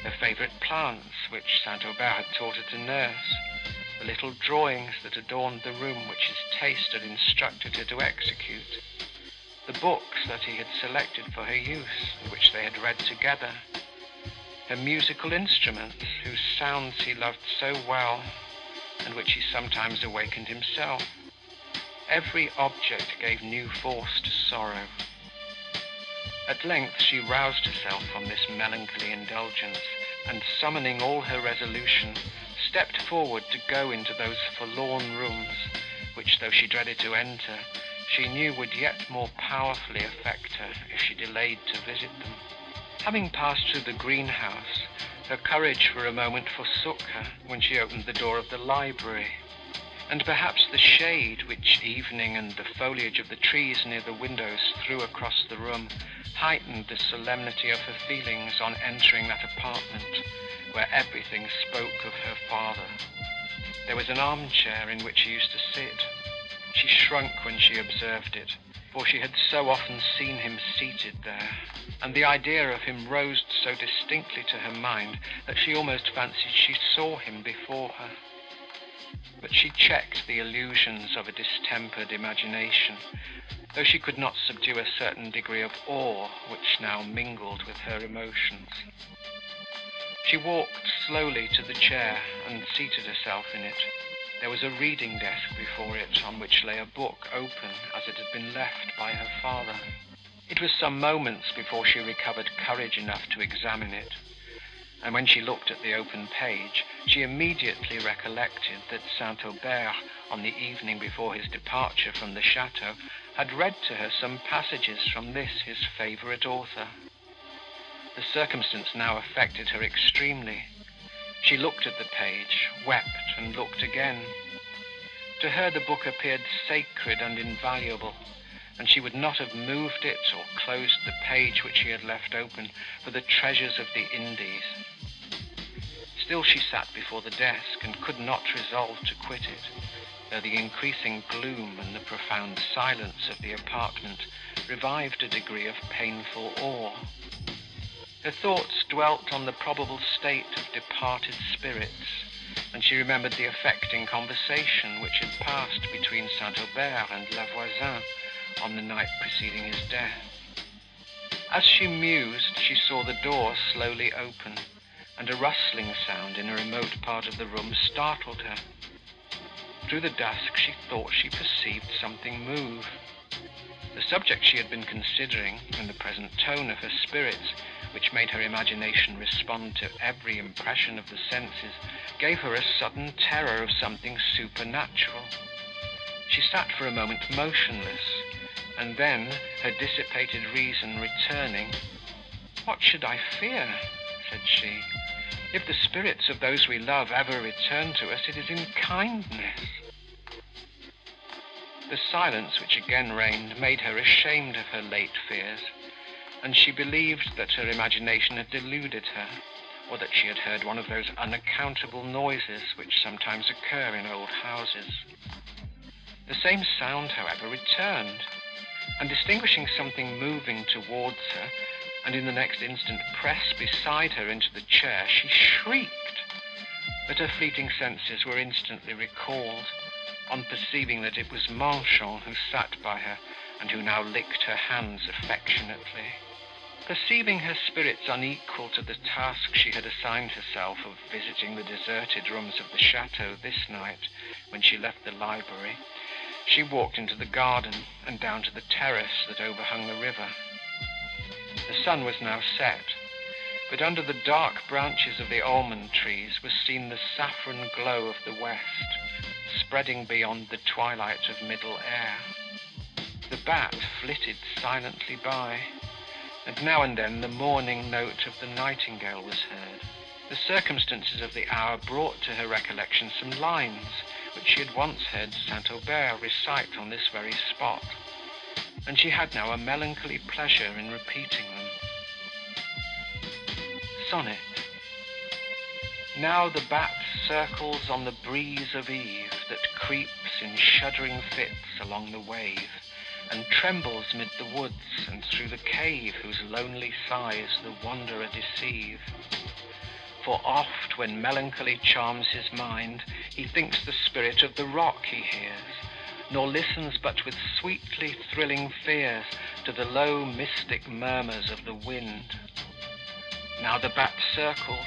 Her favourite plants, which St. Aubert had taught her to nurse, the little drawings that adorned the room which his taste had instructed her to execute, the books that he had selected for her use, and which they had read together, her musical instruments, whose sounds he loved so well, and which he sometimes awakened himself. Every object gave new force to sorrow. At length she roused herself from this melancholy indulgence, and summoning all her resolution, stepped forward to go into those forlorn rooms, which, though she dreaded to enter, she knew would yet more powerfully affect her if she delayed to visit them. Having passed through the greenhouse, her courage for a moment forsook her when she opened the door of the library, and perhaps the shade which evening and the foliage of the trees near the windows threw across the room heightened the solemnity of her feelings on entering that apartment where everything spoke of her father. There was an armchair in which he used to sit. She shrunk when she observed it, for she had so often seen him seated there, and the idea of him rose so distinctly to her mind that she almost fancied she saw him before her. But she checked the illusions of a distempered imagination, though she could not subdue a certain degree of awe which now mingled with her emotions. She walked slowly to the chair and seated herself in it. There was a reading desk before it, on which lay a book open, as it had been left by her father. It was some moments before she recovered courage enough to examine it, and when she looked at the open page, she immediately recollected that St. Aubert, on the evening before his departure from the château, had read to her some passages from this his favourite author. The circumstance now affected her extremely. She looked at the page, wept, and looked again. To her the book appeared sacred and invaluable, and she would not have moved it or closed the page which she had left open for the treasures of the Indies. Still she sat before the desk and could not resolve to quit it, though the increasing gloom and the profound silence of the apartment revived a degree of painful awe. Her thoughts dwelt on the probable state of departed spirits, and she remembered the affecting conversation which had passed between St. Aubert and La Voisin on the night preceding his death. As she mused, she saw the door slowly open, and a rustling sound in a remote part of the room startled her. Through the dusk she thought she perceived something move. The subject she had been considering, and the present tone of her spirits, which made her imagination respond to every impression of the senses, gave her a sudden terror of something supernatural. She sat for a moment motionless, and then, her dissipated reason returning, What should I fear? said she. If the spirits of those we love ever return to us, it is in kindness. The silence which again reigned made her ashamed of her late fears and she believed that her imagination had deluded her, or that she had heard one of those unaccountable noises which sometimes occur in old houses. The same sound, however, returned, and distinguishing something moving towards her, and in the next instant pressed beside her into the chair, she shrieked. But her fleeting senses were instantly recalled, on perceiving that it was Manchon who sat by her, and who now licked her hands affectionately. Perceiving her spirits unequal to the task she had assigned herself of visiting the deserted rooms of the chateau this night, when she left the library, she walked into the garden and down to the terrace that overhung the river. The sun was now set, but under the dark branches of the almond trees was seen the saffron glow of the west, spreading beyond the twilight of middle air. The bat flitted silently by and now and then the mourning note of the nightingale was heard. The circumstances of the hour brought to her recollection some lines which she had once heard St. Aubert recite on this very spot, and she had now a melancholy pleasure in repeating them. Sonnet. Now the bat circles on the breeze of eve that creeps in shuddering fits along the wave and trembles mid the woods and through the cave whose lonely sighs the wanderer deceive. For oft when melancholy charms his mind, he thinks the spirit of the rock he hears, nor listens but with sweetly thrilling fears to the low mystic murmurs of the wind. Now the bat circles,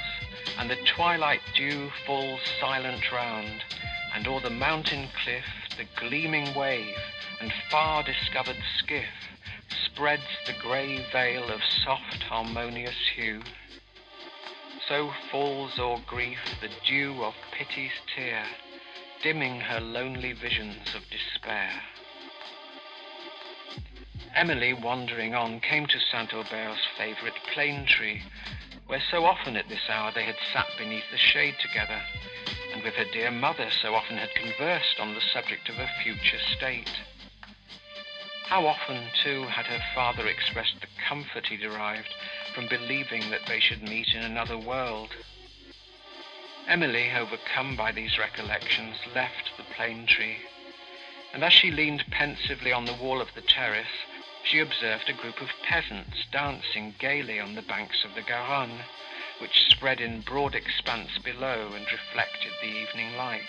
and the twilight dew falls silent round, and o'er the mountain cliff the gleaming wave and far discovered skiff spreads the grey veil of soft harmonious hue. So falls o'er grief the dew of pity's tear, dimming her lonely visions of despair. Emily, wandering on, came to St. Aubert's favourite plane tree, where so often at this hour they had sat beneath the shade together, and with her dear mother so often had conversed on the subject of her future state. How often, too, had her father expressed the comfort he derived from believing that they should meet in another world. Emily, overcome by these recollections, left the plane tree, and as she leaned pensively on the wall of the terrace, she observed a group of peasants dancing gaily on the banks of the Garonne, which spread in broad expanse below and reflected the evening light.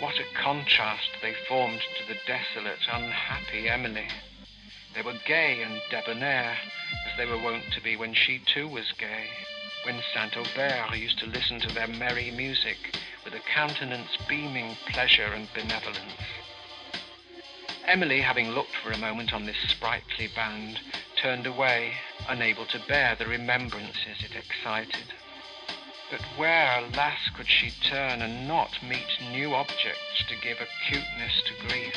What a contrast they formed to the desolate, unhappy Emily! They were gay and debonair, as they were wont to be when she too was gay, when St. Aubert used to listen to their merry music with a countenance beaming pleasure and benevolence. Emily, having looked for a moment on this sprightly band, turned away, unable to bear the remembrances it excited. But where, alas, could she turn and not meet new objects to give acuteness to grief?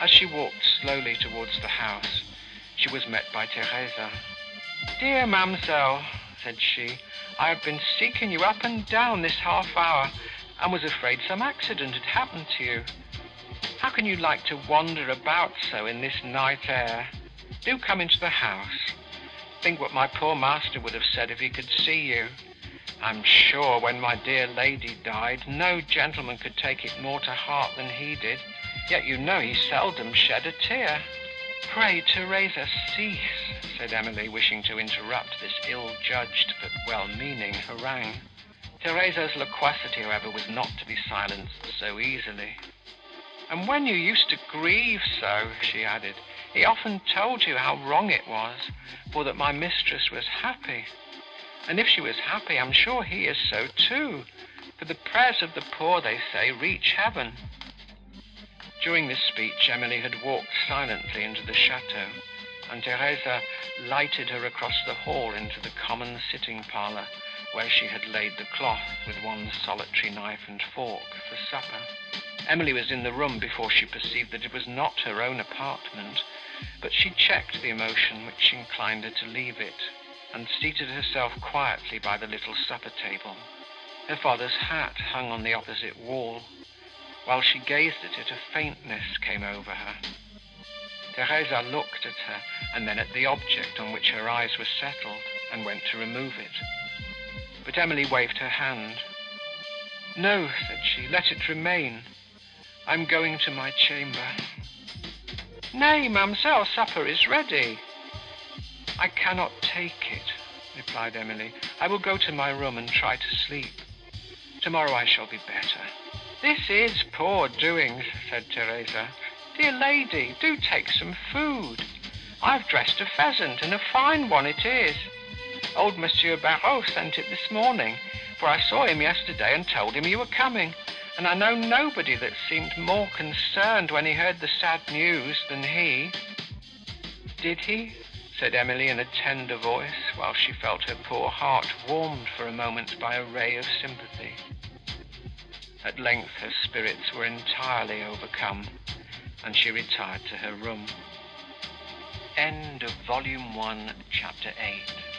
As she walked slowly towards the house, she was met by Theresa, Dear mamselle, said she, I have been seeking you up and down this half hour, and was afraid some accident had happened to you. How can you like to wander about so in this night air? Do come into the house. Think what my poor master would have said if he could see you. I'm sure when my dear lady died, no gentleman could take it more to heart than he did. Yet you know he seldom shed a tear. Pray, Theresa, cease, said Emily, wishing to interrupt this ill-judged but well-meaning harangue. Theresa's loquacity, however, was not to be silenced so easily. And when you used to grieve so, she added, he often told you how wrong it was, for that my mistress was happy. And if she was happy, I'm sure he is so too, for the prayers of the poor, they say, reach heaven. During this speech, Emily had walked silently into the chateau, and Theresa lighted her across the hall into the common sitting parlour, where she had laid the cloth with one solitary knife and fork for supper. Emily was in the room before she perceived that it was not her own apartment, but she checked the emotion which inclined her to leave it, and seated herself quietly by the little supper table. Her father's hat hung on the opposite wall. While she gazed at it, a faintness came over her. Theresa looked at her, and then at the object on which her eyes were settled, and went to remove it. But Emily waved her hand. No, said she, let it remain. I'm going to my chamber. Nay, mamselle, supper is ready. I cannot take it, replied Emily. I will go to my room and try to sleep. Tomorrow I shall be better. This is poor doings, said Theresa. Dear lady, do take some food. I've dressed a pheasant, and a fine one it is. Old Monsieur Barreaux sent it this morning, for I saw him yesterday and told him you were coming and I know nobody that seemed more concerned when he heard the sad news than he. Did he? said Emily in a tender voice, while she felt her poor heart warmed for a moment by a ray of sympathy. At length her spirits were entirely overcome, and she retired to her room. End of Volume 1, Chapter 8.